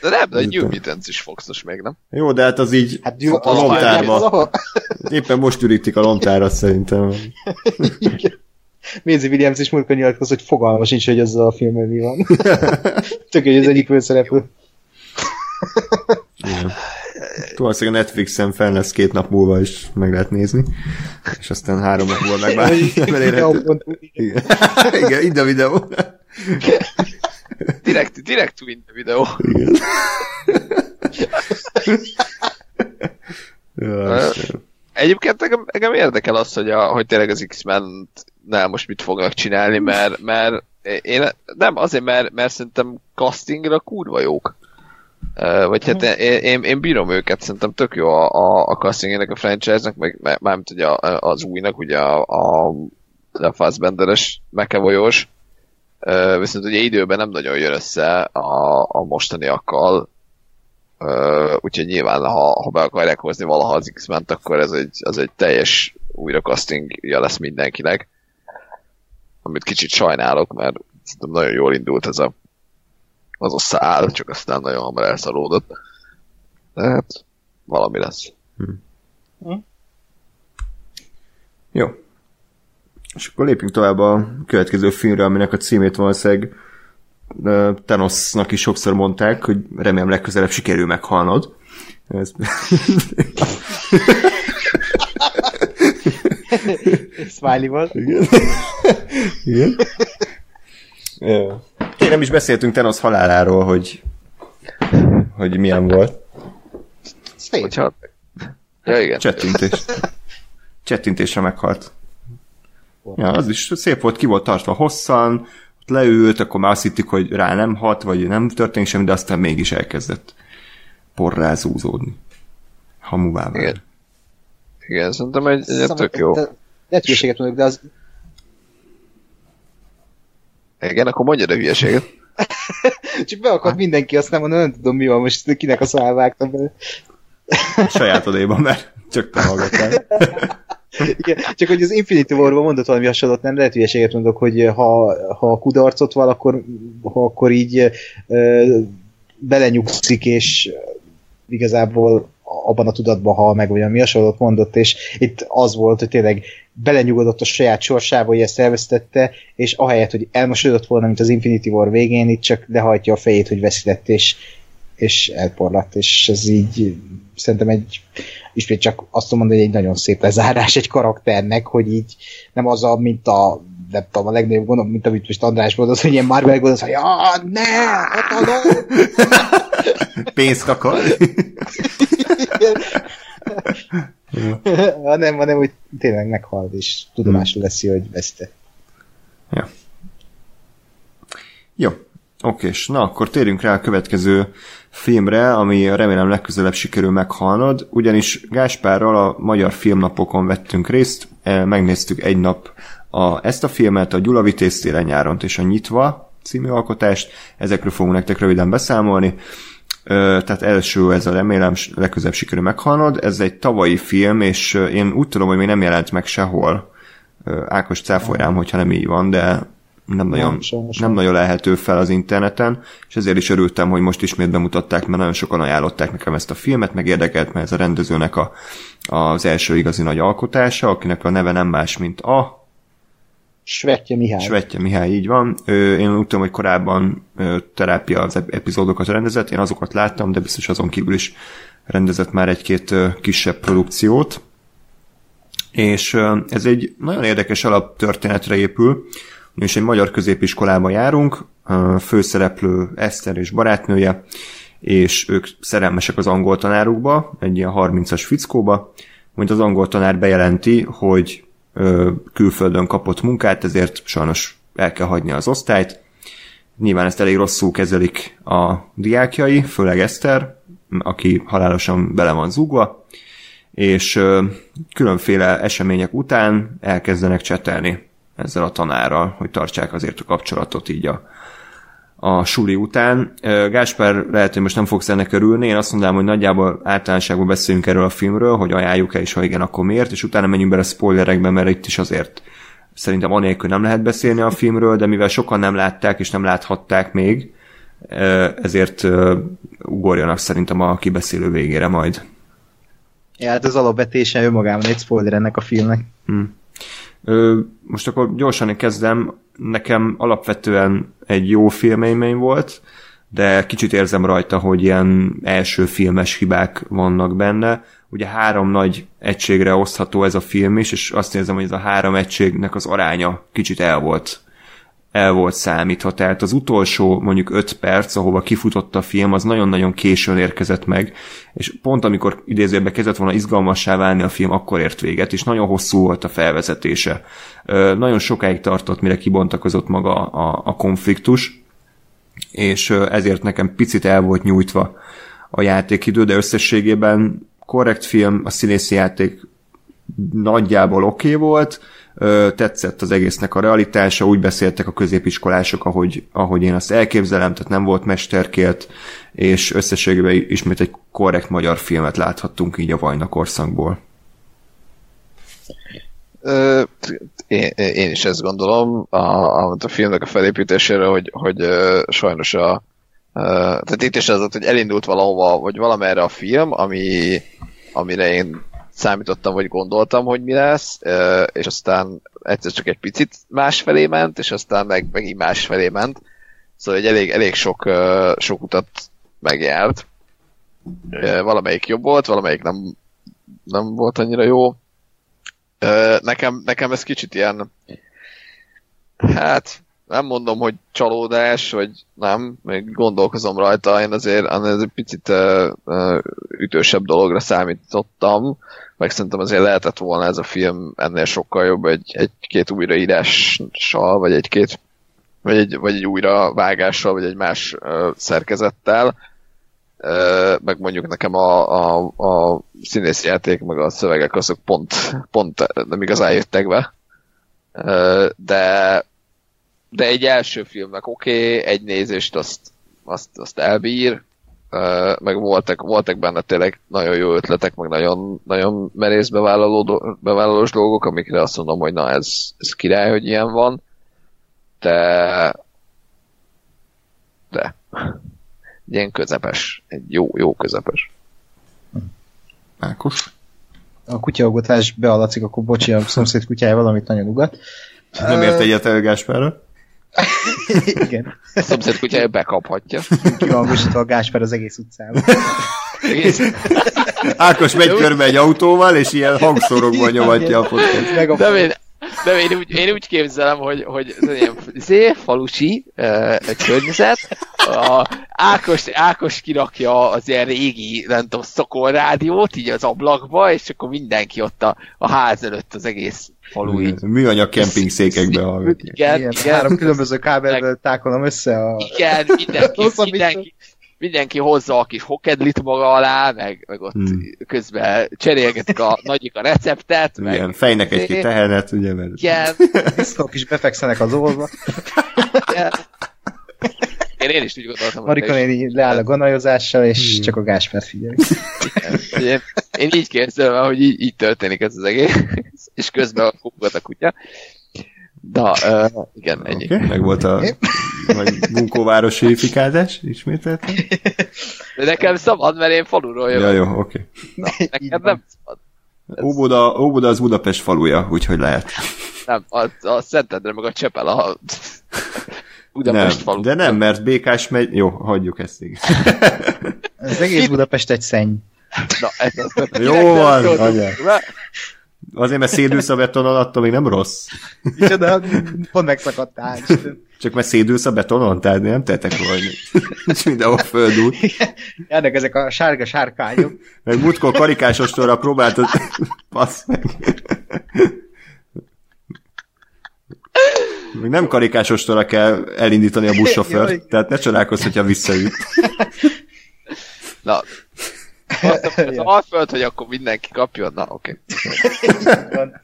De nem, de a New. Mutants is Foxos még, nem? Jó, de hát az így Hát jó, a lomtárba. Éppen most ürítik a lomtárat szerintem. Igen. Maisie Williams is múltkor nyilatkozott, hogy fogalma sincs, hogy azzal a filmmel mi van. Tök, hogy az egyik főszereplő. Valószínűleg a Netflixen fel lesz két nap múlva is meg lehet nézni, és aztán három nap múlva meg már nem elérhető. Igen, Igen ide a videó. Direkt, direkt to in the video. Igen. Ja. Egyébként engem, engem érdekel az, hogy, a, hogy tényleg az X-Men nál most mit fognak csinálni, mert, mert én nem azért, mert, mert szerintem castingra kurva jók. Vagy hát én, én, én bírom őket, szerintem tök jó a, a, a castingének a franchise-nak, meg mármint ugye az újnak, ugye a, a, a Fassbenderes McAvoyos, viszont ugye időben nem nagyon jön össze a, a mostaniakkal, úgyhogy nyilván, ha, ha be akarják hozni valaha az x akkor ez egy, az egy teljes újra castingja lesz mindenkinek. Amit kicsit sajnálok, mert szerintem nagyon jól indult ez a az a szál, csak aztán nagyon hamar elszalódott. De hát valami lesz. Jó. És akkor lépjünk tovább a következő filmre, aminek a címét valószínűleg Thanosnak is sokszor mondták, hogy remélem legközelebb sikerül meghalnod. Ez... Smiley-val. Igen. Igen. Én nem is beszéltünk Thanos haláláról, hogy hogy milyen volt. Szép. Hogyha... Ja, igen. Csettintés. Csettintésre meghalt. Ja, az is szép volt, ki volt tartva hosszan, ott leült, akkor már azt hittük, hogy rá nem hat, vagy nem történik semmi, de aztán mégis elkezdett porrá zúzódni. Hamuvá. Igen. Igen, szerintem egy, egy tök jó. De, hülyeséget mondok, de az Igen, akkor mondja a hülyeséget. csak beakadt mindenki, azt nem mondom, nem tudom mi van most, kinek a szál vágtam bele. Sajátodéban, mert csak te hallgattál. Igen, csak hogy az Infinity War-ban mondott valami hasonlót, nem lehet hülyeséget mondok, hogy ha, ha kudarcot val, akkor, ha akkor így ö, belenyugszik, és igazából abban a tudatban hal meg, vagy ami hasonlót mondott, és itt az volt, hogy tényleg belenyugodott a saját sorsába, hogy ezt elvesztette, és ahelyett, hogy elmosodott volna, mint az Infinity War végén, itt csak lehajtja a fejét, hogy veszített, és, és elporlatt, és ez így szerintem egy, ismét csak azt tudom mondani, hogy egy nagyon szép lezárás egy karakternek, hogy így nem az a, mint a nem tudom, a legnagyobb gondom, mint amit most András mondott, hogy ilyen Marvel gondot, hogy ja, ne, hatalom! Pénzt akar. hanem, hanem, hogy tényleg meghal, és tudomásul veszi, hogy veszte. Ja. Jó, okés. Na, akkor térjünk rá a következő filmre, ami remélem legközelebb sikerül meghalnod, ugyanis Gáspárral a magyar filmnapokon vettünk részt, eh, megnéztük egy nap a, ezt a filmet, a Gyula Vitéz télen nyáron és a Nyitva című alkotást, ezekről fogunk nektek röviden beszámolni. Tehát első ez a remélem, legközelebb sikerül meghalnod. Ez egy tavalyi film, és én úgy tudom, hogy még nem jelent meg sehol. Ákos cáfolj hogyha nem így van, de nem nagyon, sajnos nem nagyon lehető fel az interneten, és ezért is örültem, hogy most ismét bemutatták, mert nagyon sokan ajánlották nekem ezt a filmet, meg érdekelt, mert ez a rendezőnek a, az első igazi nagy alkotása, akinek a neve nem más, mint a Svetje Mihály. Svetje Mihály, így van. Én úgy tudom, hogy korábban terápia az ep- epizódokat rendezett, én azokat láttam, de biztos azon kívül is rendezett már egy-két kisebb produkciót. És ez egy nagyon érdekes alaptörténetre épül, És egy magyar középiskolában járunk, főszereplő Eszter és barátnője, és ők szerelmesek az angol tanárukba, egy ilyen 30-as fickóba, majd az angol tanár bejelenti, hogy külföldön kapott munkát, ezért sajnos el kell hagyni az osztályt. Nyilván ezt elég rosszul kezelik a diákjai, főleg Eszter, aki halálosan bele van zúgva, és különféle események után elkezdenek csetelni ezzel a tanárral, hogy tartsák azért a kapcsolatot így a, a suli után. Gáspár lehet, hogy most nem fogsz ennek örülni, én azt mondanám, hogy nagyjából általánosságban beszélünk erről a filmről, hogy ajánljuk-e, és ha igen, akkor miért, és utána menjünk bele a spoilerekbe, mert itt is azért szerintem anélkül nem lehet beszélni a filmről, de mivel sokan nem látták és nem láthatták még, ezért ugorjanak szerintem a kibeszélő végére majd. Ja, hát az alapvetése önmagában egy spoiler ennek a filmnek. Hmm. Most akkor gyorsan kezdem. Nekem alapvetően egy jó filmélmény volt, de kicsit érzem rajta, hogy ilyen első filmes hibák vannak benne. Ugye három nagy egységre osztható ez a film is, és azt érzem, hogy ez a három egységnek az aránya kicsit el volt el volt számítva. Tehát az utolsó mondjuk 5 perc, ahova kifutott a film, az nagyon-nagyon későn érkezett meg, és pont amikor idézőbe kezdett volna izgalmassá válni a film, akkor ért véget, és nagyon hosszú volt a felvezetése. Nagyon sokáig tartott, mire kibontakozott maga a, a konfliktus, és ezért nekem picit el volt nyújtva a játékidő, de összességében korrekt film, a színészi játék nagyjából oké okay volt, tetszett az egésznek a realitása, úgy beszéltek a középiskolások, ahogy, ahogy én azt elképzelem, tehát nem volt mesterkélt, és összességében ismét egy korrekt magyar filmet láthattunk így a Vajna korszakból. Én, én is ezt gondolom, a, a, a filmnek a felépítésére, hogy, hogy sajnos a tehát itt is az, hogy elindult valahova, vagy valamerre a film, ami, amire én számítottam, vagy gondoltam, hogy mi lesz, és aztán egyszer csak egy picit másfelé ment, és aztán meg megint másfelé ment. Szóval egy elég, elég sok, sok utat megjárt. Valamelyik jobb volt, valamelyik nem, nem volt annyira jó. Nekem, nekem ez kicsit ilyen hát nem mondom, hogy csalódás, vagy nem, még gondolkozom rajta, én azért, azért egy picit uh, ütősebb dologra számítottam, meg szerintem azért lehetett volna ez a film ennél sokkal jobb egy, egy-két újraírással, vagy egy-két vagy egy, vagy egy újra vágással, vagy egy más uh, szerkezettel. Uh, meg mondjuk nekem a, a, a színészjáték, meg a szövegek azok pont, pont nem igazán jöttek be. Uh, de de egy első filmnek oké, okay, egy nézést azt, azt, azt elbír, meg voltak, voltak benne tényleg nagyon jó ötletek, meg nagyon, nagyon merész bevállaló, bevállalós dolgok, amikre azt mondom, hogy na ez, ez király, hogy ilyen van, de de ilyen közepes, egy jó, jó közepes. Ákos? A kutyaugotás bealatszik, akkor bocsi, a szomszéd kutyája valamit nagyon ugat. Nem ért egyet el Gáspárra? Igen. A szomszéd kutyája bekaphatja. Ki van a Gásper az egész utcában. Egész... Ákos megy körbe egy autóval, és ilyen hangszorokban nyomatja a podcast. De én, de én úgy, én úgy képzelem, hogy, hogy ez ilyen zé, falusi uh, környezet, a Ákos, Ákos kirakja az ilyen régi, nem tudom, szokol rádiót, így az ablakba, és akkor mindenki ott a, a ház előtt az egész falu így. Műanyag kempingszékekbe hallgatja. Igen, igen, igen, három különböző kábelből tákolom össze a... Igen, mindenki, mindenki, mindenki hozza a kis hokedlit maga alá, meg, meg ott hmm. közben cserélgetik a nagyik a receptet. Meg Igen, fejnek egy-két tehenet, ugye? Mert... Igen. Diszkok is befekszenek az orba. Igen. Én, én is úgy gondoltam. Marika néni leáll a gonolyоzással, és hmm. csak a Gáspert figyel. Én, én így képzelem, hogy így, így történik ez az egész, és közben kupogat a kutya. Da, uh, igen, ennyi. Okay, meg volt a vagy bunkóvárosi fikázás, ismételten. De nekem szabad, mert én faluról jövök. Ja, jó, oké. Okay. nekem nem szabad. Óbuda, Óbuda az Budapest faluja, úgyhogy lehet. Nem, a, a Szentendre meg a Csepel a Budapest nem, falu. De nem, mert Békás megy... Jó, hagyjuk ezt így. Az egész Budapest egy szenny. Na, ez az Jó van, Azért, mert szédülsz a betonon, attól még nem rossz. Micsoda, pont megszakadtál. Csak mert szédülsz a betonon, tehát nem tettek volna. És mindenhol földúl. Járnak ezek a sárga sárkányok. Meg múltkor karikásostorra próbáltad... Passz meg. Még nem karikásostorra kell elindítani a buszsofőrt, tehát ne csodálkozz, hogyha visszaüt. Na, az Alföld, hogy akkor mindenki kapjon, na oké. Van.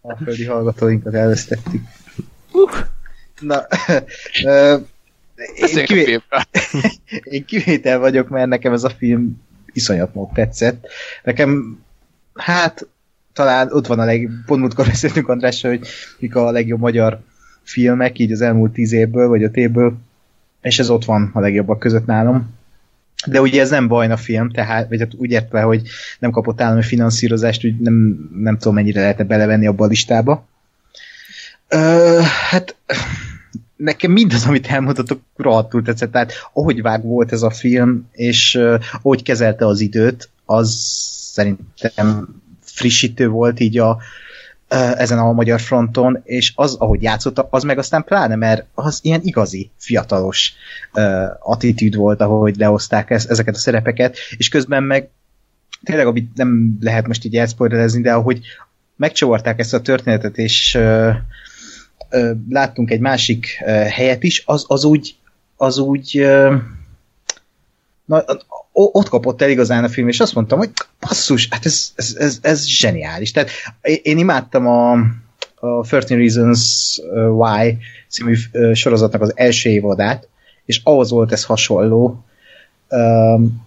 A földi hallgatóinkat elvesztettük. Na, én, a kivé, én kivétel vagyok, mert nekem ez a film iszonyat mód tetszett. Nekem, hát, talán ott van a leg... Pont múltkor beszéltünk Andrással, hogy mik a legjobb magyar filmek, így az elmúlt tíz évből, vagy öt évből, és ez ott van a legjobbak között nálam. De ugye ez nem bajna film, tehát, vagy hát úgy értve, hogy nem kapott állami finanszírozást, úgy nem, nem tudom mennyire lehetne belevenni abba a listába. Ö, hát nekem mindaz, amit elmondhatok, rohadtul tetszett. Tehát ahogy vág volt ez a film, és uh, ahogy kezelte az időt, az szerintem frissítő volt így a, ezen a magyar fronton, és az, ahogy játszotta, az meg aztán pláne, mert az ilyen igazi, fiatalos uh, attitűd volt, ahogy lehozták ez, ezeket a szerepeket, és közben meg tényleg, amit nem lehet most így elszpoilerezni, de ahogy megcsavarták ezt a történetet, és uh, ö, láttunk egy másik ö, helyet is, az, az úgy, az úgy ö, na, ott kapott el igazán a film, és azt mondtam, hogy basszus, hát ez, ez, ez, ez zseniális. Tehát én, imádtam a, a 13 Reasons Why című ö, sorozatnak az első évadát, és ahhoz volt ez hasonló. Um,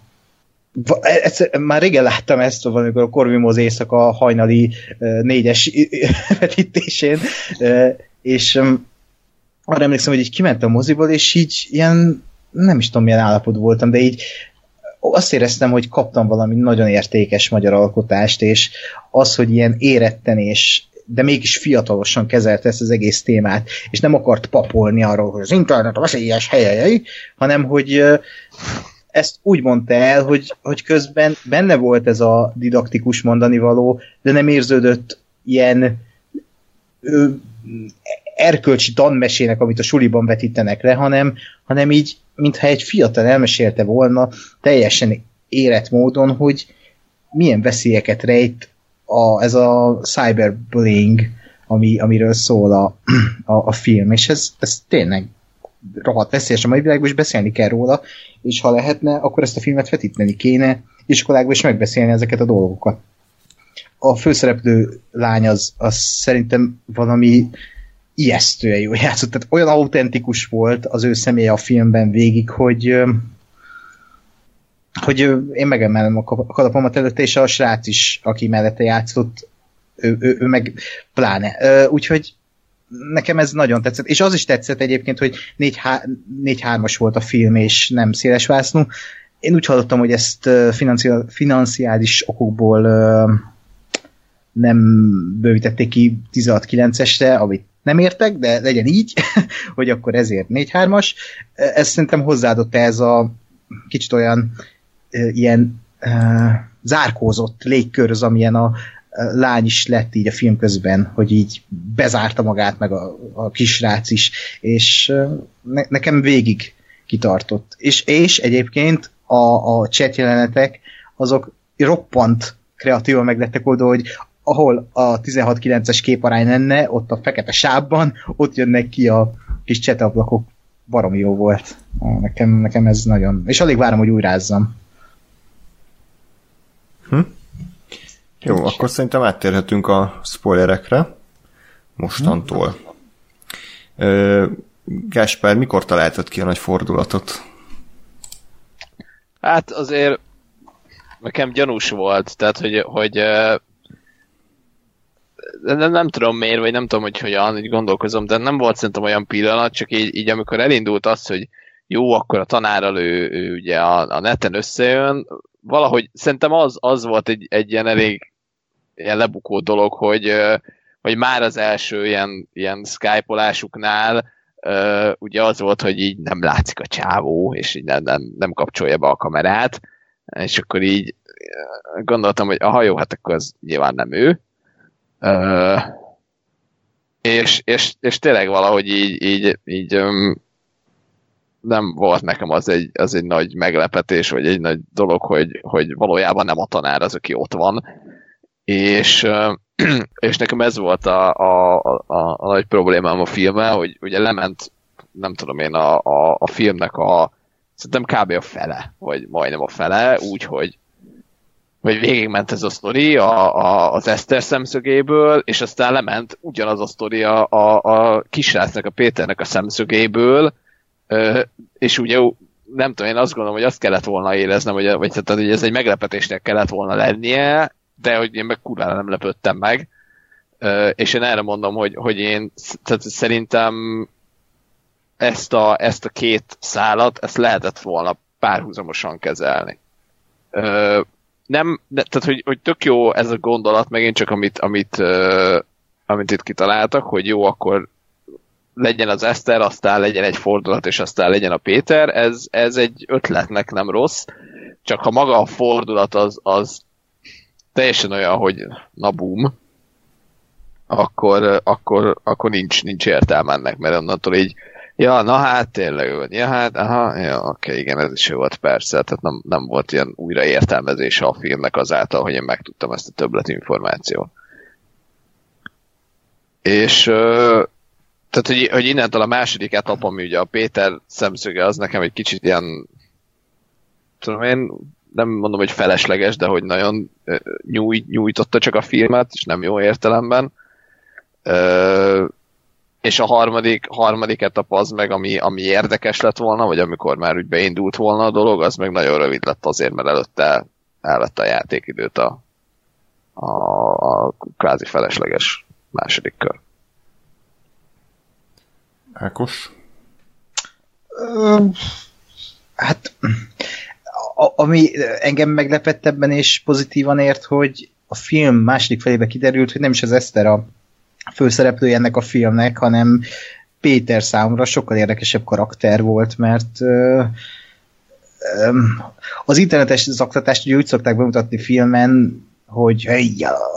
Va- egyszer, már régen láttam ezt, valamikor a Corvimoz éjszaka hajnali ö, négyes vetítésén, és um, arra emlékszem, hogy így kimentem a moziból, és így ilyen, nem is tudom milyen állapot voltam, de így azt éreztem, hogy kaptam valami nagyon értékes magyar alkotást, és az, hogy ilyen éretten és de mégis fiatalosan kezelte ezt az egész témát, és nem akart papolni arról, hogy az internet a veszélyes helyei, hanem hogy ezt úgy mondta el, hogy, hogy közben benne volt ez a didaktikus mondani való, de nem érződött ilyen erkölcsi tanmesének, amit a suliban vetítenek le, hanem, hanem így, mintha egy fiatal elmesélte volna teljesen érett módon, hogy milyen veszélyeket rejt a, ez a cyberbullying, ami, amiről szól a, a, a film, és ez, ez tényleg rohadt veszélyes a mai világban, és beszélni kell róla, és ha lehetne, akkor ezt a filmet vetíteni kéne, iskolákban is megbeszélni ezeket a dolgokat. A főszereplő lány az, az szerintem valami ijesztően jól játszott, tehát olyan autentikus volt az ő személye a filmben végig, hogy hogy én megemelem a kalapomat előtte, és a srác is, aki mellette játszott, ő, ő, ő meg pláne. Úgyhogy nekem ez nagyon tetszett, és az is tetszett egyébként, hogy 4-3-as volt a film, és nem széles vásznú. Én úgy hallottam, hogy ezt ö, financia- financiális okokból nem bővítették ki 16-9-esre, amit nem értek, de legyen így, hogy akkor ezért 4-3-as. Ez szerintem hozzáadott ez a kicsit olyan ilyen zárkózott légköröz, amilyen a lány is lett így a film közben, hogy így bezárta magát, meg a, a kisrác is, és ne, nekem végig kitartott. És, és egyébként a, a chat jelenetek, azok roppant kreatívan meglettek oda, hogy ahol a 16-9-es képarány lenne, ott a fekete sávban, ott jönnek ki a kis csetablakok. Baromi jó volt. Nekem, nekem ez nagyon... És alig várom, hogy újrázzam. Jó, akkor szerintem áttérhetünk a spoilerekre mostantól. Ö, Gáspár, mikor találtad ki a nagy fordulatot? Hát azért nekem gyanús volt, tehát hogy, hogy nem, nem tudom miért, vagy nem tudom, hogy hogyan, így gondolkozom, de nem volt szerintem olyan pillanat, csak így, így amikor elindult az, hogy jó, akkor a tanárral ő, ő ugye a, a neten összejön, valahogy szerintem az, az volt egy, egy ilyen elég ilyen lebukó dolog, hogy, hogy már az első ilyen, ilyen skype-olásuknál ugye az volt, hogy így nem látszik a csávó, és így nem, nem, nem kapcsolja be a kamerát, és akkor így gondoltam, hogy aha, jó, hát akkor az nyilván nem ő. És, és, és tényleg valahogy így, így, így öm, nem volt nekem az egy, az egy nagy meglepetés, vagy egy nagy dolog, hogy, hogy valójában nem a tanár az, aki ott van. És, és nekem ez volt a, a, a, a nagy problémám a filmmel, hogy ugye lement, nem tudom én, a, a, a filmnek a szerintem kb. a fele, vagy majdnem a fele, úgyhogy vagy végigment ez a sztori a, a, az Eszter szemszögéből, és aztán lement ugyanaz a sztori a, a, a kisrácnak, a Péternek a szemszögéből, és ugye nem tudom, én azt gondolom, hogy azt kellett volna éreznem, hogy, vagy tehát, hogy ez egy meglepetésnek kellett volna lennie, de hogy én meg kurvára nem lepődtem meg. És én erre mondom, hogy, hogy én tehát szerintem ezt a, ezt a két szálat, ezt lehetett volna párhuzamosan kezelni. Nem, de, tehát hogy, hogy tök jó ez a gondolat, megint csak amit, amit, amit itt kitaláltak, hogy jó, akkor legyen az Eszter, aztán legyen egy fordulat, és aztán legyen a Péter, ez, ez egy ötletnek nem rossz, csak ha maga a fordulat az, az teljesen olyan, hogy na boom, akkor, akkor, akkor nincs, nincs értelme ennek, mert onnantól így, ja, na hát tényleg jó, ja hát, aha, ja, oké, igen, ez is jó volt persze, tehát nem, nem volt ilyen újraértelmezése a filmnek azáltal, hogy én megtudtam ezt a többlet információt. És tehát, hogy, hogy innentől a második etap, ami ugye a Péter szemszöge, az nekem egy kicsit ilyen tudom én, nem mondom, hogy felesleges, de hogy nagyon nyújt, nyújtotta csak a filmet, és nem jó értelemben. Ö, és a harmadik, harmadik etap az meg, ami, ami érdekes lett volna, vagy amikor már úgy beindult volna a dolog, az meg nagyon rövid lett azért, mert előtte elvette a játékidőt a, a, a kvázi felesleges második kör. Ákos? hát, a, ami engem meglepett ebben és pozitívan ért, hogy a film második felébe kiderült, hogy nem is az Eszter a főszereplője ennek a filmnek, hanem Péter számomra sokkal érdekesebb karakter volt, mert az internetes zaklatást ugye úgy szokták bemutatni filmen, hogy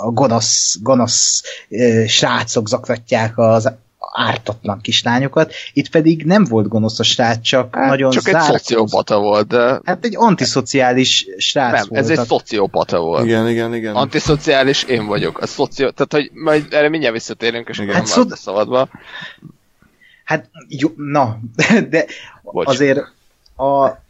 a gonosz, gonosz ö, srácok zaklatják az ártatlan kislányokat. Itt pedig nem volt gonosz a srác, csak hát, nagyon Csak zárt, egy szociopata volt, de... Hát egy antiszociális srác nem, volt. ez egy szociopata volt. Igen, igen, igen. Antiszociális én vagyok. A szocio... Tehát, hogy majd erre mindjárt visszatérünk, és akkor hát szó... szabadba. Hát, jó, na, de Bocs. azért a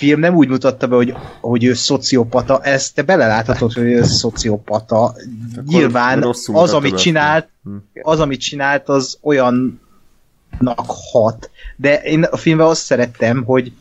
film nem úgy mutatta be, hogy, hogy ő szociopata, ezt te beleláthatod, hogy ő szociopata. Akkor Nyilván az, amit csinált, hm. az, amit csinált, az olyannak hat. De én a filmben azt szerettem, hogy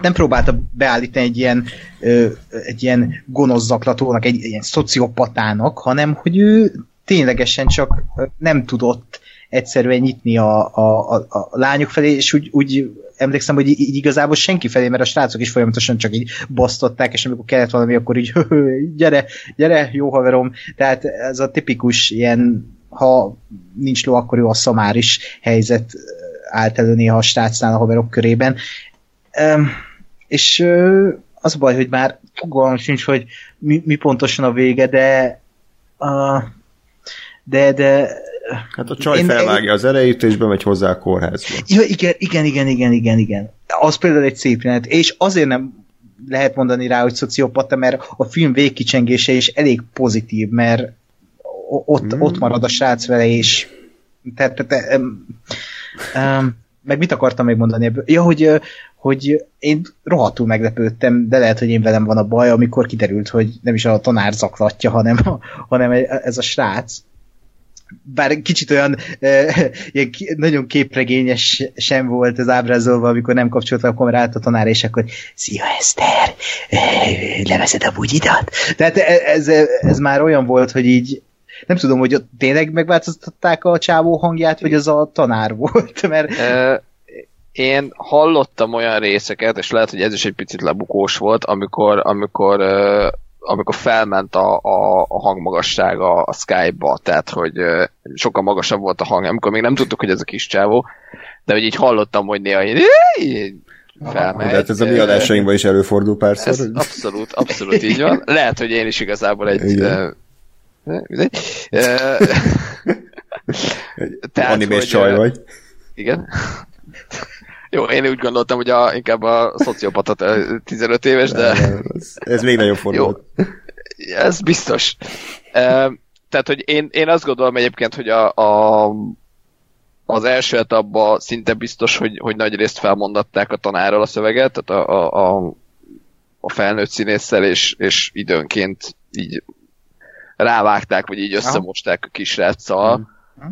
nem próbálta beállítani egy ilyen, ö, egy ilyen gonosz zaklatónak, egy, egy ilyen szociopatának, hanem hogy ő ténylegesen csak nem tudott egyszerűen nyitni a, a, a, a lányok felé, és úgy, úgy emlékszem, hogy így igazából senki felé, mert a srácok is folyamatosan csak így basztották, és amikor kellett valami, akkor így gyere, gyere, jó haverom. Tehát ez a tipikus ilyen, ha nincs ló, akkor jó a szamáris helyzet állt elő néha a srácnál a haverok körében. És az a baj, hogy már fogalmam sincs, hogy mi, mi pontosan a vége, de de, de Hát a csaj én, felvágja az erejét, és bemegy hozzá a kórházba. Ja, igen, igen, igen, igen, igen, igen. Az például egy szép jelenet, és azért nem lehet mondani rá, hogy szociopata, mert a film végkicsengése is elég pozitív, mert ott, hmm. ott marad a srác vele, és tehát, tehát um, um, meg mit akartam még mondani ebből? Ja, hogy, hogy én rohadtul meglepődtem, de lehet, hogy én velem van a baj, amikor kiderült, hogy nem is a tanár zaklatja, hanem, hanem ez a srác bár kicsit olyan e, ilyen nagyon képregényes sem volt ez ábrázolva, amikor nem kapcsolta a kamerát a tanár, és akkor Szia Eszter, leveszed a bugyidat? Tehát ez, ez már olyan volt, hogy így nem tudom, hogy ott tényleg megváltoztatták a csávó hangját, vagy az a tanár volt, mert... Én hallottam olyan részeket, és lehet, hogy ez is egy picit lebukós volt, amikor, amikor amikor felment a, a, a hangmagassága a Skype-ba, tehát hogy sokkal magasabb volt a hang, amikor még nem tudtuk, hogy ez a kis csávó, de hogy így hallottam, hogy néha így, felmegy. Tehát ez a mi adásainkban is előfordul párszor. Ez abszolút, abszolút így van. Lehet, hogy én is igazából egy. Ö, Tehát, Animés hogy, csaj vagy. Igen. Jó, én úgy gondoltam, hogy a, inkább a szociopata ö, 15 éves, de Ez, ez még nagyobb fordulat. ez biztos. Tehát, hogy én, én azt gondolom egyébként, hogy a, a, az első etapban szinte biztos, hogy, hogy nagy részt felmondatták a tanárral a szöveget, tehát a, a, a, a felnőtt színésszel, és, és időnként így rávágták, vagy így összemosták a kisráccal.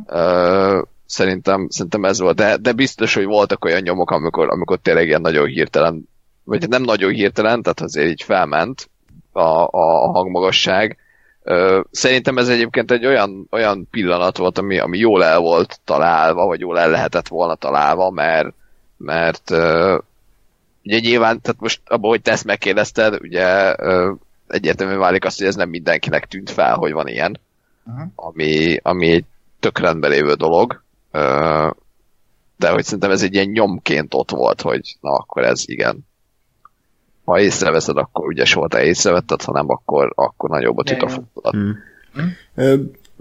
Ö, szerintem, szerintem ez volt, de, de biztos, hogy voltak olyan nyomok, amikor, amikor tényleg ilyen nagyon hirtelen, vagy nem nagyon hirtelen, tehát azért így felment a, a, hangmagasság. Szerintem ez egyébként egy olyan, olyan pillanat volt, ami, ami jól el volt találva, vagy jól el lehetett volna találva, mert, mert ugye nyilván, tehát most abban, hogy te ezt megkérdezted, ugye egyértelműen válik azt, hogy ez nem mindenkinek tűnt fel, hogy van ilyen, Aha. ami, ami egy tök rendben lévő dolog, de hogy szerintem ez egy ilyen nyomként ott volt, hogy na akkor ez igen. Ha észreveszed, akkor ügyes volt, ha észrevetted, ha nem, akkor, akkor jut a ja. fordulat. Hmm.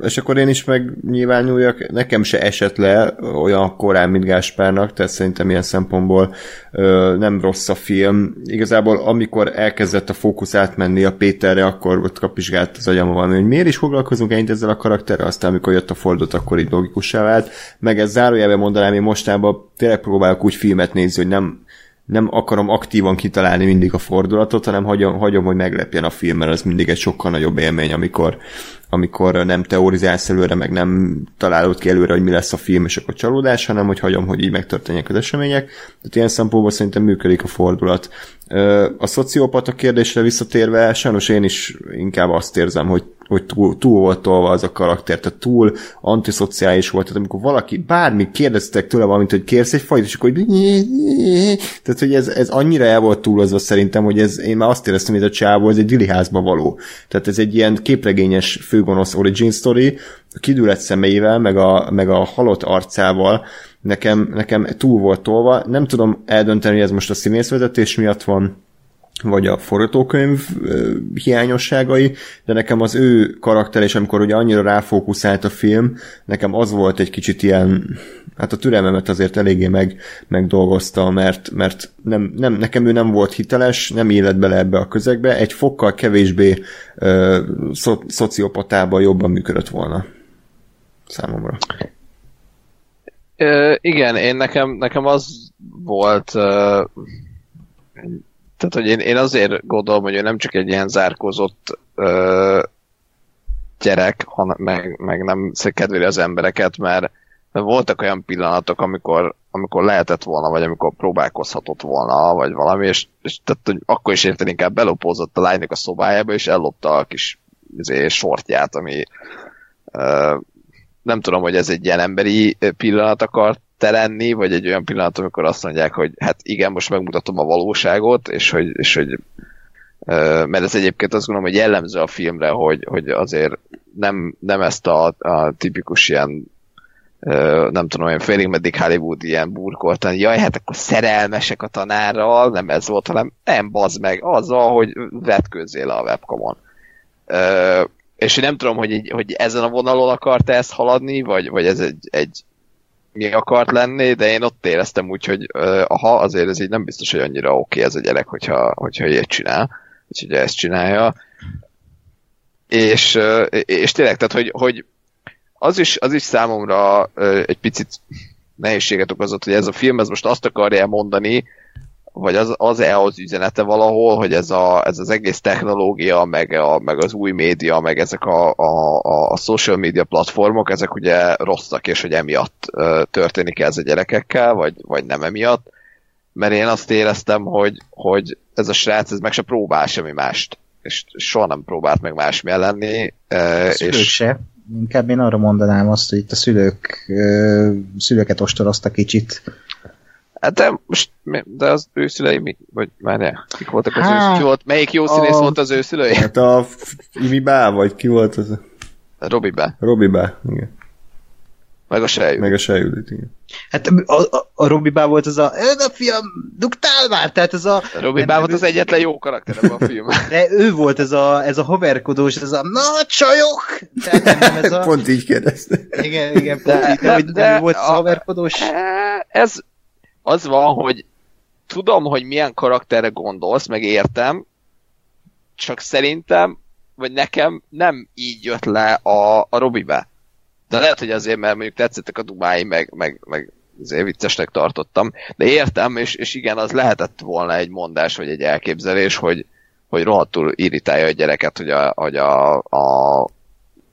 És akkor én is megnyilvánuljak, nekem se esett le olyan korán, mint Gáspárnak, tehát szerintem ilyen szempontból ö, nem rossz a film. Igazából amikor elkezdett a fókusz átmenni a Péterre, akkor ott kapizsgált az agyam valami, hogy miért is foglalkozunk ennyit ezzel a karakterrel, aztán amikor jött a fordult, akkor így logikussá vált. Meg ez zárójelben mondanám, én mostában tényleg próbálok úgy filmet nézni, hogy nem nem akarom aktívan kitalálni mindig a fordulatot, hanem hagyom, hagyom hogy meglepjen a film, mert ez mindig egy sokkal nagyobb élmény, amikor, amikor nem teorizálsz előre, meg nem találod ki előre, hogy mi lesz a film, és akkor csalódás, hanem hogy hagyom, hogy így megtörténjenek az események. Tehát ilyen szempontból szerintem működik a fordulat. A szociopata kérdésre visszatérve, sajnos én is inkább azt érzem, hogy hogy túl, túl volt tolva az a karakter, tehát túl antiszociális volt, tehát amikor valaki, bármi kérdeztek tőle valamit, hogy kérsz egy fajt, és akkor hogy... tehát hogy ez, ez annyira el volt túlozva szerintem, hogy ez, én már azt éreztem, hogy ez a csávó, ez egy diliházba való. Tehát ez egy ilyen képregényes főgonosz origin story, a kidület szemeivel, meg a, meg a halott arcával, nekem, nekem túl volt tolva. Nem tudom eldönteni, hogy ez most a színészvezetés miatt van, vagy a forgatókönyv hiányosságai, de nekem az ő karakter, és amikor ugye annyira ráfókuszált a film, nekem az volt egy kicsit ilyen, hát a türelmemet azért eléggé meg, megdolgozta, mert, mert nem, nem, nekem ő nem volt hiteles, nem élet bele ebbe a közegbe, egy fokkal kevésbé ö, szo, szociopatában jobban működött volna számomra. Ö, igen, én nekem, nekem az volt, ö, tehát hogy én, én azért gondolom, hogy ő nem csak egy ilyen zárkózott ö, gyerek, hanem meg, meg nem kedveli az embereket, mert, mert voltak olyan pillanatok, amikor, amikor lehetett volna, vagy amikor próbálkozhatott volna, vagy valami, és, és tehát, hogy akkor is érted, inkább belopózott a lánynak a szobájába, és ellopta a kis izé, sortját, ami ö, nem tudom, hogy ez egy ilyen emberi pillanat akart te lenni, vagy egy olyan pillanat, amikor azt mondják, hogy hát igen, most megmutatom a valóságot, és hogy, és hogy mert ez egyébként azt gondolom, hogy jellemző a filmre, hogy, hogy azért nem, nem ezt a, a tipikus ilyen nem tudom, olyan félig meddig Hollywood ilyen burkoltan, jaj, hát akkor szerelmesek a tanárral, nem ez volt, hanem nem, bazd meg, azzal, hogy vetkőzzél a webcamon. Ö, és én nem tudom, hogy, így, hogy ezen a vonalon akart ezt haladni, vagy, vagy ez egy, egy mi akart lenni, de én ott éreztem úgy, hogy aha, azért ez így nem biztos, hogy annyira oké okay ez a gyerek, hogyha, hogyha ilyet csinál, és ugye ezt csinálja. És, és tényleg, tehát, hogy, hogy az, is, az is számomra egy picit nehézséget okozott, hogy ez a film ez most azt akarja mondani, vagy az, az-e az üzenete valahol, hogy ez, a, ez az egész technológia, meg, a, meg az új média, meg ezek a, a, a social media platformok, ezek ugye rosszak, és hogy emiatt uh, történik ez a gyerekekkel, vagy, vagy nem emiatt. Mert én azt éreztem, hogy, hogy ez a srác, ez meg se próbál semmi mást, és soha nem próbált meg másmilyen lenni. Szülők és se. Inkább én arra mondanám azt, hogy itt a szülők, ö, szülőket ostorozta kicsit. Hát de most, de az ő szülei mi? Vagy már ne? Kik voltak az Hát, ő, ki volt, melyik jó színész a- volt az ő szülői? Hát a Imi Bá, vagy ki volt az? Robi be. Robi Bá, igen. Meg a Sejű. Meg a Sejülit, igen. Hát a, a, a Robi Bá volt az a, na fiam, dugtál már, tehát ez a... Robi Bá volt az egyetlen jó karakter ebben a filmben. De ő volt ez a, ez a hoverkodós, ez a, na csajok! Tehát nem, ez a... Pont így kérdezte. Igen, igen, pont így, de, hogy de, volt az a hoverkodós. Ez az van, hogy tudom, hogy milyen karakterre gondolsz, meg értem, csak szerintem, vagy nekem nem így jött le a, a Robibe. De lehet, hogy azért, mert mondjuk tetszettek a dumái, meg, meg, meg azért viccesnek tartottam. De értem, és, és igen, az lehetett volna egy mondás, vagy egy elképzelés, hogy, hogy rohadtul irritálja a gyereket, hogy a, hogy a, a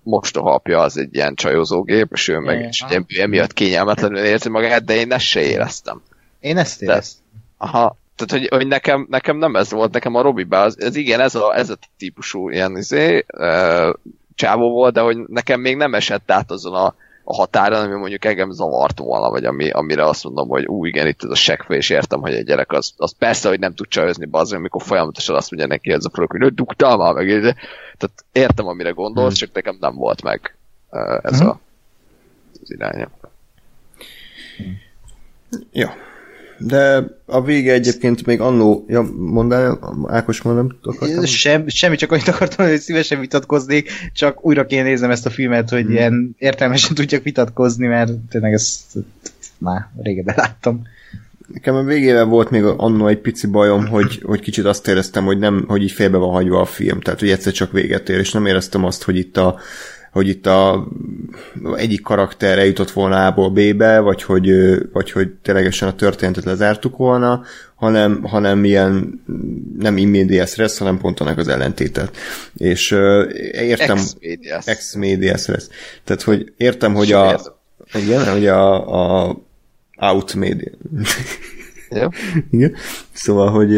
mostoha apja az egy ilyen csajozógép, és ő meg ugye, emiatt kényelmetlenül érzi magát, de én ezt se éreztem. Én ezt éreztem. Aha, tehát, hogy, hogy nekem, nekem nem ez volt, nekem a Robi az, ez igen, ez a, ez a típusú ilyen izé, uh, csávó volt, de hogy nekem még nem esett át azon a, a határon, ami mondjuk engem zavart volna, vagy ami, amire azt mondom, hogy ú, igen, itt ez a sekve, és értem, hogy egy gyerek az, az persze, hogy nem tud csajozni bazzi, amikor folyamatosan azt mondja neki ez a produkt, hogy dugtál már meg, tehát értem, amire gondolsz, hmm. csak nekem nem volt meg ez hmm. a, az iránya. Ja. De a vége egyébként még annó, ja, mondál, Ákos, mondom, akartam? Sem, semmi, csak annyit akartam, hogy szívesen vitatkoznék, csak újra kéne nézem ezt a filmet, hogy hmm. ilyen értelmesen tudjak vitatkozni, mert tényleg ezt már régebben láttam. Nekem a végével volt még annó egy pici bajom, hogy, hogy kicsit azt éreztem, hogy nem, hogy így félbe van hagyva a film, tehát hogy egyszer csak véget ér, és nem éreztem azt, hogy itt a hogy itt a egyik karakter eljutott volna A-ból B-be, vagy hogy, vagy hogy ténylegesen a történetet lezártuk volna, hanem, hanem ilyen nem immediate stress, hanem pont annak az ellentétet. És uh, értem... Ex-medias. Ex-medias stress. Tehát, hogy értem, hogy a... Igen, hogy a, a out media. Igen. Szóval, hogy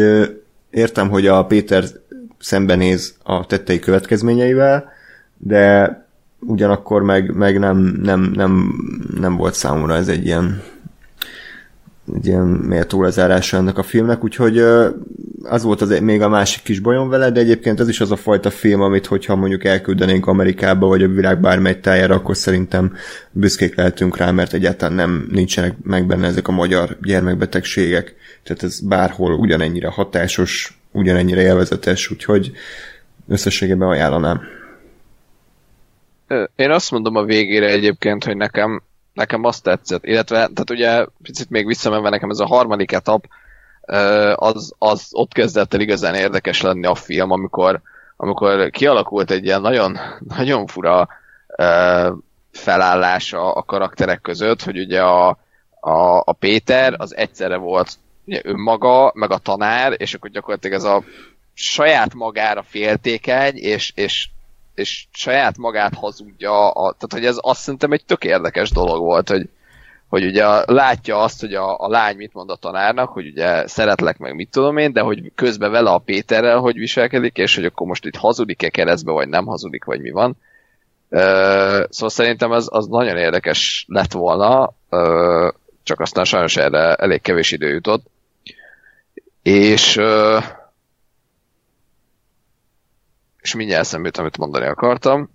értem, hogy a Péter szembenéz a tettei következményeivel, de ugyanakkor meg, meg nem, nem, nem, nem volt számomra ez egy ilyen egy ilyen méltó lezárása ennek a filmnek, úgyhogy az volt az még a másik kis bajom vele, de egyébként ez is az a fajta film, amit hogyha mondjuk elküldenénk Amerikába, vagy a világ bármely tájára, akkor szerintem büszkék lehetünk rá, mert egyáltalán nem nincsenek meg benne ezek a magyar gyermekbetegségek, tehát ez bárhol ugyanennyire hatásos, ugyanennyire élvezetes, úgyhogy összességében ajánlanám. Én azt mondom a végére egyébként, hogy nekem, nekem azt tetszett, illetve, tehát ugye picit még visszamenve nekem ez a harmadik etap, az, az ott kezdett el igazán érdekes lenni a film, amikor, amikor kialakult egy ilyen nagyon, nagyon fura felállása a karakterek között, hogy ugye a, a, a Péter az egyszerre volt ugye önmaga, meg a tanár, és akkor gyakorlatilag ez a saját magára féltékeny, és, és és saját magát hazudja, a, tehát hogy ez azt szerintem egy tök érdekes dolog volt, hogy, hogy ugye látja azt, hogy a, a lány mit mond a tanárnak, hogy ugye szeretlek meg mit tudom én, de hogy közben vele a Péterrel hogy viselkedik, és hogy akkor most itt hazudik-e keresztbe, vagy nem hazudik, vagy mi van. Uh, szóval szerintem ez az nagyon érdekes lett volna, uh, csak aztán sajnos erre elég kevés idő jutott. És uh, és mindjárt eszembe jut, amit mondani akartam.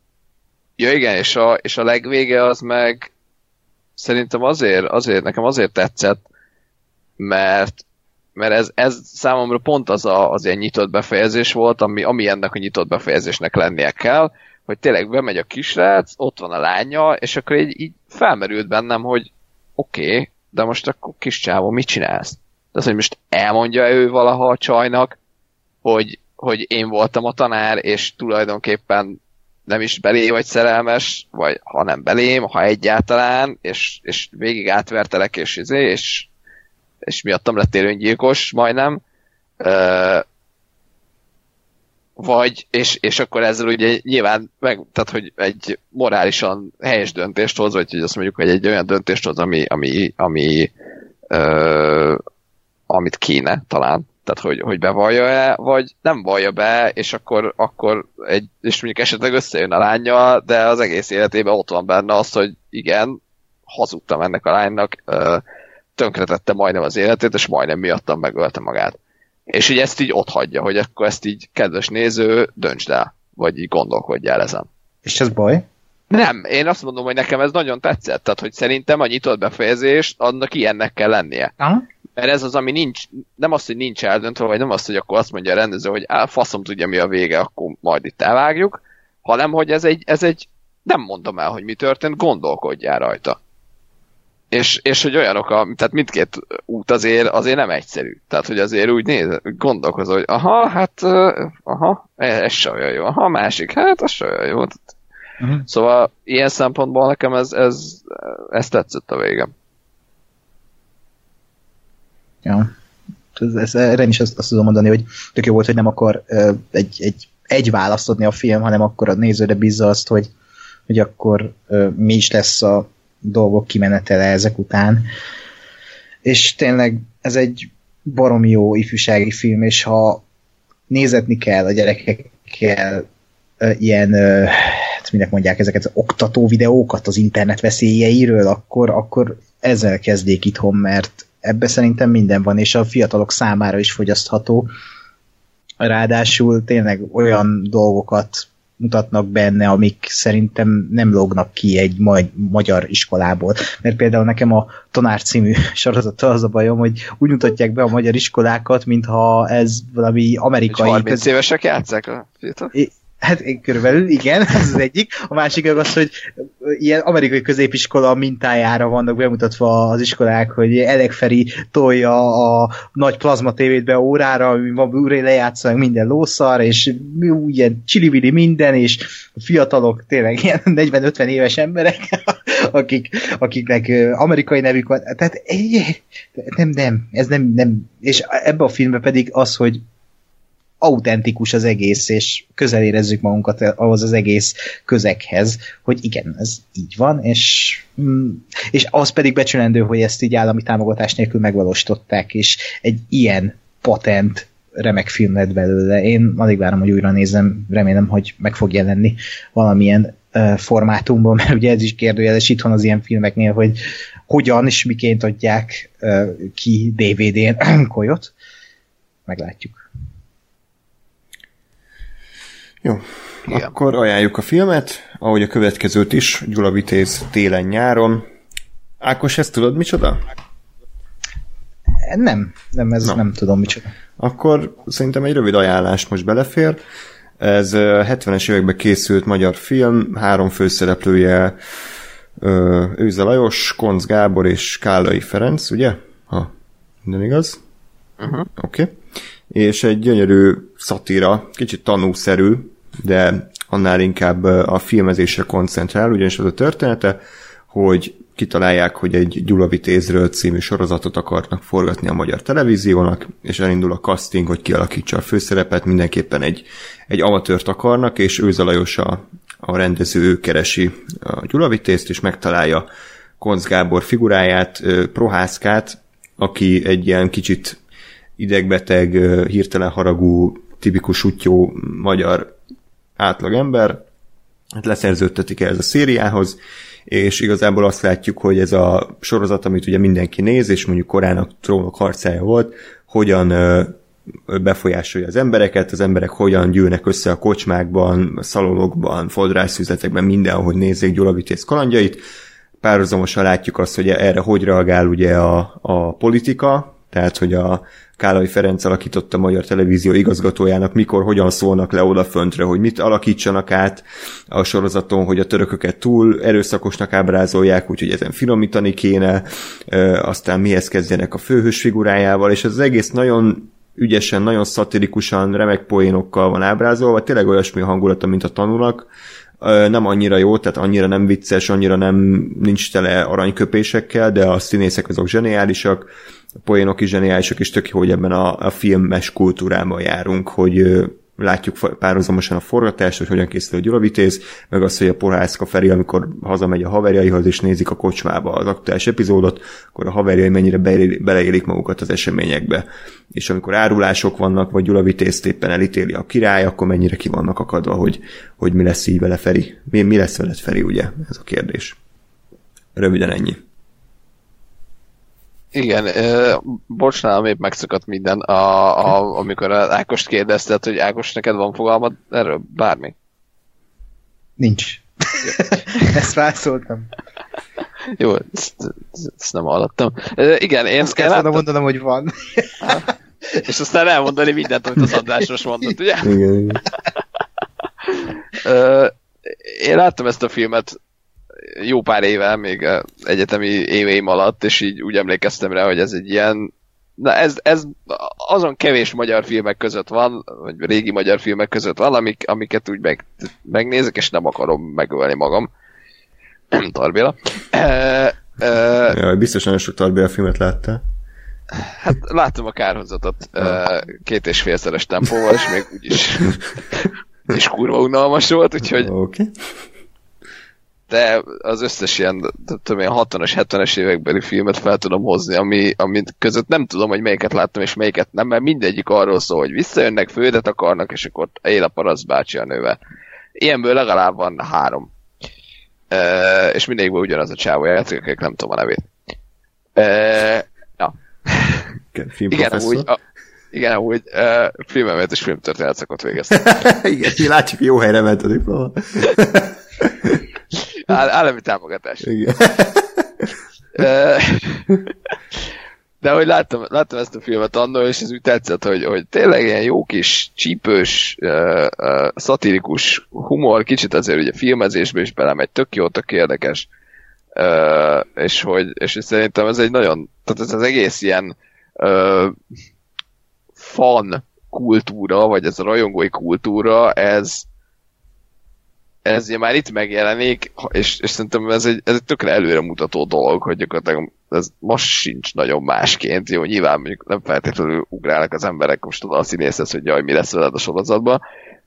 Ja igen, és a, és a legvége az meg szerintem azért, azért, nekem azért tetszett, mert mert ez, ez számomra pont az a, az ilyen nyitott befejezés volt, ami, ami ennek a nyitott befejezésnek lennie kell, hogy tényleg bemegy a kisrác, ott van a lánya, és akkor így, így felmerült bennem, hogy oké, okay, de most akkor kis csávó, mit csinálsz? Tehát, hogy most elmondja ő valaha a csajnak, hogy hogy én voltam a tanár, és tulajdonképpen nem is belé vagy szerelmes, vagy ha nem belém, ha egyáltalán, és, és végig átvertelek, és, izé, és, és miattam lettél öngyilkos majdnem. Ö, vagy, és, és akkor ezzel ugye nyilván, meg, tehát hogy egy morálisan helyes döntést hoz, vagy hogy azt mondjuk, hogy egy olyan döntést hoz, ami, ami, ami ö, amit kéne talán tehát hogy, hogy bevallja-e, vagy nem vallja be, és akkor, akkor egy, és mondjuk esetleg összejön a lánya, de az egész életében ott van benne az, hogy igen, hazudtam ennek a lánynak, tönkretette majdnem az életét, és majdnem miattam megölte magát. És így ezt így ott hagyja, hogy akkor ezt így, kedves néző, döntsd el, vagy így gondolkodjál ezen. És ez baj? Nem, én azt mondom, hogy nekem ez nagyon tetszett, tehát hogy szerintem a nyitott befejezés annak ilyennek kell lennie. Aha. Mert ez az, ami nincs, nem az, hogy nincs eldöntve, vagy nem az, hogy akkor azt mondja a rendező, hogy á, faszom tudja mi a vége, akkor majd itt elvágjuk, hanem hogy ez egy, ez egy nem mondom el, hogy mi történt, gondolkodjál rajta. És, és hogy olyanok, a, tehát mindkét út azért, azért nem egyszerű. Tehát, hogy azért úgy néz, gondolkozol, hogy aha, hát, aha, ez se olyan jó, aha, másik, hát, az se olyan jó. Uh-huh. Szóval ilyen szempontból nekem ez, ez, ez tetszett a végem. Ja. Ez, ez, erre is azt, azt tudom mondani, hogy tök jó volt, hogy nem akar egy, egy, egy választ adni a film, hanem akkor a nézőre bízza azt, hogy, hogy akkor mi is lesz a dolgok kimenetele ezek után. És tényleg ez egy barom jó ifjúsági film, és ha nézetni kell a gyerekekkel ilyen hát minek mondják ezeket az oktató videókat az internet veszélyeiről, akkor, akkor ezzel kezdjék itthon, mert ebbe szerintem minden van, és a fiatalok számára is fogyasztható. Ráadásul tényleg olyan dolgokat mutatnak benne, amik szerintem nem lógnak ki egy magy- magyar iskolából. Mert például nekem a Tanár című sorozata az a bajom, hogy úgy mutatják be a magyar iskolákat, mintha ez valami amerikai... 30 évesek játszák a fiatal? Hát körülbelül, igen, ez az egyik. A másik az, hogy ilyen amerikai középiskola mintájára vannak bemutatva az iskolák, hogy Elek Feri tolja a nagy plazma tévét be órára, ami ma újra lejátszanak minden lószar, és ilyen csilivili minden, és fiatalok tényleg ilyen 40-50 éves emberek, akik, akiknek amerikai nevük van. Tehát nem, nem, ez nem, nem. És ebbe a filmben pedig az, hogy autentikus az egész, és közel érezzük magunkat ahhoz az egész közeghez, hogy igen, ez így van, és, mm, és az pedig becsülendő, hogy ezt így állami támogatás nélkül megvalósították, és egy ilyen patent remek film lett belőle. Én alig várom, hogy újra nézem, remélem, hogy meg fog jelenni valamilyen uh, formátumban, mert ugye ez is kérdőjeles itthon az ilyen filmeknél, hogy hogyan és miként adják ki DVD-n kolyot. Meglátjuk. Jó, Igen. akkor ajánljuk a filmet, ahogy a következőt is, Gyula Vitéz télen-nyáron. Ákos, ezt tudod micsoda? Nem, nem, ez no. nem tudom micsoda. Akkor szerintem egy rövid ajánlást most belefér. Ez 70-es években készült magyar film, három főszereplője Őze Lajos, Konc Gábor és Kálai Ferenc, ugye? Ha minden igaz? Uh-huh. Oké. Okay és egy gyönyörű szatíra, kicsit tanúszerű, de annál inkább a filmezésre koncentrál, ugyanis az a története, hogy kitalálják, hogy egy Gyula Vitézről című sorozatot akarnak forgatni a magyar televíziónak, és elindul a casting, hogy kialakítsa a főszerepet, mindenképpen egy, egy amatőrt akarnak, és ő Lajos a, a rendező, ő keresi a Gyula Vitézt, és megtalálja Konc Gábor figuráját, Prohászkát, aki egy ilyen kicsit idegbeteg, hirtelen haragú, tipikus útjó magyar átlagember, hát leszerződtetik ez a szériához, és igazából azt látjuk, hogy ez a sorozat, amit ugye mindenki néz, és mondjuk korának trónok harcája volt, hogyan befolyásolja az embereket, az emberek hogyan gyűlnek össze a kocsmákban, szalonokban, fodrászüzletekben, mindenhogy nézzék Gyula Vitéz kalandjait. Párhuzamosan látjuk azt, hogy erre hogy reagál ugye a, a politika, tehát hogy a Kálai Ferenc alakította a Magyar Televízió igazgatójának, mikor, hogyan szólnak le odaföntre, hogy mit alakítsanak át a sorozaton, hogy a törököket túl erőszakosnak ábrázolják, úgyhogy ezen finomítani kéne, aztán mihez kezdjenek a főhős figurájával, és ez az egész nagyon ügyesen, nagyon szatirikusan, remek poénokkal van ábrázolva, tényleg olyasmi hangulata, mint a tanulak, nem annyira jó, tehát annyira nem vicces, annyira nem nincs tele aranyköpésekkel, de a színészek azok zseniálisak, a poénok is zseniálisak, és tök jó, hogy ebben a, a filmes kultúrában járunk, hogy látjuk párhuzamosan a forgatást, hogy hogyan készül a Gyula Vitéz, meg az, hogy a Porászka Feri, amikor hazamegy a haverjaihoz, és nézik a kocsmába az aktuális epizódot, akkor a haverjai mennyire beleélik magukat az eseményekbe. És amikor árulások vannak, vagy Gyula Vitézt éppen elítéli a király, akkor mennyire ki vannak akadva, hogy, hogy mi lesz így vele Feri. Mi, mi lesz veled Feri, ugye? Ez a kérdés. Röviden ennyi. Igen, bocs, nálam épp megszakadt minden, a, a, amikor Ákost kérdezted, hogy Ákos, neked van fogalmad erről? Bármi? Nincs. Ezt válaszoltam. Jó, ezt, ezt nem hallottam. Igen, én, Azt volna láttam, mondanom, hogy van. és aztán elmondani mindent, amit az András most mondott, ugye? Igen, igen. Én láttam ezt a filmet jó pár éve, még ö, egyetemi éveim alatt, és így úgy emlékeztem rá, hogy ez egy ilyen Na ez, ez azon kevés magyar filmek között van, vagy régi magyar filmek között van, amik, amiket úgy meg, megnézek, és nem akarom megölni magam. Tarbéla. Ö, ö, Jaj, biztos nagyon sok Tarbéla filmet láttál. Hát láttam a kárhozatot két és félszeres tempóval, és még úgyis és kurva unalmas volt, úgyhogy Oké. Okay. De az összes ilyen, tudom én, 60-as, 70-es évekbeli filmet fel tudom hozni, ami, ami között nem tudom, hogy melyiket láttam, és melyiket nem, mert mindegyik arról szól, hogy visszajönnek, földet akarnak, és akkor él a parasz bácsi a nővel. Ilyenből legalább van három. Uh, és mindegyikből ugyanaz a csávó játszik, akik nem tudom a nevét. Uh, ja, igen, Filmprofesszor. úgy, a, igen, úgy uh, filmemet és filmtörténet szakot végeztem. Igen, így látjuk, jó helyre ment a diploma. Áll, állami támogatás. Igen. De hogy láttam, láttam ezt a filmet annól, és ez úgy tetszett, hogy, hogy tényleg ilyen jó kis, csípős, uh, uh, szatirikus humor, kicsit azért ugye filmezésbe is belemegy, tök jó, tök érdekes. Uh, és hogy és szerintem ez egy nagyon, tehát ez az egész ilyen uh, fan kultúra, vagy ez a rajongói kultúra, ez ez már itt megjelenik, és, és szerintem ez egy, ez egy tökre előremutató dolog, hogy gyakorlatilag ez most sincs nagyon másként. Jó, nyilván mondjuk nem feltétlenül ugrálnak az emberek most oda a színészhez, hogy jaj, mi lesz veled a sorozatban,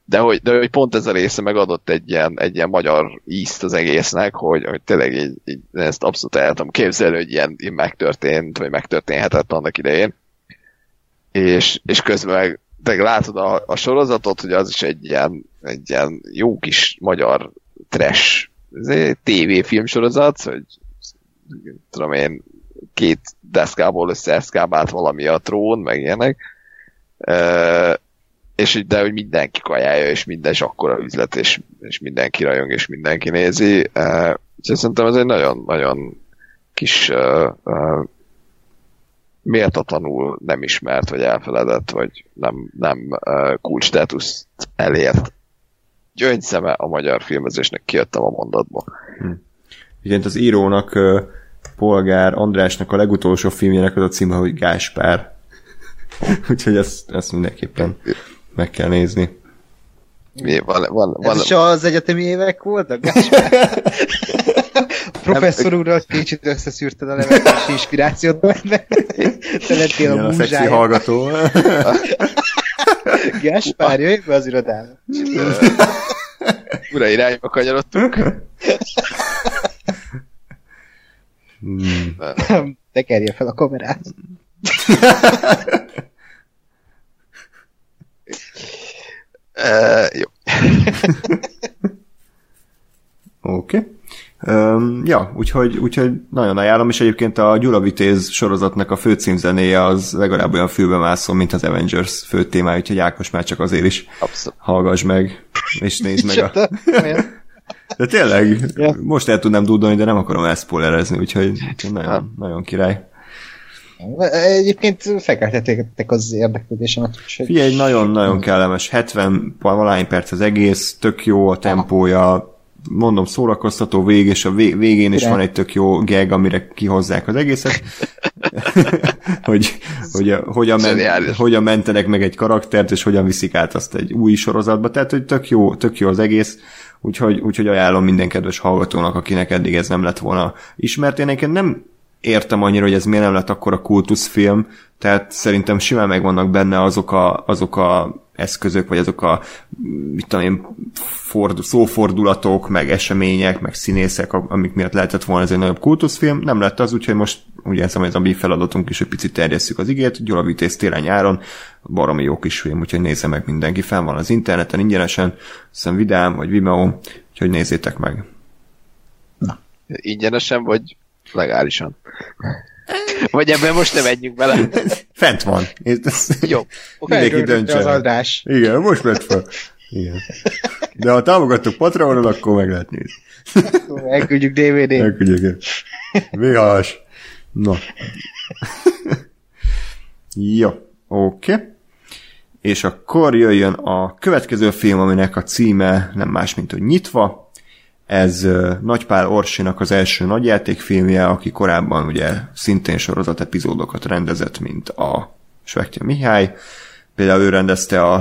de hogy, de hogy pont ez a része megadott egy ilyen, egy ilyen magyar ízt az egésznek, hogy, hogy tényleg így, így ezt abszolút el tudom képzelni, hogy ilyen, ilyen megtörtént, vagy megtörténhetett annak idején. És, és közben meg de látod a, a sorozatot, hogy az is egy ilyen, egy ilyen jó kis magyar trash TV sorozat, hogy tudom én, két deszkából összeeszkábált valami a trón, meg ilyenek. E, és de hogy mindenki kajálja, és minden is akkora üzlet, és, és mindenki rajong, és mindenki nézi. E, úgyhogy szerintem ez egy nagyon-nagyon kis uh, uh, méltatlanul nem ismert, vagy elfeledett, vagy nem, nem uh, kulcs státuszt elért. Gyöngyszeme a magyar filmezésnek kijöttem a mondatból. Hm. Az írónak Polgár Andrásnak a legutolsó filmjének az a címe, hogy Gáspár. Úgyhogy ezt, ezt mindenképpen meg kell nézni. Mi, van, van, van, Ez is az egyetemi évek voltak? A professzor úrral kicsit összeszűrted a levet, és inspirációt benne. Te lettél a a szexi hallgató. Gáspár, jöjj be az irodába. ura irányba kanyarodtunk. Hmm. Tekerje fel a kamerát. Uh, jó. Oké. Okay. Um, ja, úgyhogy, úgyhogy nagyon ajánlom, és egyébként a Gyula Vitéz sorozatnak a főcímzenéje az legalább olyan fülbe mászom, mint az Avengers fő témája, úgyhogy Ákos már csak azért is Abszolút. hallgass meg, és nézd meg a... De tényleg, Ja. most el tudnám dúdolni, de nem akarom elszpoilerezni, úgyhogy, úgyhogy nagyon, nagyon király. Egyébként felkeltették az érdeklődésemet. Figyelj, egy nagyon-nagyon kellemes, 70 valány perc az egész, tök jó a tempója, mondom, szórakoztató vég, és a vég- végén is van egy tök jó gag, amire kihozzák az egészet, hogy, hogy a, hogyan, men, hogyan mentenek meg egy karaktert, és hogyan viszik át azt egy új sorozatba, tehát hogy tök jó, tök jó az egész, úgyhogy, úgyhogy ajánlom minden kedves hallgatónak, akinek eddig ez nem lett volna ismert. Én egyébként nem értem annyira, hogy ez miért nem lett akkor a kultuszfilm, tehát szerintem simán megvannak benne azok a, azok a eszközök, vagy azok a mit tudom én, ford, szófordulatok, meg események, meg színészek, amik miatt lehetett volna ez egy nagyobb kultuszfilm. Nem lett az, úgyhogy most ugye ez a mi feladatunk is, hogy picit terjesszük az igét. Gyula Vitéz télen nyáron, baromi jó kis film, úgyhogy nézze meg mindenki. Fenn van az interneten ingyenesen, hiszem vidám, vagy Vimeo, úgyhogy nézzétek meg. Ingyenesen, vagy legálisan? Vagy ebben most ne menjünk bele. Fent van. Jó. Mindenki Felrögtön döntse az adás. Igen, most ment fel. Igen. De ha támogattok Patreonon, akkor meg lehet nézni. Elküldjük DVD-n. Elküldjük. Vihas. Na. Jó, oké. Okay. És akkor jöjjön a következő film, aminek a címe nem más, mint hogy Nyitva. Ez Nagypál Orsinak az első nagyjátékfilmje, aki korábban ugye szintén sorozat epizódokat rendezett, mint a Svektya Mihály. Például ő rendezte a,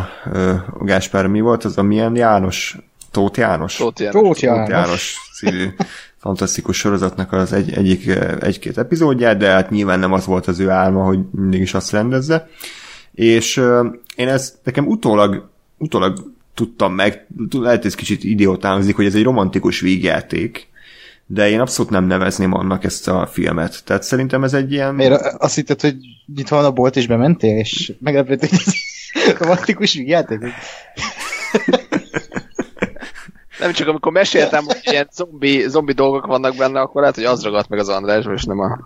a Gáspár, mi volt az a milyen János? Tóth János? Tóth János. Tóth János. Tóth János szívű fantasztikus sorozatnak az egy, egyik, egy-két epizódját, de hát nyilván nem az volt az ő álma, hogy mindig is azt rendezze. És én ezt nekem utólag, utólag tudtam meg, lehet ez kicsit idiótán hogy ez egy romantikus vígjáték, de én abszolút nem nevezném annak ezt a filmet. Tehát szerintem ez egy ilyen... Miért azt hitted, hogy itt van a bolt, és bementél, és meglepett, hogy ez romantikus vígjáték? Nem csak amikor meséltem, hogy ilyen zombi, zombi dolgok vannak benne, akkor lehet, hogy az ragadt meg az András, és nem a...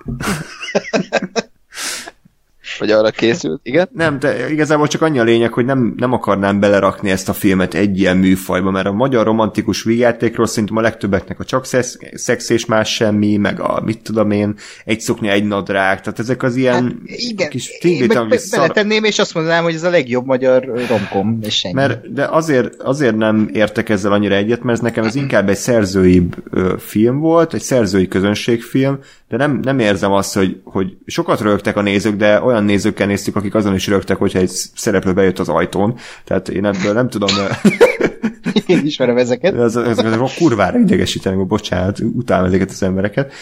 Vagy arra készült, igen? Nem, de igazából csak annyi a lényeg, hogy nem, nem akarnám belerakni ezt a filmet egy ilyen műfajba, mert a magyar romantikus vígjátékról szerintem a legtöbbeknek a csak szex, szex és más semmi, meg a mit tudom én, egy szokni, egy nadrág, tehát ezek az ilyen hát, igen, kis be, szar... beletenném, és azt mondanám, hogy ez a legjobb magyar romkom, és semmi. Mert, de azért, azért nem értek ezzel annyira egyet, mert ez nekem ez inkább egy szerzői film volt, egy szerzői közönségfilm, de nem, nem érzem azt, hogy, hogy sokat rögtek a nézők, de olyan nézőkkel néztük, akik azon is rögtek, hogyha egy szereplő bejött az ajtón. Tehát én ebből nem tudom... én ismerem ezeket. Ez, ez, ez a kurvára idegesítenek, bocsánat, utálom ezeket az embereket.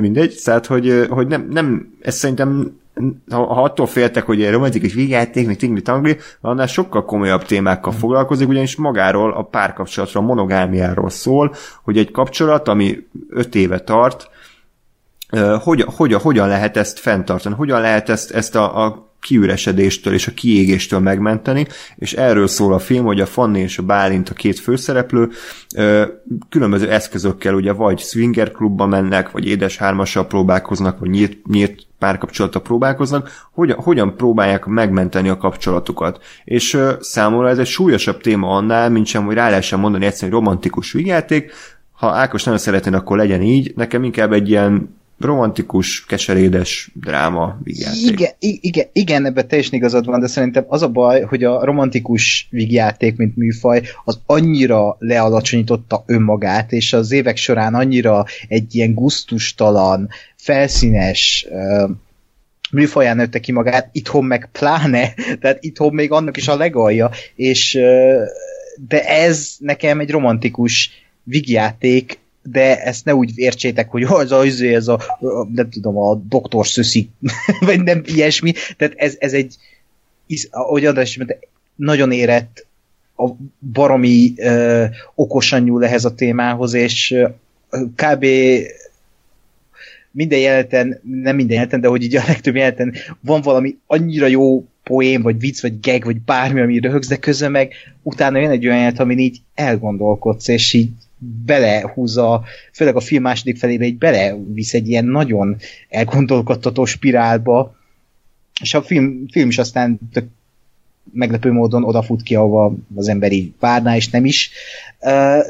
Mindegy, tehát, hogy, hogy nem, nem, ez szerintem ha, ha attól féltek, hogy egy romantikus vígjáték, még tingli tangli, annál sokkal komolyabb témákkal foglalkozik, ugyanis magáról a párkapcsolatra, a monogámiáról szól, hogy egy kapcsolat, ami öt éve tart, hogy, hogy, hogyan lehet ezt fenntartani, hogyan lehet ezt, ezt a, a kiüresedéstől és a kiégéstől megmenteni, és erről szól a film, hogy a Fanni és a Bálint, a két főszereplő különböző eszközökkel, ugye vagy swinger klubba mennek, vagy édes hármassal próbálkoznak, vagy nyílt, nyílt párkapcsolata próbálkoznak, hogyan, hogyan próbálják megmenteni a kapcsolatukat. És számomra ez egy súlyosabb téma annál, mint sem, hogy rá lehessen mondani egyszerűen romantikus vigyáték, ha Ákos nagyon szeretné, akkor legyen így. Nekem inkább egy ilyen romantikus, keserédes dráma vígjáték. Igen, igen, igen, ebben teljesen igazad van, de szerintem az a baj, hogy a romantikus vígjáték, mint műfaj, az annyira lealacsonyította önmagát, és az évek során annyira egy ilyen guztustalan, felszínes, uh, műfaján nőtte ki magát, itthon meg pláne, tehát itthon még annak is a legalja, és uh, de ez nekem egy romantikus vígjáték, de ezt ne úgy értsétek, hogy az a, izé, ez a, nem tudom, a doktor szöszi, vagy nem ilyesmi, tehát ez, ez egy, ahogy András mondta, nagyon érett, a baromi ö, okosan nyúl ehhez a témához, és kb. minden jelenten, nem minden jelenten, de hogy így a legtöbb jelenten van valami annyira jó poém, vagy vicc, vagy gag, vagy bármi, ami röhögsz, de közben meg utána jön egy olyan jelent, amin így elgondolkodsz, és így belehúzza, főleg a film második felébe egy belevisz egy ilyen nagyon elgondolkodtató spirálba, és a film, film is aztán tök meglepő módon odafut ki, ahova az emberi várná, és nem is.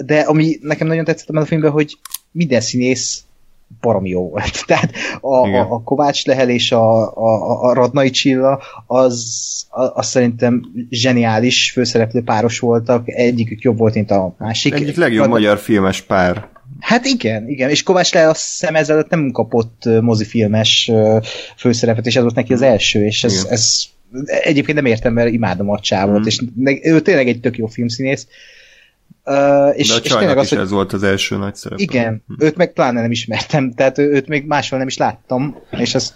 De ami nekem nagyon tetszett a filmben, hogy minden színész baromi jó volt. Tehát a, a, a Kovács Lehel és a, a, a Radnai Csilla az, az szerintem zseniális főszereplő páros voltak, egyikük jobb volt, mint a másik. Egyik legjobb Rad... magyar filmes pár. Hát igen, igen, és Kovács Lehel azt hiszem ezzel nem kapott mozifilmes főszerepet, és ez volt neki az első, és ez, ez egyébként nem értem, mert imádom a csávot, mm. és ő tényleg egy tök jó filmszínész, Uh, és, De a és tényleg az, is hogy, ez volt az első nagy szerep. Igen, hm. őt meg pláne nem ismertem, tehát ő, őt még máshol nem is láttam, és az,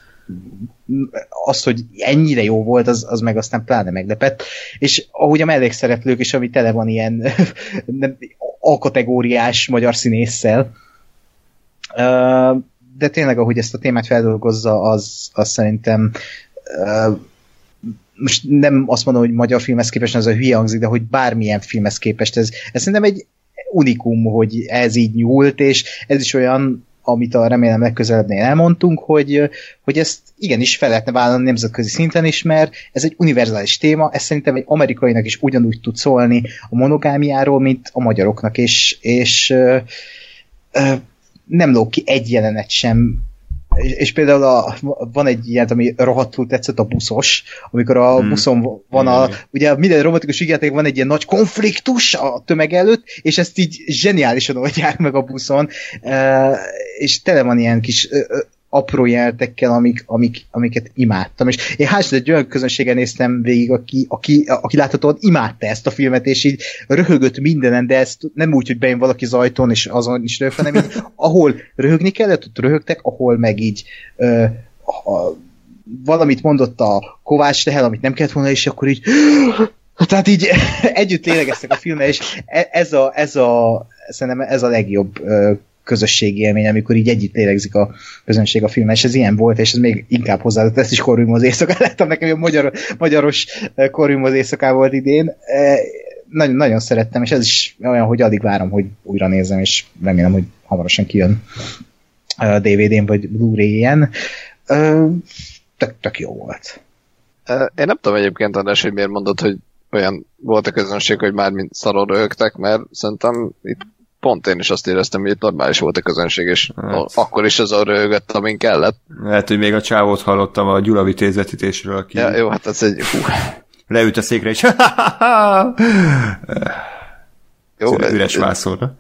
az, hogy ennyire jó volt, az, az meg aztán pláne meglepett. És ahogy a mellékszereplők is, ami tele van ilyen nem, alkategóriás magyar színésszel, uh, de tényleg, ahogy ezt a témát feldolgozza, az, az szerintem uh, most nem azt mondom, hogy magyar filmhez képest ez a hülye hangzik, de hogy bármilyen filmhez képest ez, ez szerintem egy unikum, hogy ez így nyúlt, és ez is olyan, amit a remélem legközelebbnél elmondtunk, hogy, hogy ezt igenis fel lehetne vállalni nemzetközi szinten is, mert ez egy univerzális téma, ez szerintem egy amerikainak is ugyanúgy tud szólni a monogámiáról, mint a magyaroknak, és, és ö, ö, nem lók ki egy jelenet sem és, és például a, van egy ilyen, ami rohadtul tetszett, a buszos, amikor a hmm. buszon van a, hmm. ugye minden robotikus ígéretek van egy ilyen nagy konfliktus a tömeg előtt, és ezt így zseniálisan oldják meg a buszon, és tele van ilyen kis apró jeltekkel, amik, amik, amiket imádtam. És én hál' egy olyan közönségen néztem végig, aki, aki, aki láthatóan imádta ezt a filmet, és így röhögött mindenen, de ezt nem úgy, hogy bejön valaki az ajtón, és azon is röhög, hanem így, ahol röhögni kellett, ott röhögtek, ahol meg így ö, a, valamit mondott a Kovács Tehel, amit nem kellett volna, és akkor így tehát így együtt lélegeztek a filmmel, és e, ez a, ez a, szerintem ez a legjobb közösségi élmény, amikor így együtt lélegzik a közönség a filmen, és ez ilyen volt, és ez még inkább hozzáadott, ezt is korrium az éjszaká láttam, nekem a magyar, magyaros korrium az éjszaká volt idén. E, nagyon, nagyon szerettem, és ez is olyan, hogy addig várom, hogy újra nézem, és remélem, hogy hamarosan kijön a DVD-n vagy Blu-ray-en. Tök, tök jó volt. Én nem tudom egyébként, András, hogy miért mondod, hogy olyan volt a közönség, hogy már mint szarod rögtek, mert szerintem itt pont én is azt éreztem, hogy itt normális volt a közönség, és hát. akkor is az röhögött, amin kellett. Lehet, hogy még a csávót hallottam a Gyula vitézvetítésről, aki... Ja, jó, hát ez egy... Hú. Leült a székre, és jó, üres vászorra.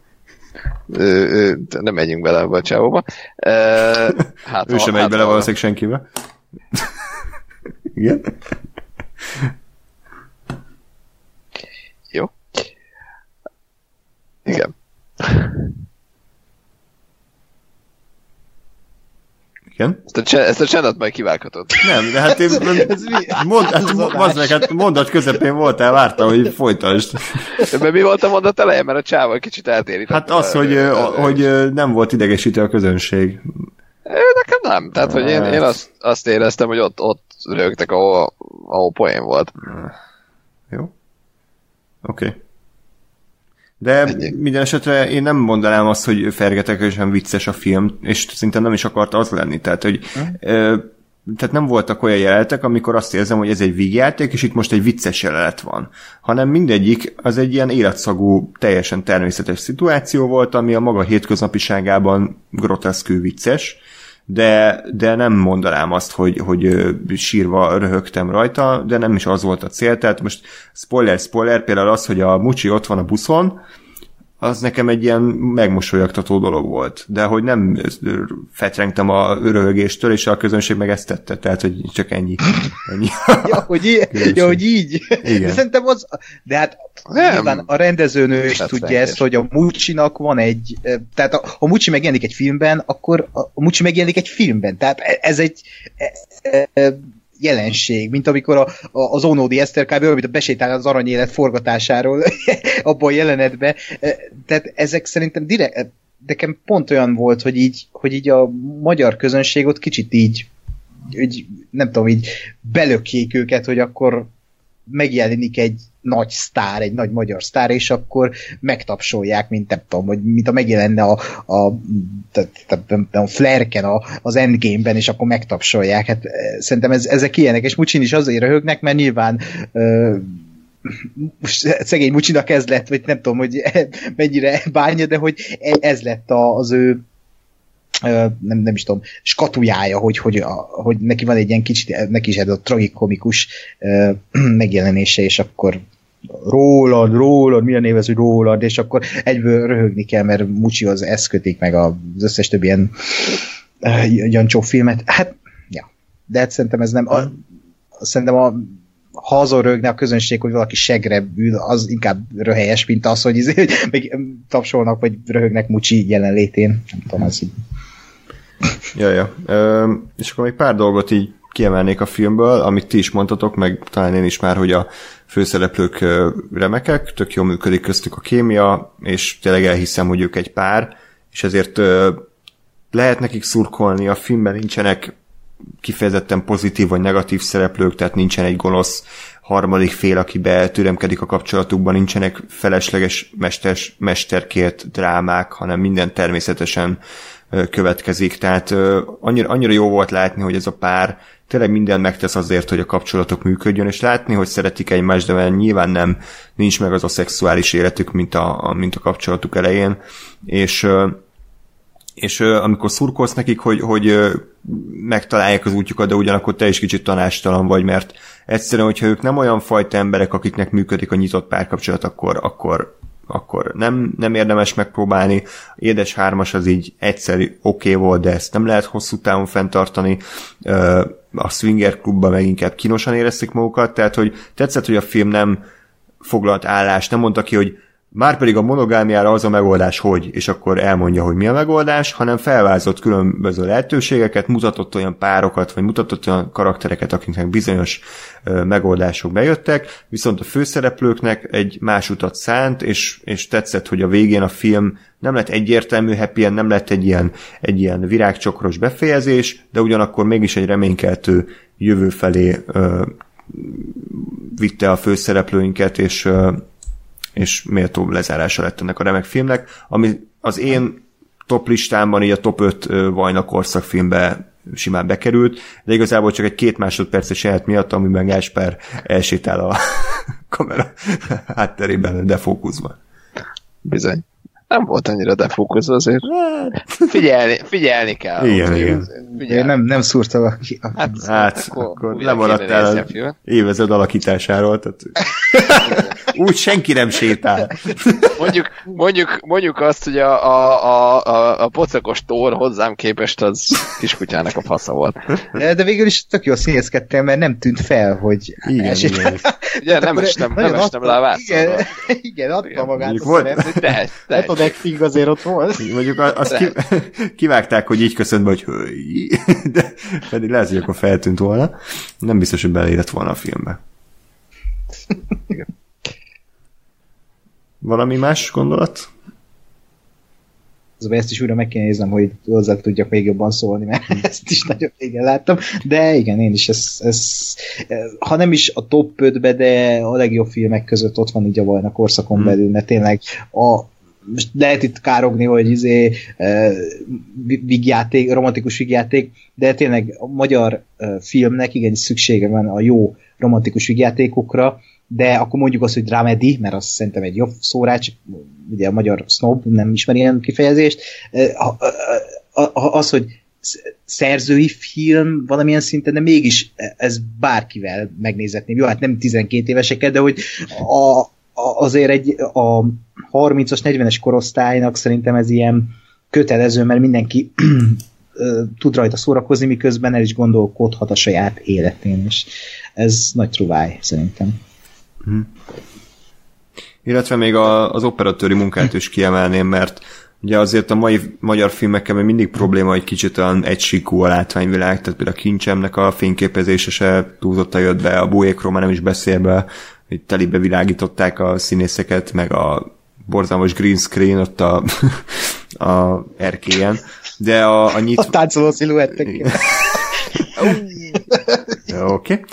Nem megyünk bele a csávóba. Hát, ő sem megy hát, bele valószínűleg senkibe. Igen? Jó. Igen. Igen? Ezt a, cse- ezt a csendet majd kivághatod. Nem, de hát én mond, hát, meg, hát mondat közepén voltál, vártam, hogy folytasd. De mi volt a mondat elején, mert a csával kicsit eltérített. Hát az, hogy, hogy nem volt idegesítő a közönség. Nekem nem. Tehát, hogy én, én azt, azt éreztem, hogy ott, ott rögtek, ahol, ahol poén volt. Jó. Oké. Okay. De minden esetre én nem mondanám azt, hogy fergetegesen vicces a film, és szerintem nem is akarta az lenni. Tehát, hogy hm? ö, tehát nem voltak olyan jelenetek, amikor azt érzem, hogy ez egy vígjáték, és itt most egy vicces jelenet van, hanem mindegyik az egy ilyen életszagú, teljesen természetes szituáció volt, ami a maga hétköznapiságában groteszkű vicces, de, de nem mondanám azt, hogy, hogy sírva röhögtem rajta, de nem is az volt a cél, tehát most spoiler, spoiler, például az, hogy a Mucsi ott van a buszon, az nekem egy ilyen megmosolyogtató dolog volt. De hogy nem fetrengtem a röhögéstől, és a közönség meg ezt tette, tehát hogy csak ennyi. ennyi. ja, hogy így, ja, hogy így. Igen. De szerintem az, de hát nem. nyilván a rendezőnő is tudja ezt, hogy a Mucsinak van egy, tehát a, ha Mucsi megjelenik egy filmben, akkor a, a Mucsi megjelenik egy filmben, tehát ez egy e, e, jelenség, mint amikor a, a, az Onódi Eszter kb. amit a besétál az aranyélet forgatásáról abban a jelenetben. Tehát ezek szerintem direkt, nekem pont olyan volt, hogy így, hogy így a magyar közönség ott kicsit így, így nem tudom, így belökjék őket, hogy akkor megjelenik egy nagy sztár, egy nagy magyar sztár, és akkor megtapsolják, mint nem tudom, hogy mint a megjelenne a, a, a, a Flerken a, az Endgame-ben, és akkor megtapsolják. Hát szerintem ez, ezek ilyenek, és Mucsin is azért röhögnek, mert nyilván ö, szegény Mucsinak ez lett, vagy nem tudom, hogy mennyire bánja, de hogy ez lett az ő nem, nem is tudom, skatujája, hogy, hogy, a, hogy neki van egy ilyen kicsit, neki is ez a tragikomikus megjelenése, és akkor rólad, rólad, milyen névez, hogy rólad, és akkor egyből röhögni kell, mert Mucsi az ezt meg az összes több ilyen Jancsó filmet. Hát, ja. De hát szerintem ez nem, a, szerintem a ha azon rögne a közönség, hogy valaki segre ül, az inkább röhelyes, mint az, hogy, izé, hogy még tapsolnak, vagy röhögnek Mucsi jelenlétén. Nem tudom, ez így. Ja, ja. Ö, és akkor még pár dolgot így kiemelnék a filmből, amit ti is mondtatok, meg talán én is már, hogy a főszereplők remekek, tök jól működik köztük a kémia, és tényleg elhiszem, hogy ők egy pár, és ezért lehet nekik szurkolni, a filmben nincsenek kifejezetten pozitív vagy negatív szereplők, tehát nincsen egy gonosz harmadik fél, aki betüremkedik a kapcsolatukban, nincsenek felesleges mesters, mesterkért drámák, hanem minden természetesen következik, tehát annyira, annyira jó volt látni, hogy ez a pár tényleg minden megtesz azért, hogy a kapcsolatok működjön, és látni, hogy szeretik egymást, de nyilván nem, nincs meg az a szexuális életük, mint a, mint a kapcsolatuk elején, és és amikor szurkolsz nekik, hogy, hogy megtalálják az útjukat, de ugyanakkor te is kicsit tanástalan vagy, mert egyszerűen, hogyha ők nem olyan fajta emberek, akiknek működik a nyitott párkapcsolat, akkor, akkor, akkor nem, nem érdemes megpróbálni. Édes hármas az így egyszerű, oké okay volt, de ezt nem lehet hosszú távon fenntartani. A Swinger klubban meg inkább kínosan érezték magukat, tehát hogy tetszett, hogy a film nem foglalt állást, nem mondta ki, hogy Márpedig a monogámiára az a megoldás, hogy, és akkor elmondja, hogy mi a megoldás, hanem felvázott különböző lehetőségeket, mutatott olyan párokat, vagy mutatott olyan karaktereket, akiknek bizonyos ö, megoldások bejöttek, viszont a főszereplőknek egy más utat szánt, és, és tetszett, hogy a végén a film nem lett egyértelmű happy end, nem lett egy ilyen, egy ilyen virágcsokros befejezés, de ugyanakkor mégis egy reménykeltő jövő felé ö, vitte a főszereplőinket, és ö, és méltó lezárása lett ennek a remek filmnek, ami az én top listámban így a top 5 vajna korszak filmbe simán bekerült, de igazából csak egy két másodperces jelet miatt, amiben Gásper elsétál a kamera hátterében defókuszva. Bizony nem volt annyira defókuszva azért. Hát. Figyelni, figyelni kell. Igen, igen. Figyelni. Nem, nem szúrtam a ki. Hát, hát akkor, akkor lemaradtál az évezed alakításáról. Tehát... Úgy senki nem sétál. Mondjuk, mondjuk, mondjuk azt, hogy a, a, a, a, a pocakos tór hozzám képest az kiskutyának a fasza volt. De végül is tök jó színészkedtem, mert nem tűnt fel, hogy igen, esik. igen. Ugye nem estem, nem estem le a Igen, igen, adta magát a volt. De, de, acting azért ott volt. Mondjuk azt ki, kivágták, hogy így köszönt be, hogy hőj, de pedig lehet, hogy akkor feltűnt volna. Nem biztos, hogy beleérett volna a filmbe. Valami más gondolat? Ezt is újra meg kéne néznem, hogy hozzá tudjak még jobban szólni, mert ezt is nagyon régen láttam. De igen, én is ez, ez ha nem is a top 5-be, de a legjobb filmek között ott van így a Vajna korszakon hmm. belül, mert tényleg a most lehet itt károgni, hogy izé, uh, vigjáték, romantikus vigjáték, de tényleg a magyar uh, filmnek igenis szüksége van a jó romantikus vigjátékokra, de akkor mondjuk azt, hogy dramedy, mert az szerintem egy jobb szórács, ugye a magyar snob nem ismeri ilyen kifejezést, az, hogy szerzői film valamilyen szinten, de mégis ez bárkivel megnézetném. Jó, hát nem 12 éveseket, de hogy a, azért egy a 30-as, 40-es korosztálynak szerintem ez ilyen kötelező, mert mindenki tud rajta szórakozni, miközben el is gondolkodhat a saját életén, és ez nagy truváj szerintem. Hmm. Illetve még a, az operatőri munkát is kiemelném, mert ugye azért a mai magyar filmekkel még mindig probléma, hogy kicsit olyan egysíkú a látványvilág, tehát például a Kincsemnek a fényképezése se túlzottan jött be, a Bújékról már nem is beszélve, hogy telibe világították a színészeket, meg a borzalmas green screen ott a, a erkélyen, de a, a nyit... A táncoló sziluettek. Oké. Okay.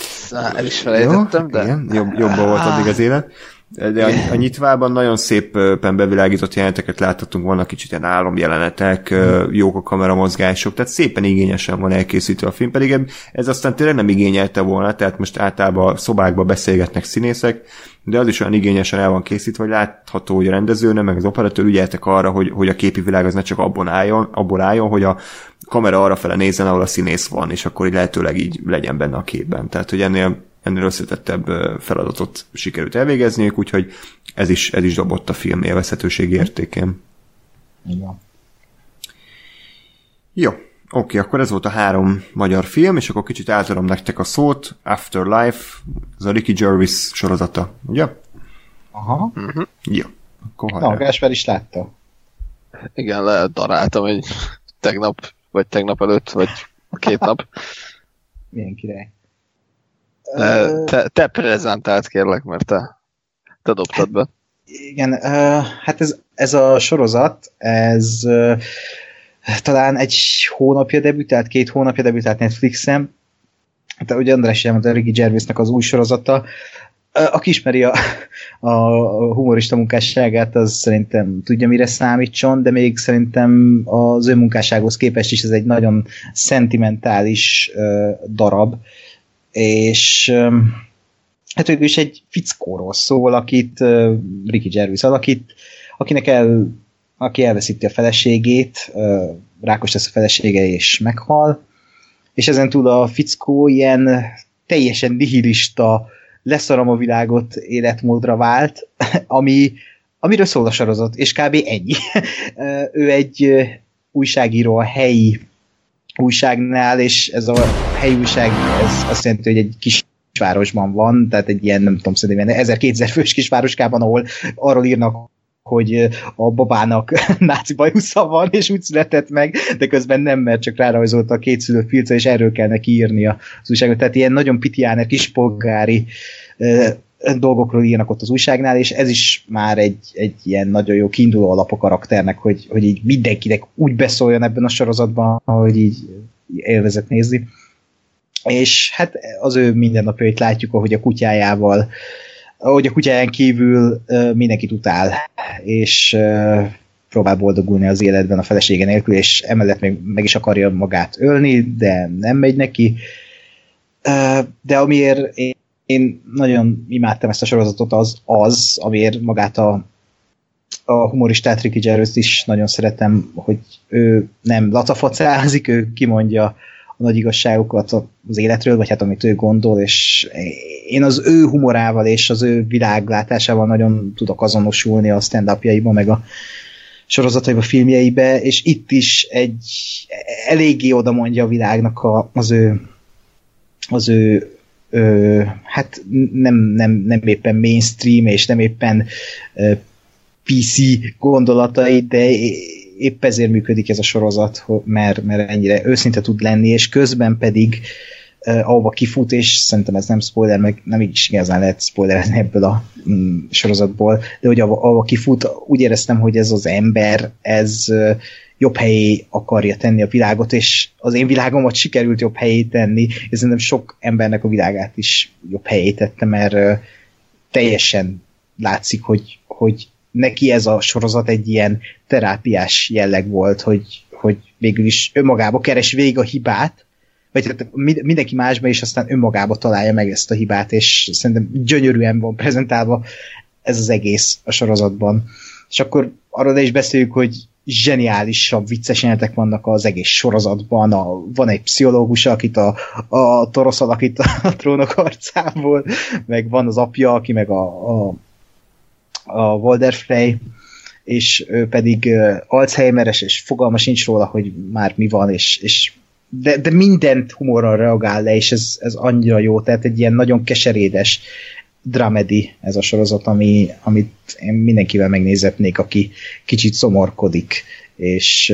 El is felejtettem, de... Igen, jobb, jobban volt addig az élet. De a, a nyitvában nagyon szépen bevilágított jeleneteket láthatunk, vannak kicsit ilyen álomjelenetek, mm. jók a kameramozgások, tehát szépen igényesen van elkészítve a film, pedig ez aztán tényleg nem igényelte volna, tehát most általában szobákba beszélgetnek színészek, de az is olyan igényesen el van készítve, hogy látható, hogy a rendezőne, meg az operatőr ügyeltek arra, hogy, hogy a képi világ az ne csak abban álljon, abból álljon, hogy a kamera arra fele nézzen, ahol a színész van, és akkor így lehetőleg így legyen benne a képben. Tehát, hogy ennél ennél összetettebb feladatot sikerült elvégezniük, úgyhogy ez is, ez is dobott a film élvezhetőség értékén. Igen. Jó, oké, akkor ez volt a három magyar film, és akkor kicsit átadom nektek a szót. Afterlife, ez a Ricky Gervais sorozata, ugye? Aha. Uh-huh. Jó. Akkor Na, Gásper is látta. Igen, ledaráltam egy tegnap, vagy tegnap előtt, vagy két nap. Milyen király. Te, te prezentált kérlek, mert te, te dobtad be. Igen, hát ez, ez a sorozat, ez talán egy hónapja debütált, két hónapja debütált Netflixen. Hát ugye András elmondta, Ricky Gervaisnek az új sorozata. Aki ismeri a, a humorista munkásságát, az szerintem tudja, mire számítson, de még szerintem az ő munkássághoz képest is ez egy nagyon szentimentális uh, darab, és um, hát végül is egy fickóról szól, akit uh, Ricky Gervais alakít, akinek el, aki elveszíti a feleségét, uh, rákos lesz a felesége és meghal, és ezen túl a fickó ilyen teljesen nihilista, leszarom a világot életmódra vált, ami, amiről szól a sorozat, és kb. ennyi. ő egy újságíró a helyi újságnál, és ez a helyi újság, ez azt jelenti, hogy egy kis kisvárosban van, tehát egy ilyen, nem tudom, szerintem 1200 fős kisvároskában, ahol arról írnak, hogy a babának náci bajusza van, és úgy született meg, de közben nem, mert csak rárajzolta a két szülő filce, és erről kell neki írni az újságot. Tehát ilyen nagyon pitiáner, kispolgári dolgokról írnak ott az újságnál, és ez is már egy, egy ilyen nagyon jó kiinduló alap a karakternek, hogy, hogy így mindenkinek úgy beszóljon ebben a sorozatban, hogy így élvezet nézni. És hát az ő mindennapjait látjuk, ahogy a kutyájával ahogy a kutyáján kívül mindenkit utál, és próbál boldogulni az életben a felesége nélkül, és emellett még meg is akarja magát ölni, de nem megy neki. De amiért én, nagyon imádtam ezt a sorozatot, az az, amiért magát a, a humoristát Ricky Gervais is nagyon szeretem, hogy ő nem latafacázik, ő kimondja a nagy igazságokat az életről, vagy hát amit ő gondol, és én az ő humorával és az ő világlátásával nagyon tudok azonosulni a stand meg a sorozataiba, filmjeibe, és itt is egy eléggé oda mondja a világnak a, az ő az ő ö, hát nem, nem, nem éppen mainstream, és nem éppen ö, PC gondolatait, de épp ezért működik ez a sorozat, mert, mert ennyire őszinte tud lenni, és közben pedig uh, ahova kifut, és szerintem ez nem spoiler, meg nem is igazán lehet spoilerezni ebből a mm, sorozatból, de hogy ahova, ahova kifut, úgy éreztem, hogy ez az ember, ez uh, jobb helyé akarja tenni a világot, és az én világomat sikerült jobb helyé tenni, és szerintem sok embernek a világát is jobb helyé tette, mert uh, teljesen látszik, hogy, hogy neki ez a sorozat egy ilyen terápiás jelleg volt, hogy, hogy végül is önmagába keres végig a hibát, vagy hát mindenki másban is aztán önmagába találja meg ezt a hibát, és szerintem gyönyörűen van prezentálva ez az egész a sorozatban. És akkor arról is beszéljük, hogy zseniálisabb vicces jelenetek vannak az egész sorozatban. A, van egy pszichológus, akit a, a torosz alakít a trónok arcából, meg van az apja, aki meg a, a a Walder Frey, és ő pedig Alzheimeres, és fogalma sincs róla, hogy már mi van, és, és de, de mindent humorral reagál le, és ez, ez annyira jó, tehát egy ilyen nagyon keserédes dramedy ez a sorozat, ami, amit én mindenkivel megnézetnék, aki kicsit szomorkodik, és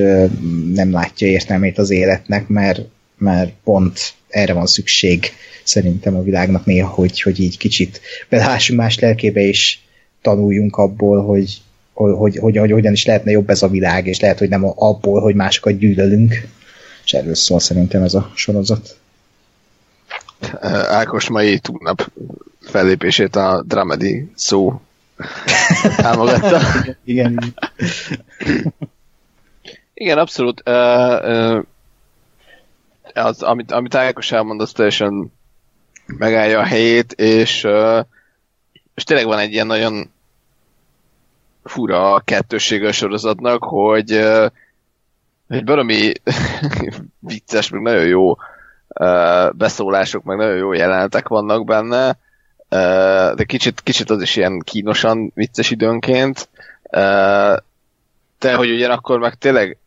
nem látja értelmét az életnek, mert, mert pont erre van szükség szerintem a világnak néha, hogy, hogy így kicsit belássunk más lelkébe, és tanuljunk abból, hogy, hogy, hogy, hogy, hogy hogyan is lehetne jobb ez a világ, és lehet, hogy nem abból, hogy másokat gyűlölünk. És erről szól szerintem ez a sorozat. Ákos mai túlnap fellépését a dramedy szó támogatta. Igen. Igen, abszolút. Uh, uh, az, amit, amit Ákos elmond, az teljesen megállja a helyét, és uh, és tényleg van egy ilyen nagyon fura kettőssége a sorozatnak, hogy egy valami vicces, meg nagyon jó beszólások, meg nagyon jó jelenetek vannak benne, de kicsit, kicsit az is ilyen kínosan vicces időnként, de hogy ugyanakkor meg tényleg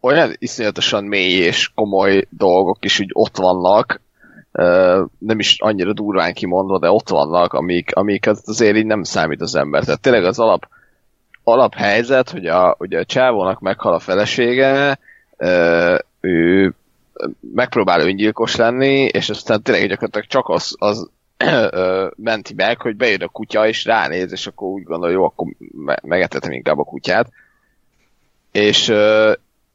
olyan iszonyatosan mély és komoly dolgok is úgy ott vannak, nem is annyira durván kimondva, de ott vannak, amik, amik azért így nem számít az ember. Tehát tényleg az alap, alaphelyzet, hogy a, ugye a csávónak meghal a felesége, ő megpróbál öngyilkos lenni, és aztán tényleg gyakorlatilag csak az, az menti meg, hogy bejön a kutya, és ránéz, és akkor úgy gondol, jó, akkor megetetem inkább a kutyát. És,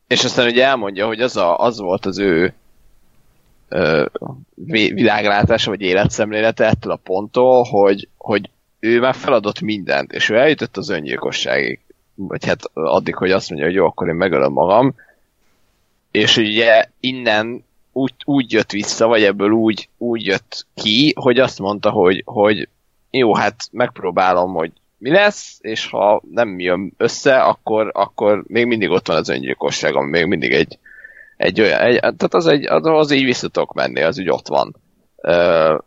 és aztán ugye elmondja, hogy az, a, az volt az ő világlátása vagy életszemlélete ettől a ponttól, hogy, hogy ő már feladott mindent, és ő eljutott az öngyilkosságig. Vagy hát addig, hogy azt mondja, hogy jó, akkor én megölöm magam. És ugye innen úgy, úgy jött vissza, vagy ebből úgy, úgy jött ki, hogy azt mondta, hogy, hogy jó, hát megpróbálom, hogy mi lesz, és ha nem jön össze, akkor, akkor még mindig ott van az öngyilkosság, ami még mindig egy, egy olyan, egy, tehát az, egy, az, így visszatok menni, az úgy ott van. Uh,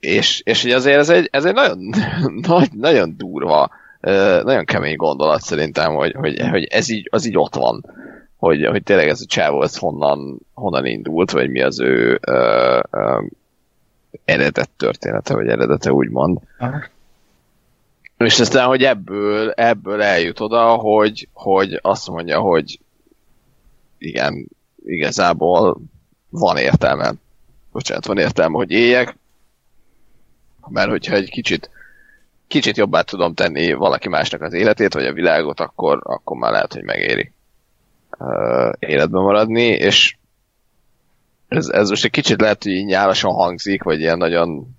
és, és hogy azért ez egy, ez egy nagyon, nagy, nagyon durva, uh, nagyon kemény gondolat szerintem, hogy, hogy, hogy ez így, az így ott van. Hogy, hogy tényleg ez a csávó, ez honnan, honnan indult, vagy mi az ő uh, uh, eredet története, vagy eredete úgymond. Aha. És aztán, hogy ebből, ebből eljut oda, hogy, hogy azt mondja, hogy igen, igazából van értelme. Bocsánat, van értelme, hogy éljek, mert hogyha egy kicsit kicsit jobbá tudom tenni valaki másnak az életét, vagy a világot, akkor, akkor már lehet, hogy megéri uh, életben maradni, és ez, ez most egy kicsit lehet, hogy így nyálasan hangzik, vagy ilyen nagyon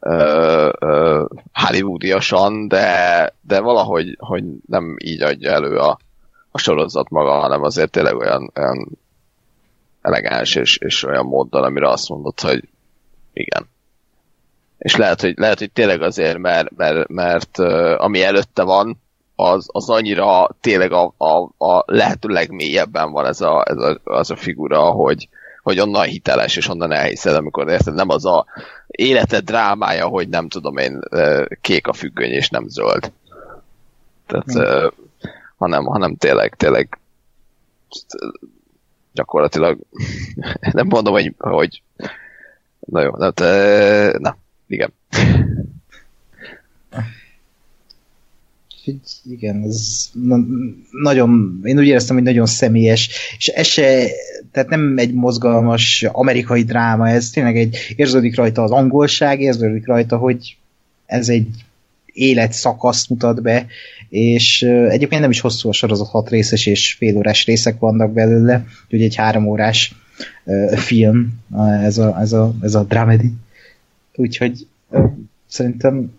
uh, uh, hollywoodiasan, de, de valahogy hogy nem így adja elő a, a sorozat maga, hanem azért tényleg olyan, olyan elegáns és, és olyan móddal, amire azt mondod, hogy igen. És lehet, hogy, lehet, hogy tényleg azért, mert, mert, mert ami előtte van, az, az annyira tényleg a, a, a lehető legmélyebben van ez a, ez a, az a figura, hogy, hogy onnan hiteles, és onnan elhiszed, amikor érted, nem az a életed drámája, hogy nem tudom én, kék a függöny, és nem zöld. Tehát, hmm. hanem, hanem tényleg, tényleg gyakorlatilag nem mondom, hogy, hogy na jó, na, na igen. igen, ez nagyon, én úgy éreztem, hogy nagyon személyes, és ez se, tehát nem egy mozgalmas amerikai dráma, ez tényleg egy, érződik rajta az angolság, érződik rajta, hogy ez egy életszakaszt mutat be, és egyébként nem is hosszú a sorozat, hat részes és fél órás részek vannak belőle, úgyhogy egy három órás film, ez a, ez a, ez a dramedy. Úgyhogy szerintem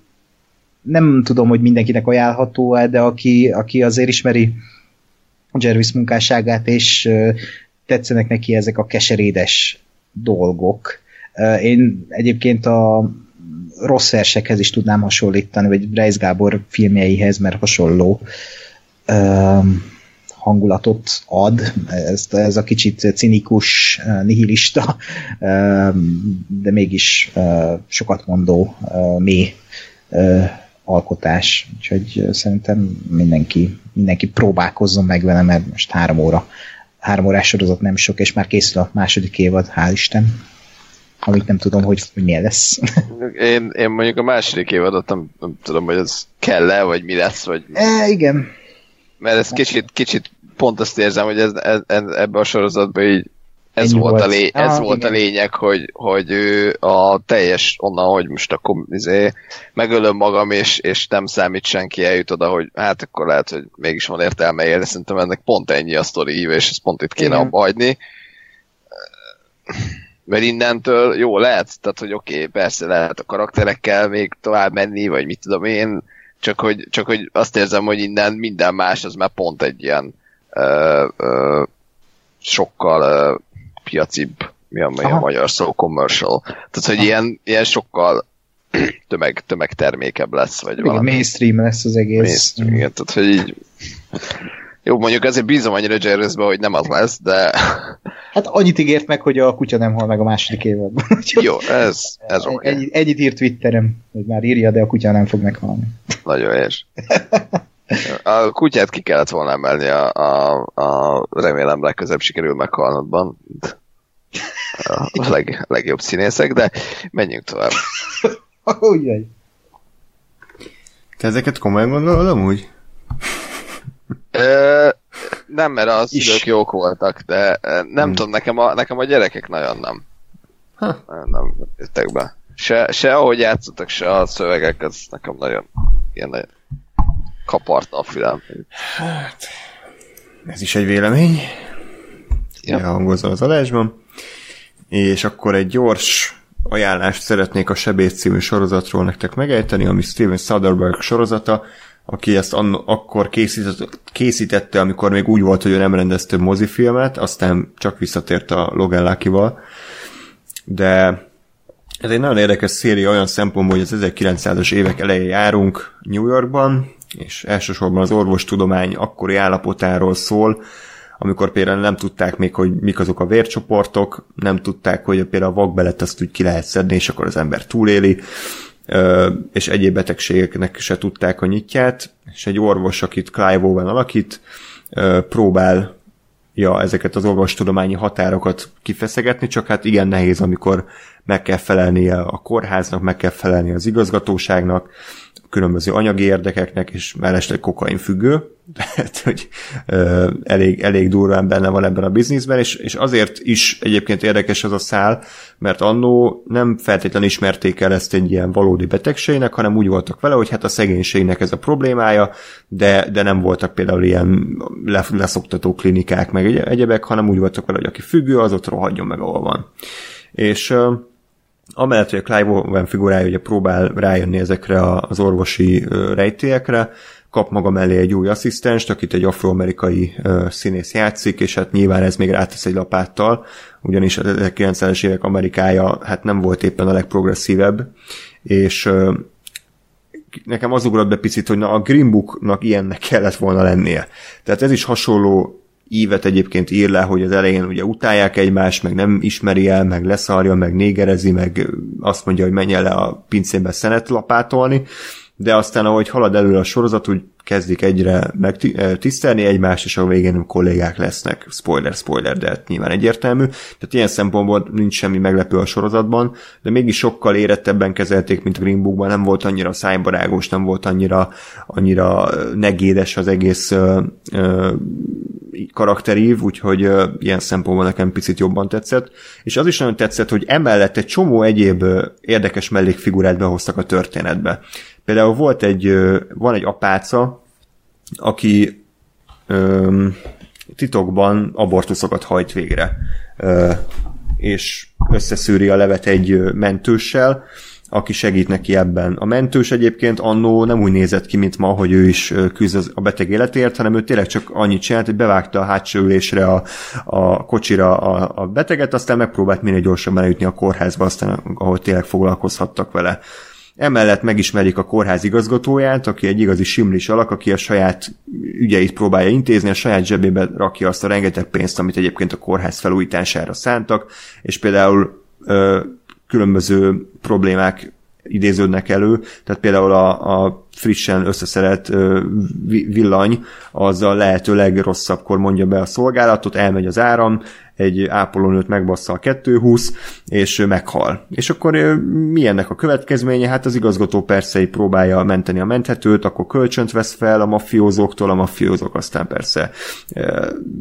nem tudom, hogy mindenkinek ajánlható -e, de aki, aki azért ismeri Jervis munkásságát, és tetszenek neki ezek a keserédes dolgok. Én egyébként a rossz versekhez is tudnám hasonlítani, vagy Reis Gábor filmjeihez, mert hasonló hangulatot ad. Ez, ez a kicsit cinikus, nihilista, de mégis sokat mondó, mély alkotás. Úgyhogy szerintem mindenki, mindenki próbálkozzon meg vele, mert most három óra három órás sorozat nem sok, és már készül a második évad, hál' Isten. Amit nem tudom, hogy, hogy milyen lesz. Én, én mondjuk a második évadot nem, nem tudom, hogy ez kell-e, vagy mi lesz, vagy... E, igen. Mert ez kicsit, kicsit pont azt érzem, hogy ez, ez, ez ebbe a sorozatban így ez volt, volt, a, lé, ez ah, volt a lényeg, hogy, hogy ő a teljes onnan, hogy most akkor izé, megölöm magam, és, és nem számít senki, eljut oda, hogy hát akkor lehet, hogy mégis van értelme élni, szerintem ennek pont ennyi a sztori híve, és ezt pont itt kéne abba hagyni. Mert innentől jó lehet, tehát hogy oké, okay, persze lehet a karakterekkel még tovább menni, vagy mit tudom én, csak hogy, csak hogy azt érzem, hogy innen minden más, az már pont egy ilyen ö, ö, sokkal piacibb, mi a, mi a magyar szó, commercial. Tehát, hogy ilyen, ilyen sokkal tömeg, tömegtermékebb lesz, vagy igen, valami. mainstream lesz az egész. Mainstream, igen, tehát, hogy így jó, mondjuk ezért bízom annyira Jerezbe, hogy nem az lesz, de... Hát annyit ígért meg, hogy a kutya nem hal meg a második évadban. Jó, ez, ez oké. Okay. Egy, egyit írt Twitterem, hogy már írja, de a kutya nem fog meghalni. Nagyon és. A kutyát ki kellett volna emelni, a, a, a remélem legközebb sikerül meghalnodban. A leg, legjobb színészek, de menjünk tovább. Ujjaj. Te ezeket komolyan gondolod amúgy? Ö, nem, mert a szülők jók voltak, de nem hmm. tudom, nekem a, nekem a gyerekek nagyon nem. Ha. Nem jöttek be. Se, se ahogy játszottak, se a szövegek, ez nekem nagyon ilyen nagyon kaparta a fülem. Hát, ez is egy vélemény. Ja. Hangozza az adásban. és akkor egy gyors ajánlást szeretnék a Sebész című sorozatról nektek megejteni, ami Steven Soderbergh sorozata, aki ezt anno, akkor készített, készítette, amikor még úgy volt, hogy ő nem rendez több mozifilmet, aztán csak visszatért a Logan Lucky-val. De ez egy nagyon érdekes széria olyan szempontból, hogy az 1900-as évek elején járunk New Yorkban, és elsősorban az orvostudomány akkori állapotáról szól, amikor például nem tudták még, hogy mik azok a vércsoportok, nem tudták, hogy például a vakbelet azt úgy ki lehet szedni, és akkor az ember túléli, és egyéb betegségeknek se tudták a nyitját, és egy orvos, akit Clive Owen alakít, próbál ja, ezeket az orvostudományi határokat kifeszegetni, csak hát igen nehéz, amikor meg kell felelnie a kórháznak, meg kell felelni az igazgatóságnak, különböző anyagi érdekeknek, és mellesleg kokain függő, tehát hogy ö, elég, elég durván benne van ebben a bizniszben, és, és azért is egyébként érdekes az a szál, mert annó nem feltétlenül ismerték el ezt egy ilyen valódi betegségnek, hanem úgy voltak vele, hogy hát a szegénységnek ez a problémája, de, de nem voltak például ilyen leszoktató klinikák, meg egyebek, hanem úgy voltak vele, hogy aki függő, az ott rohadjon meg, ahol van. És amellett, hogy a Clive Owen figurája ugye próbál rájönni ezekre az orvosi rejtélyekre, kap maga mellé egy új asszisztenst, akit egy afroamerikai színész játszik, és hát nyilván ez még rátesz egy lapáttal, ugyanis a 1900-es évek Amerikája hát nem volt éppen a legprogresszívebb, és nekem az ugrott be picit, hogy na a Green Booknak ilyennek kellett volna lennie. Tehát ez is hasonló ívet egyébként ír le, hogy az elején ugye utálják egymást, meg nem ismeri el, meg leszarja, meg négerezi, meg azt mondja, hogy menjen le a pincébe szenet lapátolni, de aztán ahogy halad elő a sorozat, úgy kezdik egyre megtisztelni egymást, és a végén kollégák lesznek. Spoiler, spoiler, de hát nyilván egyértelmű. Tehát ilyen szempontból nincs semmi meglepő a sorozatban, de mégis sokkal érettebben kezelték, mint Green Bookban, nem volt annyira szájbarágos, nem volt annyira, annyira negédes az egész ö, ö, karakterív, úgyhogy ö, ilyen szempontból nekem picit jobban tetszett. És az is nagyon tetszett, hogy emellett egy csomó egyéb érdekes mellékfigurát behoztak a történetbe. Például volt egy, van egy apáca, aki öm, titokban abortuszokat hajt végre, ö, és összeszűri a levet egy mentőssel, aki segít neki ebben. A mentős egyébként annó nem úgy nézett ki, mint ma, hogy ő is küzd a beteg életért, hanem ő tényleg csak annyit csinált, hogy bevágta a hátsó ülésre a, a kocsira a, a beteget, aztán megpróbált minél gyorsabban eljutni a kórházba, aztán ahol tényleg foglalkozhattak vele. Emellett megismerik a kórház igazgatóját, aki egy igazi simlis alak, aki a saját ügyeit próbálja intézni, a saját zsebébe rakja azt a rengeteg pénzt, amit egyébként a kórház felújítására szántak, és például ö, különböző problémák idéződnek elő, tehát például a, a frissen összeszerelt ö, villany az a lehető legrosszabbkor mondja be a szolgálatot, elmegy az áram, egy ápolónőt megbassza a 220, és meghal. És akkor mi a következménye? Hát az igazgató persze próbálja menteni a menthetőt, akkor kölcsönt vesz fel a mafiózóktól, a mafiózók aztán persze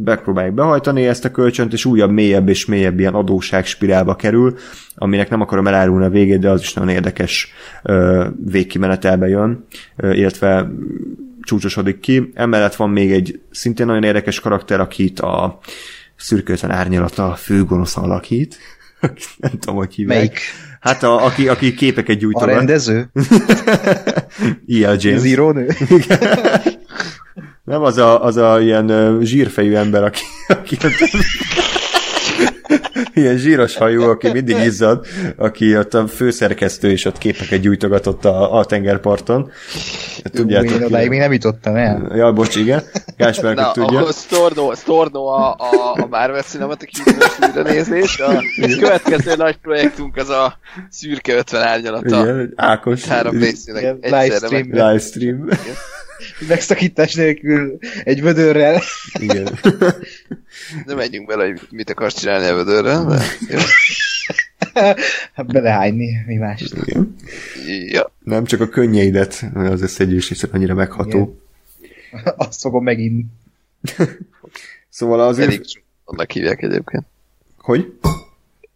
megpróbálják behajtani ezt a kölcsönt, és újabb, mélyebb és mélyebb ilyen adósságspirálba kerül, aminek nem akarom elárulni a végét, de az is nagyon érdekes végkimenetelbe jön, illetve csúcsosodik ki. Emellett van még egy szintén nagyon érdekes karakter, akit a szürkőtlen árnyalata főgonosz alakít. Nem tudom, hogy hívják. Melyik? Hát a, aki, aki képeket gyújtogat. A rendező? E.L. James. Az írónő? Nem az a, az a ilyen zsírfejű ember, aki, aki ilyen zsíros hajú, aki mindig izzad, aki ott a főszerkesztő és ott képeket gyújtogatott a, a tengerparton. Tudjátok, Én odáig még nem jutottam el. Ja, bocs, igen. Gásper, Na, tudja. akkor Storno, Storno a, a, a Marvel Cinematic Universe nézés. A következő nagy projektünk az a szürke 50 árnyalata. Igen, Ákos. Három részének livestream. meg. Livestream. Megszakítás nélkül egy vödörrel. Igen. Nem menjünk bele, hogy mit akarsz csinálni a vödörrel, de jó. Hát belehányni, mi más. Igen. Ja. Nem csak a könnyeidet, az összegyűjtés annyira megható. Igen. Azt fogom meginni. Szóval az Elég annak hívják egyébként. Hogy?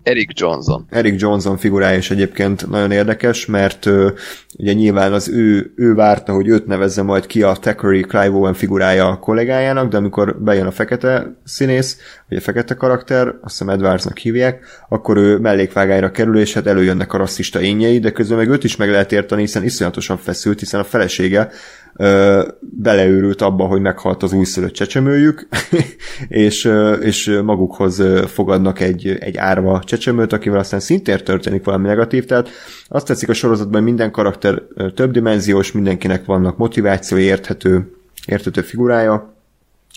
Eric Johnson. Eric Johnson figurája is egyébként nagyon érdekes, mert ö, ugye nyilván az ő, ő várta, hogy őt nevezze majd ki a Thackeray Clive Owen figurája a kollégájának, de amikor bejön a fekete színész, a fekete karakter, azt hiszem Edwardsnak hívják, akkor ő mellékvágára kerül, és hát előjönnek a rasszista énjei, de közben meg őt is meg lehet érteni, hiszen iszonyatosan feszült, hiszen a felesége ö, beleőrült abba, hogy meghalt az újszülött csecsemőjük, és, ö, és magukhoz fogadnak egy, egy árva csecsemőt, akivel aztán szintén történik valami negatív, tehát azt tetszik a sorozatban, hogy minden karakter többdimenziós, mindenkinek vannak motivációi, érthető, érthető figurája,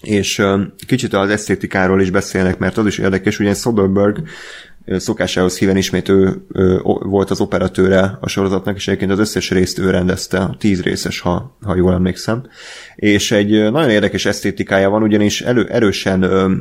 és kicsit az esztétikáról is beszélnek, mert az is érdekes, ugye Soderbergh szokásához híven ismét ő, ő volt az operatőre a sorozatnak, és egyébként az összes részt ő rendezte, a tíz részes, ha, ha jól emlékszem. És egy nagyon érdekes esztétikája van, ugyanis elő, erősen ö,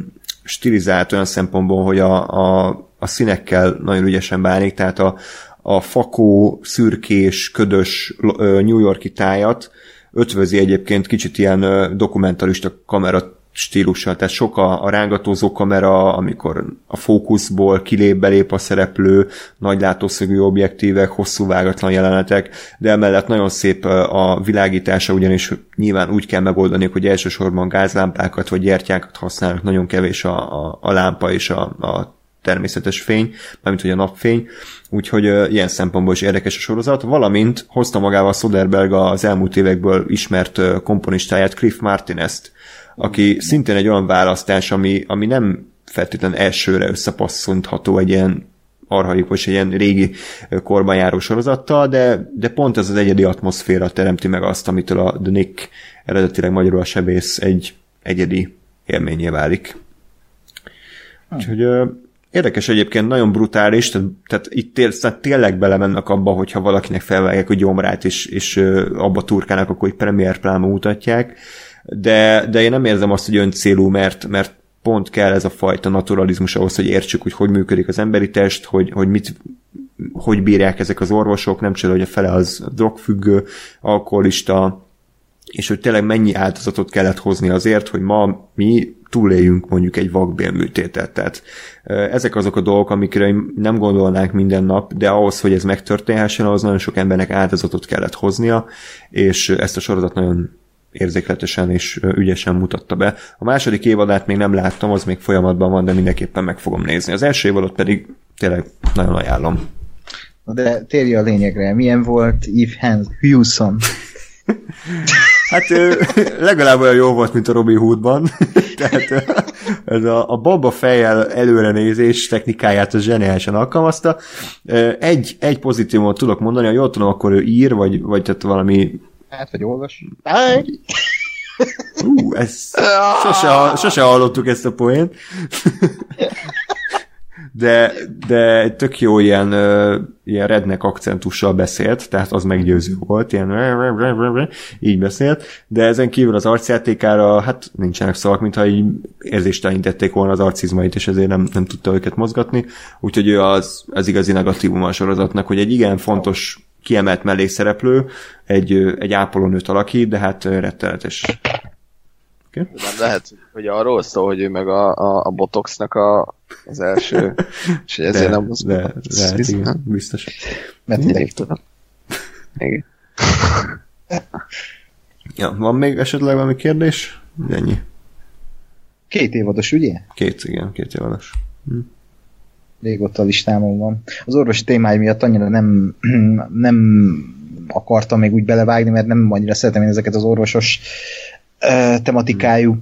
stilizált olyan szempontból, hogy a, a, a színekkel nagyon ügyesen bánik, tehát a, a fakó, szürkés, ködös New Yorki tájat ötvözi egyébként kicsit ilyen dokumentarista kamera stílussal, tehát sok a, a rángatózó kamera, amikor a fókuszból kilép, belép a szereplő, nagy látószögű objektívek, hosszú vágatlan jelenetek, de emellett nagyon szép a világítása, ugyanis nyilván úgy kell megoldani, hogy elsősorban gázlámpákat vagy gyertyákat használnak, nagyon kevés a, a, a lámpa és a, a természetes fény, mármint hogy a napfény, úgyhogy uh, ilyen szempontból is érdekes a sorozat, valamint hozta magával Soderberg az elmúlt évekből ismert uh, komponistáját, Cliff Martinez-t, aki szintén egy olyan választás, ami, ami nem feltétlen elsőre összepasszintható egy ilyen arhaikus, egy ilyen régi korban járó sorozattal, de, de pont ez az egyedi atmoszféra teremti meg azt, amitől a The Nick eredetileg magyarul a sebész egy egyedi élményé válik. Úgyhogy Érdekes egyébként, nagyon brutális, tehát, tehát itt tél, tényleg belemennek abba, hogyha valakinek felvágják a gyomrát, és, és abba turkálnak, akkor egy premier pláma mutatják, de, de én nem érzem azt, hogy öncélú, mert, mert pont kell ez a fajta naturalizmus ahhoz, hogy értsük, hogy hogy működik az emberi test, hogy, hogy mit, hogy bírják ezek az orvosok, nem csoda, hogy a fele az drogfüggő, alkoholista, és hogy tényleg mennyi áldozatot kellett hozni azért, hogy ma mi túléljünk mondjuk egy vakbélműtétet. Tehát ezek azok a dolgok, amikre nem gondolnánk minden nap, de ahhoz, hogy ez megtörténhessen, ahhoz nagyon sok embernek áldozatot kellett hoznia, és ezt a sorozat nagyon érzékletesen és ügyesen mutatta be. A második évadát még nem láttam, az még folyamatban van, de mindenképpen meg fogom nézni. Az első évadot pedig tényleg nagyon ajánlom. De térj a lényegre, milyen volt Eve Hewson? Hát legalább olyan jó volt, mint a Robin Hoodban. Tehát ez a, a baba fejjel előrenézés technikáját az zseniálisan alkalmazta. Egy, egy pozitívumot tudok mondani, ha jól tudom, akkor ő ír, vagy, vagy tehát valami Hát, vagy olvas. Ú, ez sose, sose hallottuk ezt a poént. De, de tök jó ilyen, ilyen rednek akcentussal beszélt, tehát az meggyőző volt, ilyen így beszélt, de ezen kívül az arcjátékára hát nincsenek szavak, mintha így érzéstelenítették volna az arcizmait, és ezért nem, nem tudta őket mozgatni, úgyhogy ő az, az igazi negatívum a sorozatnak, hogy egy igen fontos kiemelt mellékszereplő, egy, egy ápolónőt alakít, de hát rettenetes. Okay. Nem lehet, hogy arról szól, hogy ő meg a, a, a Botoxnak a, az első, és ezért de, nem az de, de, de igen, biztos. Mert mindegy tudom. Igen. Ja, van még esetleg valami kérdés? Ennyi. Két évados, ugye? Két, igen, két évados. Hm régóta a listámon van. Az orvosi témája miatt annyira nem, nem akartam még úgy belevágni, mert nem annyira szeretem én ezeket az orvosos uh, tematikájú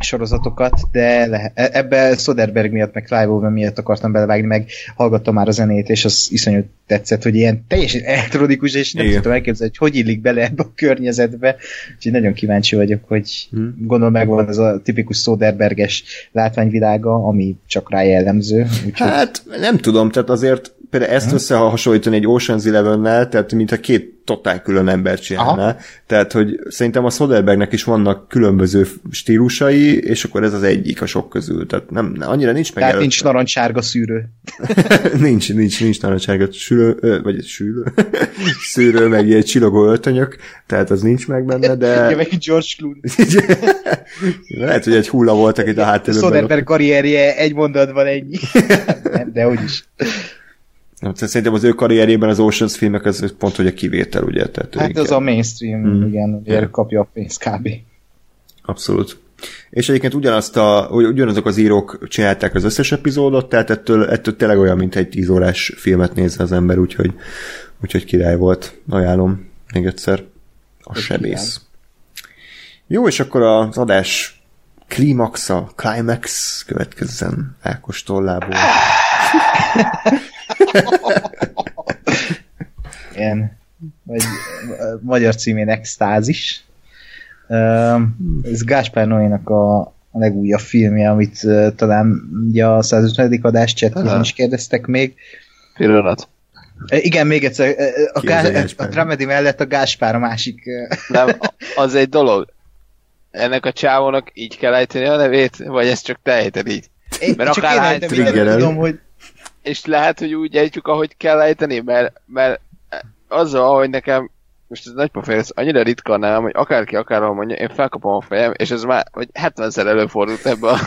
sorozatokat, de le, e, ebbe Soderberg miatt, meg Clive Owen miatt akartam belevágni, meg hallgattam már a zenét, és az iszonyú tetszett, hogy ilyen teljesen elektronikus, és nem Igen. tudtam elképzelni, hogy hogy illik bele ebbe a környezetbe, úgyhogy nagyon kíváncsi vagyok, hogy hmm. gondolom megvan ez a tipikus Soderberges látványvilága, ami csak rá jellemző. Úgyhogy... Hát nem tudom, tehát azért például ezt hmm. összehasonlítani egy Ocean's Eleven-nel, tehát mintha két totál külön embert csinálná. Aha. Tehát, hogy szerintem a Soderbergnek is vannak különböző stílusai, és akkor ez az egyik a sok közül. Tehát nem, annyira nincs meg. Tehát nincs narancsárga szűrő. nincs, nincs, nincs narancsárga sülő, vagy sülő, szűrő, meg ilyen csillogó öltönyök, tehát az nincs meg benne, de... Ja, meg George Clooney. Lehet, hogy egy hulla voltak itt a háttérben. Soderberg karrierje egy mondatban ennyi. nem, De úgyis. Nem, szerintem az ő karrierjében az Oceans filmek az pont, hogy a kivétel, ugye? Tehát hát az a mainstream, mm. igen, ugye kapja a pénzt kb. Abszolút. És egyébként ugyanazt a, ugyanazok az írók csinálták az összes epizódot, tehát ettől, ettől tényleg olyan, mint egy 10 órás filmet nézze az ember, úgyhogy, úgyhogy király volt. Ajánlom még egyszer. A sebész. Jó, és akkor az adás klímaxa, climax következzen Ákos tollából. Igen. Vagy magyar címén extázis. Ez Gáspár Noénak a, a legújabb filmje, amit uh, talán ugye a 150. adás chatben is kérdeztek még. Pillanat. Igen, még egyszer, a, Gá- a Dramedy mellett a Gáspár a másik. Nem, az egy dolog. Ennek a csávónak így kell ejteni a nevét, vagy ezt csak te ejted így? Én mert csak akár én nem tudom, hogy... És lehet, hogy úgy ejtjük, ahogy kell ejteni, mert, mert azzal, ahogy nekem most ez nagy pofér, ez annyira ritka nem, hogy akárki akárhol mondja, én felkapom a fejem, és ez már hogy 70-szer előfordult ebbe a...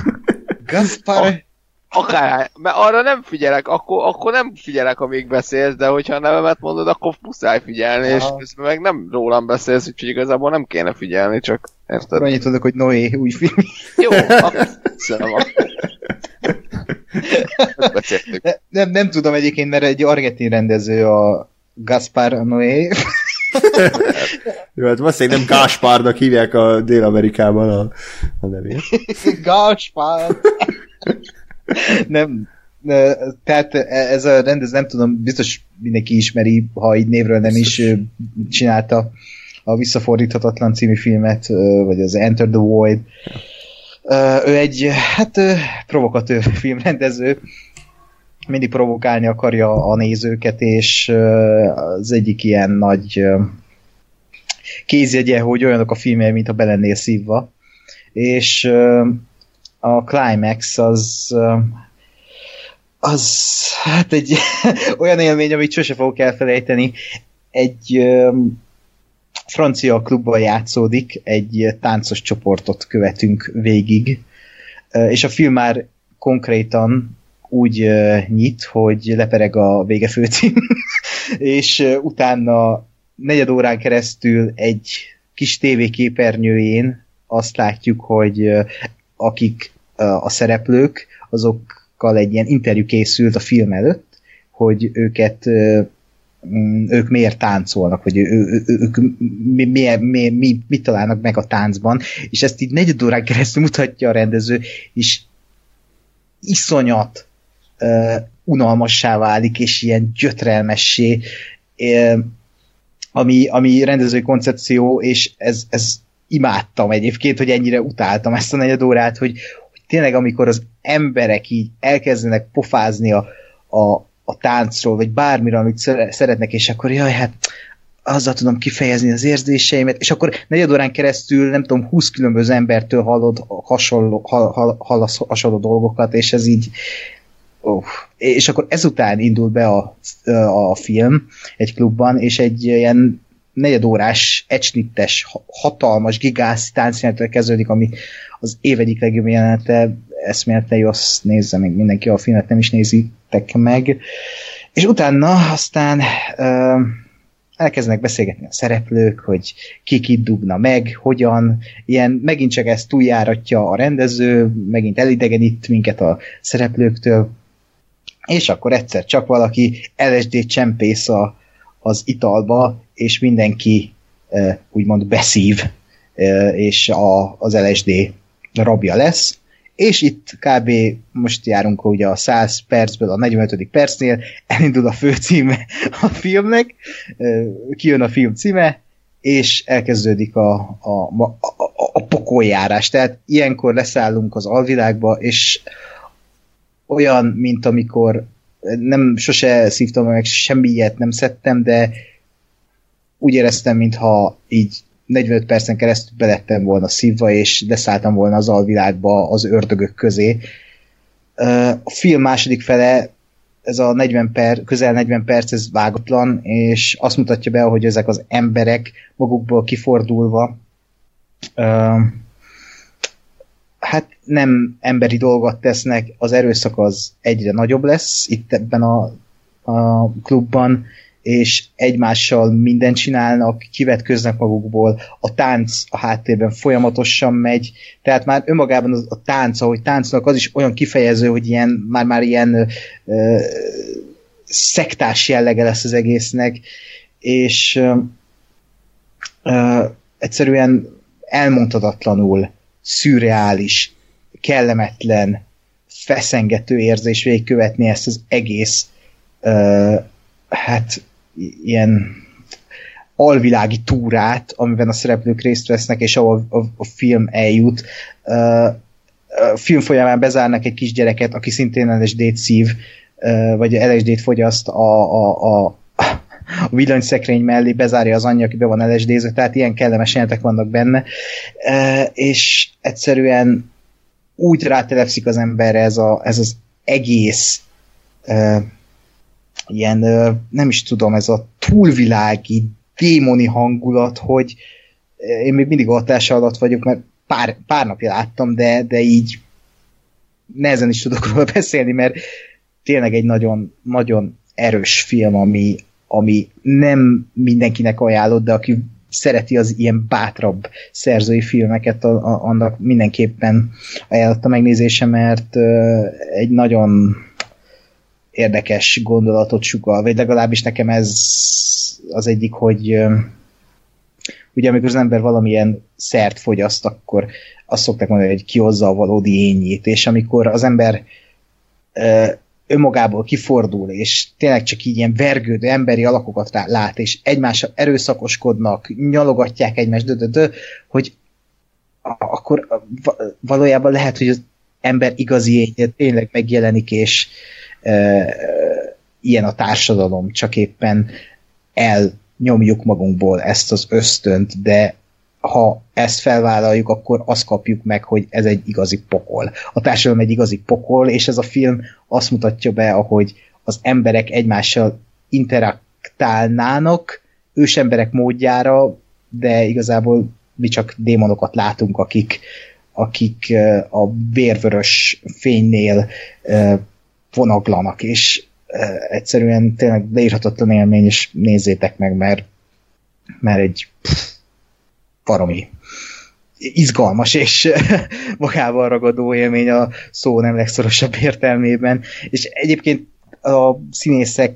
Gaspar! Akár, mert arra nem figyelek, akkor, akkor nem figyelek, amíg beszélsz, de hogyha a nevemet mondod, akkor muszáj figyelni, Aha. és közben meg nem rólam beszélsz, úgyhogy igazából nem kéne figyelni, csak érted? Annyit tudok, hogy Noé új film. Jó, akkor nem, nem, nem tudom egyébként, mert egy argentin rendező a Gaspar Noé. Jó, hát valószínűleg nem Gáspárnak hívják a Dél-Amerikában a, a nevét. Gáspár! nem, tehát ez a rendez, nem tudom, biztos mindenki ismeri, ha így névről nem is csinálta a Visszafordíthatatlan című filmet, vagy az Enter the Void. Ő egy, hát provokatőr filmrendező, mindig provokálni akarja a nézőket, és az egyik ilyen nagy kézjegye, hogy olyanok a filmje, mint a belennél szívva. És a Climax az az hát egy olyan élmény, amit sose fogok elfelejteni. Egy francia klubban játszódik, egy táncos csoportot követünk végig, és a film már konkrétan úgy nyit, hogy lepereg a vége főcím, és utána negyed órán keresztül egy kis tévéképernyőjén azt látjuk, hogy akik a szereplők, azokkal egy ilyen interjú készült a film előtt, hogy őket ők miért táncolnak, vagy ő, ő, ők mi, mi, mi, mi, mit találnak meg a táncban, és ezt így negyed órán keresztül mutatja a rendező, és iszonyat uh, unalmassá válik, és ilyen gyötrelmessé, uh, ami, ami rendezői koncepció, és ez, ez imádtam egyébként, hogy ennyire utáltam ezt a negyed órát, hogy, hogy tényleg amikor az emberek így elkezdenek pofázni a, a, a táncról, vagy bármire, amit szeretnek, és akkor jaj, hát azzal tudom kifejezni az érzéseimet, és akkor negyed órán keresztül, nem tudom, 20 különböző embertől hallod hasonló, hall, hall, hasonló dolgokat, és ez így, Oh. És akkor ezután indul be a, a film egy klubban, és egy ilyen negyedórás, ecsnittes, hatalmas, gigász táncjelenetől kezdődik, ami az év egyik legjobb jelenete, eszméletlen jó, azt nézze meg mindenki, a filmet nem is nézitek meg. És utána aztán uh, elkezdenek beszélgetni a szereplők, hogy ki kit dugna meg, hogyan, ilyen megint csak ezt túljáratja a rendező, megint elidegenít minket a szereplőktől, és akkor egyszer csak valaki LSD csempész a, az italba, és mindenki e, úgymond beszív, e, és a, az LSD rabja lesz, és itt kb. most járunk ugye a 100 percből a 45. percnél, elindul a főcíme a filmnek, kijön a film címe, és elkezdődik a, a, a, a, a pokoljárás. Tehát ilyenkor leszállunk az alvilágba, és olyan, mint amikor nem sose szívtam meg semmi ilyet nem szedtem, de úgy éreztem, mintha így 45 percen keresztül belettem volna szívva, és leszálltam volna az alvilágba az ördögök közé. A film második fele, ez a 40 per, közel 40 perc, ez vágatlan, és azt mutatja be, hogy ezek az emberek magukból kifordulva hát nem emberi dolgot tesznek, az erőszak az egyre nagyobb lesz itt ebben a, a klubban, és egymással mindent csinálnak, kivetköznek magukból, a tánc a háttérben folyamatosan megy, tehát már önmagában az, a tánc, ahogy táncolnak, az is olyan kifejező, hogy ilyen, már, már ilyen ö, szektás jellege lesz az egésznek, és ö, ö, egyszerűen elmondhatatlanul szürreális, kellemetlen, feszengető érzés végigkövetni ezt az egész ö, hát ilyen alvilági túrát, amiben a szereplők részt vesznek, és ahol a, a, film eljut. Uh, a film folyamán bezárnak egy kisgyereket, aki szintén LSD-t szív, vagy LSD-t fogyaszt a, a, a, a villanyszekrény mellé, bezárja az anyja, aki be van lsd tehát ilyen kellemes jelentek vannak benne, és egyszerűen úgy rátelepszik az emberre ez, a, ez az egész ilyen, nem is tudom, ez a túlvilági, démoni hangulat, hogy én még mindig hatása alatt vagyok, mert pár, pár napja láttam, de, de így nehezen is tudok róla beszélni, mert tényleg egy nagyon, nagyon erős film, ami, ami nem mindenkinek ajánlott, de aki szereti az ilyen bátrabb szerzői filmeket, a, a, annak mindenképpen ajánlotta megnézése, mert egy nagyon érdekes gondolatot sugal, vagy legalábbis nekem ez az egyik, hogy ugye amikor az ember valamilyen szert fogyaszt, akkor azt szokták mondani, hogy kihozza a valódi ényét, és amikor az ember önmagából kifordul, és tényleg csak így ilyen vergődő emberi alakokat lát, és egymással erőszakoskodnak, nyalogatják egymást, dö, dö, dö, hogy akkor valójában lehet, hogy az ember igazi énye tényleg megjelenik, és, ilyen a társadalom, csak éppen elnyomjuk magunkból ezt az ösztönt, de ha ezt felvállaljuk, akkor azt kapjuk meg, hogy ez egy igazi pokol. A társadalom egy igazi pokol, és ez a film azt mutatja be, ahogy az emberek egymással interaktálnának ősemberek módjára, de igazából mi csak démonokat látunk, akik, akik a vérvörös fénynél vonaglanak, és egyszerűen tényleg leírhatatlan élmény, és nézzétek meg, mert, mert egy baromi izgalmas és magával ragadó élmény a szó nem legszorosabb értelmében. És egyébként a színészek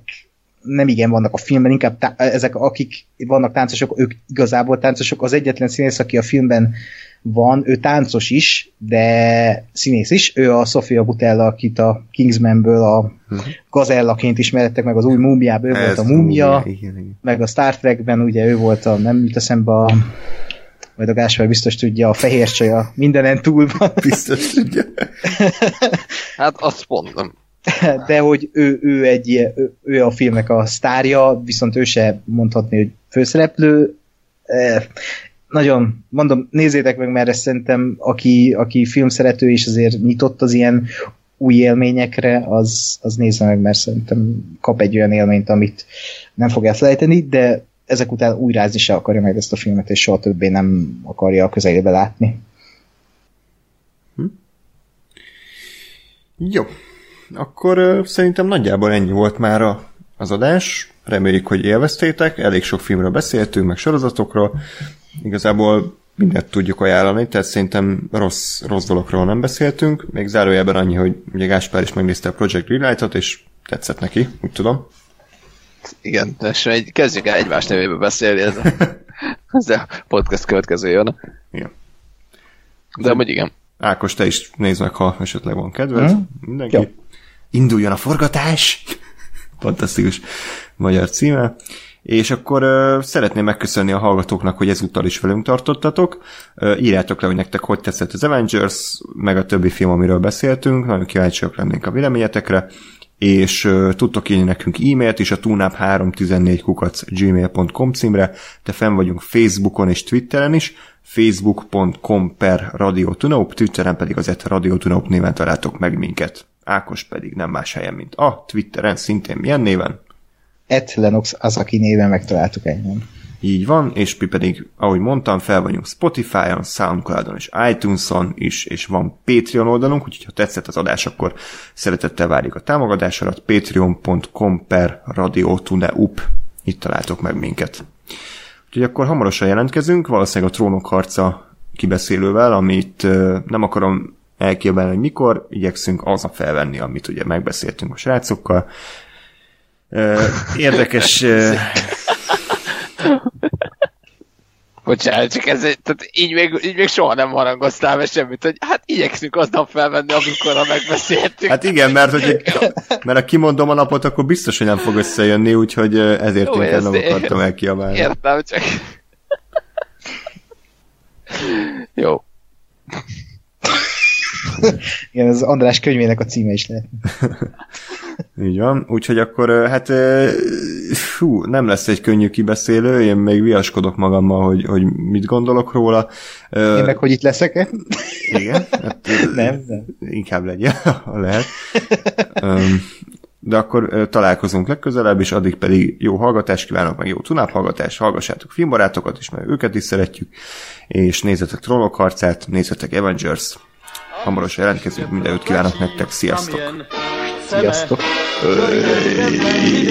nem igen vannak a filmben, inkább tá- ezek, akik vannak táncosok, ők igazából táncosok. Az egyetlen színész, aki a filmben van, ő táncos is, de színész is. Ő a Sofia Butella, akit a Kingsmanből a uh-huh. gazellaként ismerettek meg az új múmiában, ő Ez volt a múmia, igen, igen. meg a Star Trekben ugye ő volt a, nem jut eszembe a majd a Gáspár biztos tudja, a fehér csaja mindenen túl van. Biztos tudja. hát azt mondom. De hogy ő, ő, egy, ő, ő a filmnek a sztárja, viszont ő se mondhatni, hogy főszereplő nagyon, mondom, nézzétek meg, mert szerintem, aki, aki filmszerető és azért nyitott az ilyen új élményekre, az, az nézze meg, mert szerintem kap egy olyan élményt, amit nem fog elfelejteni, de ezek után újrázni se akarja meg ezt a filmet, és soha többé nem akarja a közelébe látni. Hm? Jó. Akkor uh, szerintem nagyjából ennyi volt már a, az adás. Reméljük, hogy élveztétek. Elég sok filmről beszéltünk, meg sorozatokról igazából mindent tudjuk ajánlani, tehát szerintem rossz, rossz dologról nem beszéltünk. Még zárójelben annyi, hogy ugye Gáspár is megnézte a Project Relight-ot, és tetszett neki, úgy tudom. Igen, és egy, kezdjük el egymás nevébe beszélni, ez a, ez a podcast következő jön. Igen. De amúgy igen. Ákos, te is nézd meg, ha esetleg van kedved. Mm. Mindenki. Jó. Induljon a forgatás! Fantasztikus magyar címe. És akkor uh, szeretném megköszönni a hallgatóknak, hogy ezúttal is velünk tartottatok. Uh, írjátok le, hogy nektek hogy tetszett az Avengers, meg a többi film, amiről beszéltünk. Nagyon kíváncsiak lennénk a véleményetekre. És uh, tudtok írni nekünk e-mailt is a tunap314 kukac gmail.com címre, de fenn vagyunk Facebookon és Twitteren is, facebook.com per Radio Tunaup, Twitteren pedig az et Radio Tunaup néven találtok meg minket. Ákos pedig nem más helyen, mint a Twitteren, szintén milyen néven? Et Lennox az, aki néven megtaláltuk engem. Így van, és mi pedig, ahogy mondtam, fel vagyunk Spotify-on, Soundcloud-on és iTunes-on is, és van Patreon oldalunk, úgyhogy ha tetszett az adás, akkor szeretettel várjuk a támogatásodat, patreon.com per radiotuneup. Itt találtok meg minket. Úgyhogy akkor hamarosan jelentkezünk, valószínűleg a trónok harca kibeszélővel, amit nem akarom elkiabálni, hogy mikor, igyekszünk aznap felvenni, amit ugye megbeszéltünk a srácokkal. Érdekes... Bocsánat, csak ez tehát így még, így még soha nem harangoztál meg semmit, hogy hát igyekszünk aznap felvenni, amikor a megbeszéltük. Hát igen, mert, hogy, mert ha kimondom a napot, akkor biztos, hogy nem fog összejönni, úgyhogy ezért Jó, inkább nem akartam elkiabálni. Értem, csak... Jó. Igen, ez András könyvének a címe is lehet. Így van, úgyhogy akkor hát fú, nem lesz egy könnyű kibeszélő, én még viaskodok magammal, hogy, hogy mit gondolok róla. Én meg, hogy itt leszek-e? Igen, hát, nem, nem. Inkább legyen, ha lehet. De akkor találkozunk legközelebb, és addig pedig jó hallgatást kívánok, meg jó tunáphallgatást, hallgassátok filmbarátokat is, mert őket is szeretjük, és nézzetek Trollok harcát, nézzetek Avengers, hamarosan jelentkezünk, mindenütt kívánok nektek, sziasztok! Sziasztok! Öy.